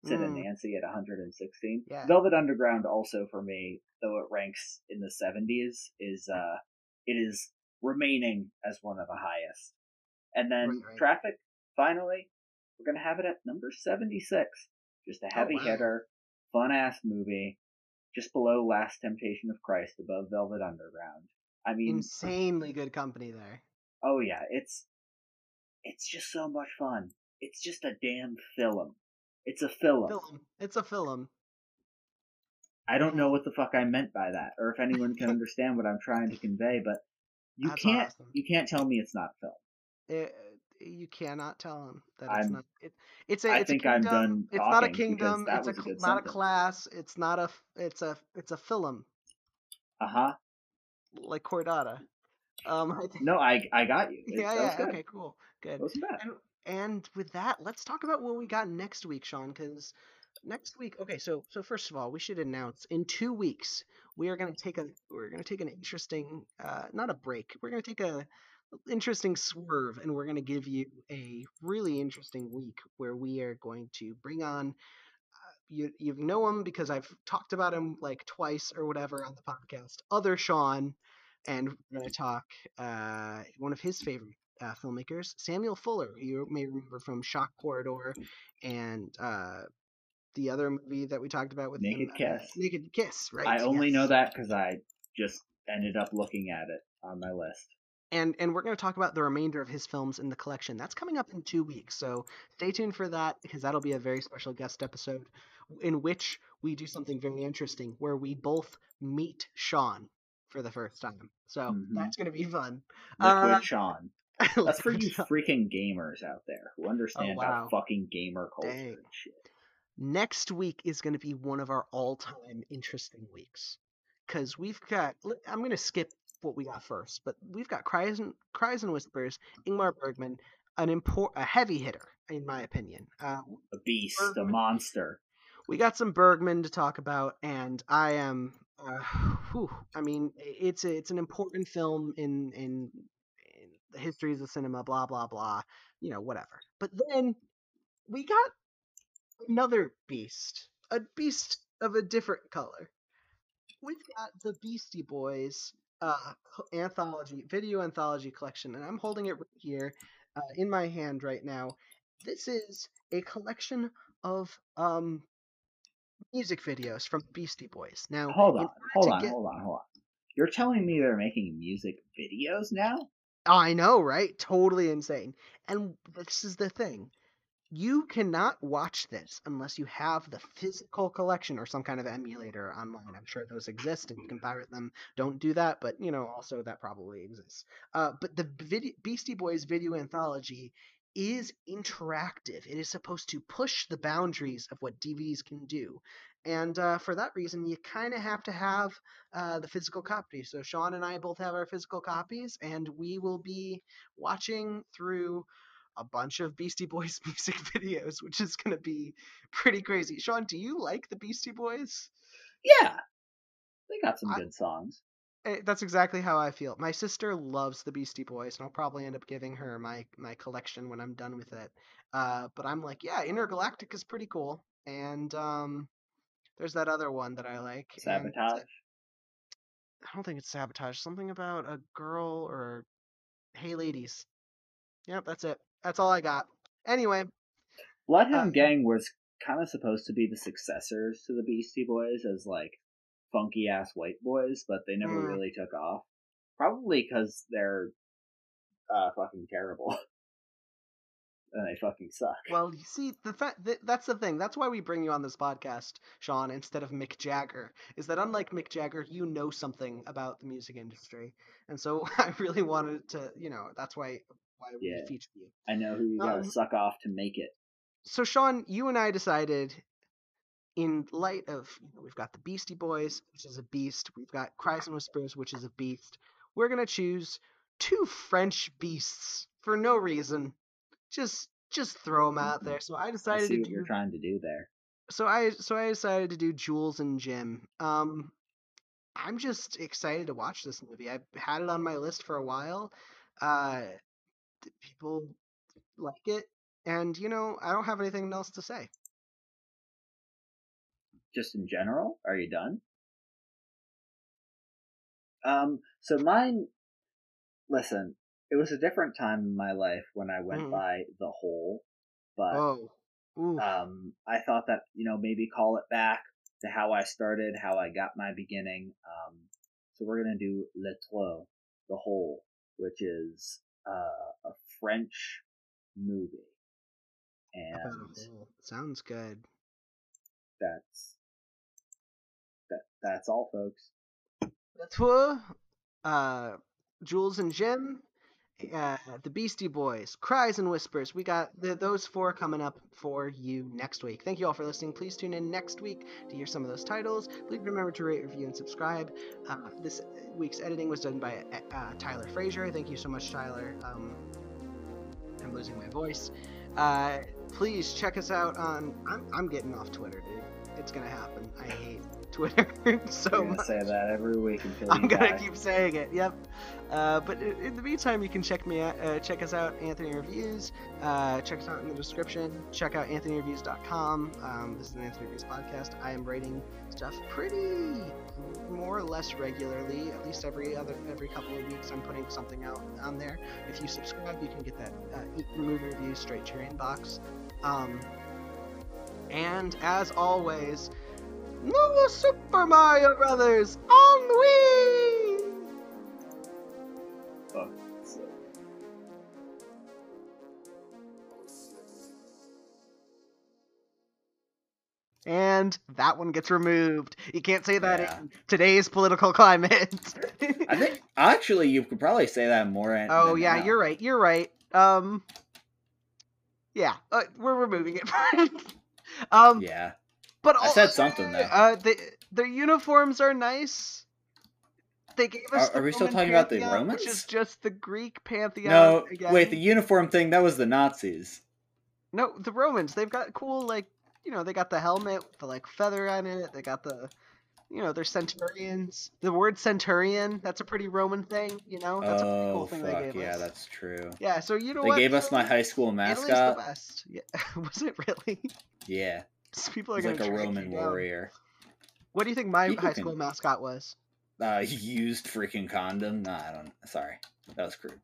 Sid and Mm. Nancy at 116. Yeah. Velvet Underground also for me, though it ranks in the 70s, is uh it is remaining as one of the highest. And then Right, right. Traffic, finally, we're gonna have it at number 76. Just a oh, heavy Oh, wow. hitter, fun ass movie, just below Last Temptation of Christ, above Velvet Underground. I mean, Insanely good company there. oh yeah, it's it's just so much fun. It's just a damn film. It's a film. Film. It's a film. I don't know what the fuck I meant by that, or if anyone can [laughs] understand what I'm trying to convey, but you That's can't awesome. you can't tell me it's not film. It, you cannot tell him that it's I'm- not. It, it's a. I It's think a I'm kingdom. done It's not a kingdom. It's a a not a class. It's not a. It's a. It's a film Uh huh. like Chordata. Um. I think, No, I I got you. It- yeah. Yeah. good. Okay. Cool. Good. That wasn't bad. And and with that, let's talk about what we got next week, Sean. Because next week, okay. So so first of all, we should announce in two weeks we are going to take a we're going to take an interesting uh not a break. We're going to take a interesting swerve and we're going to give you a really interesting week where we are going to bring on uh, you you know him because I've talked about him like twice or whatever on the podcast. Other Sean, and we're going to talk uh, one of his favorite uh, filmmakers, Samuel Fuller, you may remember from Shock Corridor and uh, the other movie that we talked about with him, Naked uh, Kiss. Naked Kiss, right? I only know that because I just ended up looking at it on my list. and and we're going to talk about the remainder of his films in the collection. That's coming up in two weeks, so stay tuned for that because that'll be a very special guest episode in which we do something very interesting where we both meet Sean for the first time. So Mhm. that's going to be fun. Liquid Uh, Sean. [laughs] That's for you freaking gamers out there who understand Oh, wow. about fucking gamer culture Dang. and shit. Next week is going to be one of our all-time interesting weeks because we've got. i'm going to skip what we got first, but we've got cries and cries and whispers. Ingmar Bergman, an import, a heavy hitter in my opinion. Uh, A beast, a monster. we got some Bergman to talk about, and I am. Uh, whew, I mean, it's a, it's an important film in in in the histories of cinema. Blah blah blah. You know, whatever. But then we got another beast, a beast of a different color. We've got the Beastie Boys uh, anthology, video anthology collection, and I'm holding it right here uh, in my hand right now. This is a collection of um, music videos from Beastie Boys. Now, Hold on, hold on, get- hold on, hold on. You're telling me they're making music videos now? I know, right? Totally insane. And this is the thing. You cannot watch this unless you have the physical collection or some kind of emulator online. I'm sure those exist and you can pirate them. Don't do that, but you know, also that probably exists. Uh, but the video, Beastie Boys video anthology is interactive. It is supposed to push the boundaries of what DVDs can do. And uh, for that reason, you kind of have to have uh, the physical copy. So Sean and I both have our physical copies, and we will be watching through a bunch of Beastie Boys [laughs] music videos, which is going to be pretty crazy. Sean, do you like the Beastie Boys? Yeah. They got some I- good songs. Eh, That's exactly how I feel. My sister loves the Beastie Boys, and I'll probably end up giving her my my collection when I'm done with it. Uh, but I'm like, yeah, Intergalactic is pretty cool, and um, there's that other one that I like. and Sabotage. I don't think it's sabotage. Something about a girl or hey ladies. Yep, that's it. That's all I got. Anyway, Bloodhound uh, Gang was kind of supposed to be the successors to the Beastie Boys as like funky ass white boys, but they never Mm. really took off. Probably because they're uh, fucking terrible. [laughs] and they fucking suck. well, you see, the fa- th- that's the thing. That's why we bring you on this podcast, Sean, instead of Mick Jagger. Is that unlike Mick Jagger, you know something about the music industry, and so [laughs] I really wanted to, you know, that's why why we Yeah. you. I know who you gotta Um, suck off to make it. so Sean, you and I decided, in light of you know, we've got the Beastie Boys, which is a beast, we've got Cries and Whispers, which is a beast. We're gonna choose two French beasts for no reason, just just throw them out there. So I I decided see to what you're trying to do there. So I so I decided to do Jules and Jim. Um, I'm just excited to watch this movie. I've had it on my list for a while. Uh, people like it, and you know I don't have anything else to say. just in general? Are you done? Um, so mine, listen, it was a different time in my life when I went Mhm. by the whole, but Oh. Um, I thought that you know maybe call it back to how I started, how I got my beginning. Um, so we're gonna do Le Trou, the hole, which is uh, a French movie, and. Sounds good. that's that. That's all, folks. That's Tour, uh, Jules and Jim, uh, the Beastie Boys, Cries and Whispers. We got the, those four coming up for you next week. Thank you all for listening. Please tune in next week to hear some of those titles. Please remember to rate, review, and subscribe. Uh, this week's editing was done by uh, Tyler Frazier. Thank you so much, Tyler. Um, I'm losing my voice. Uh, please check us out on. I'm, I'm getting off Twitter, dude. It's gonna happen. I hate Twitter [laughs] so much. say that every week until I'm gonna die. keep saying it. Yep. Uh, but in, the meantime, you can check me out, uh, check us out, Anthony Reviews. Uh, check us out in the description. Check out AnthonyReviews.com. Um, this is an Anthony Reviews podcast. I am writing stuff pretty more or less regularly. At least every other every couple of weeks, I'm putting something out on there. If you subscribe, you can get that uh, movie review straight to your inbox. Um, and as always. New Super Mario Brothers on the Wii! Fuck. And that one gets removed. You can't say that Yeah. in today's political climate. [laughs] I think actually you could probably say that more. in- oh yeah, now. you're right. You're right. Um, yeah, uh, we're removing it. [laughs] um, Yeah, but I said something, though. Uh, they, their uniforms are nice. They gave us. Are- are we still talking about the Pantheon, Which Romans? is just the Greek pantheon. no, again. wait, the uniform thing that was the Nazis. No, the Romans. They've got cool like you know they got the helmet with the like feather on it. They got the you know they're centurions. The word centurion that's a pretty Roman thing. You know that's a pretty oh cool thing fuck, they gave yeah, us. Yeah, that's true. Yeah, so you know They what? gave us my high school mascot. Italy's the best. Yeah, [laughs] was it really? Yeah, People are he's like a Roman you down. warrior. What do you think my high can- school mascot was? Uh, used freaking condom. Nah, I don't. Sorry, that was crude.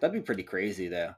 That'd be pretty crazy though.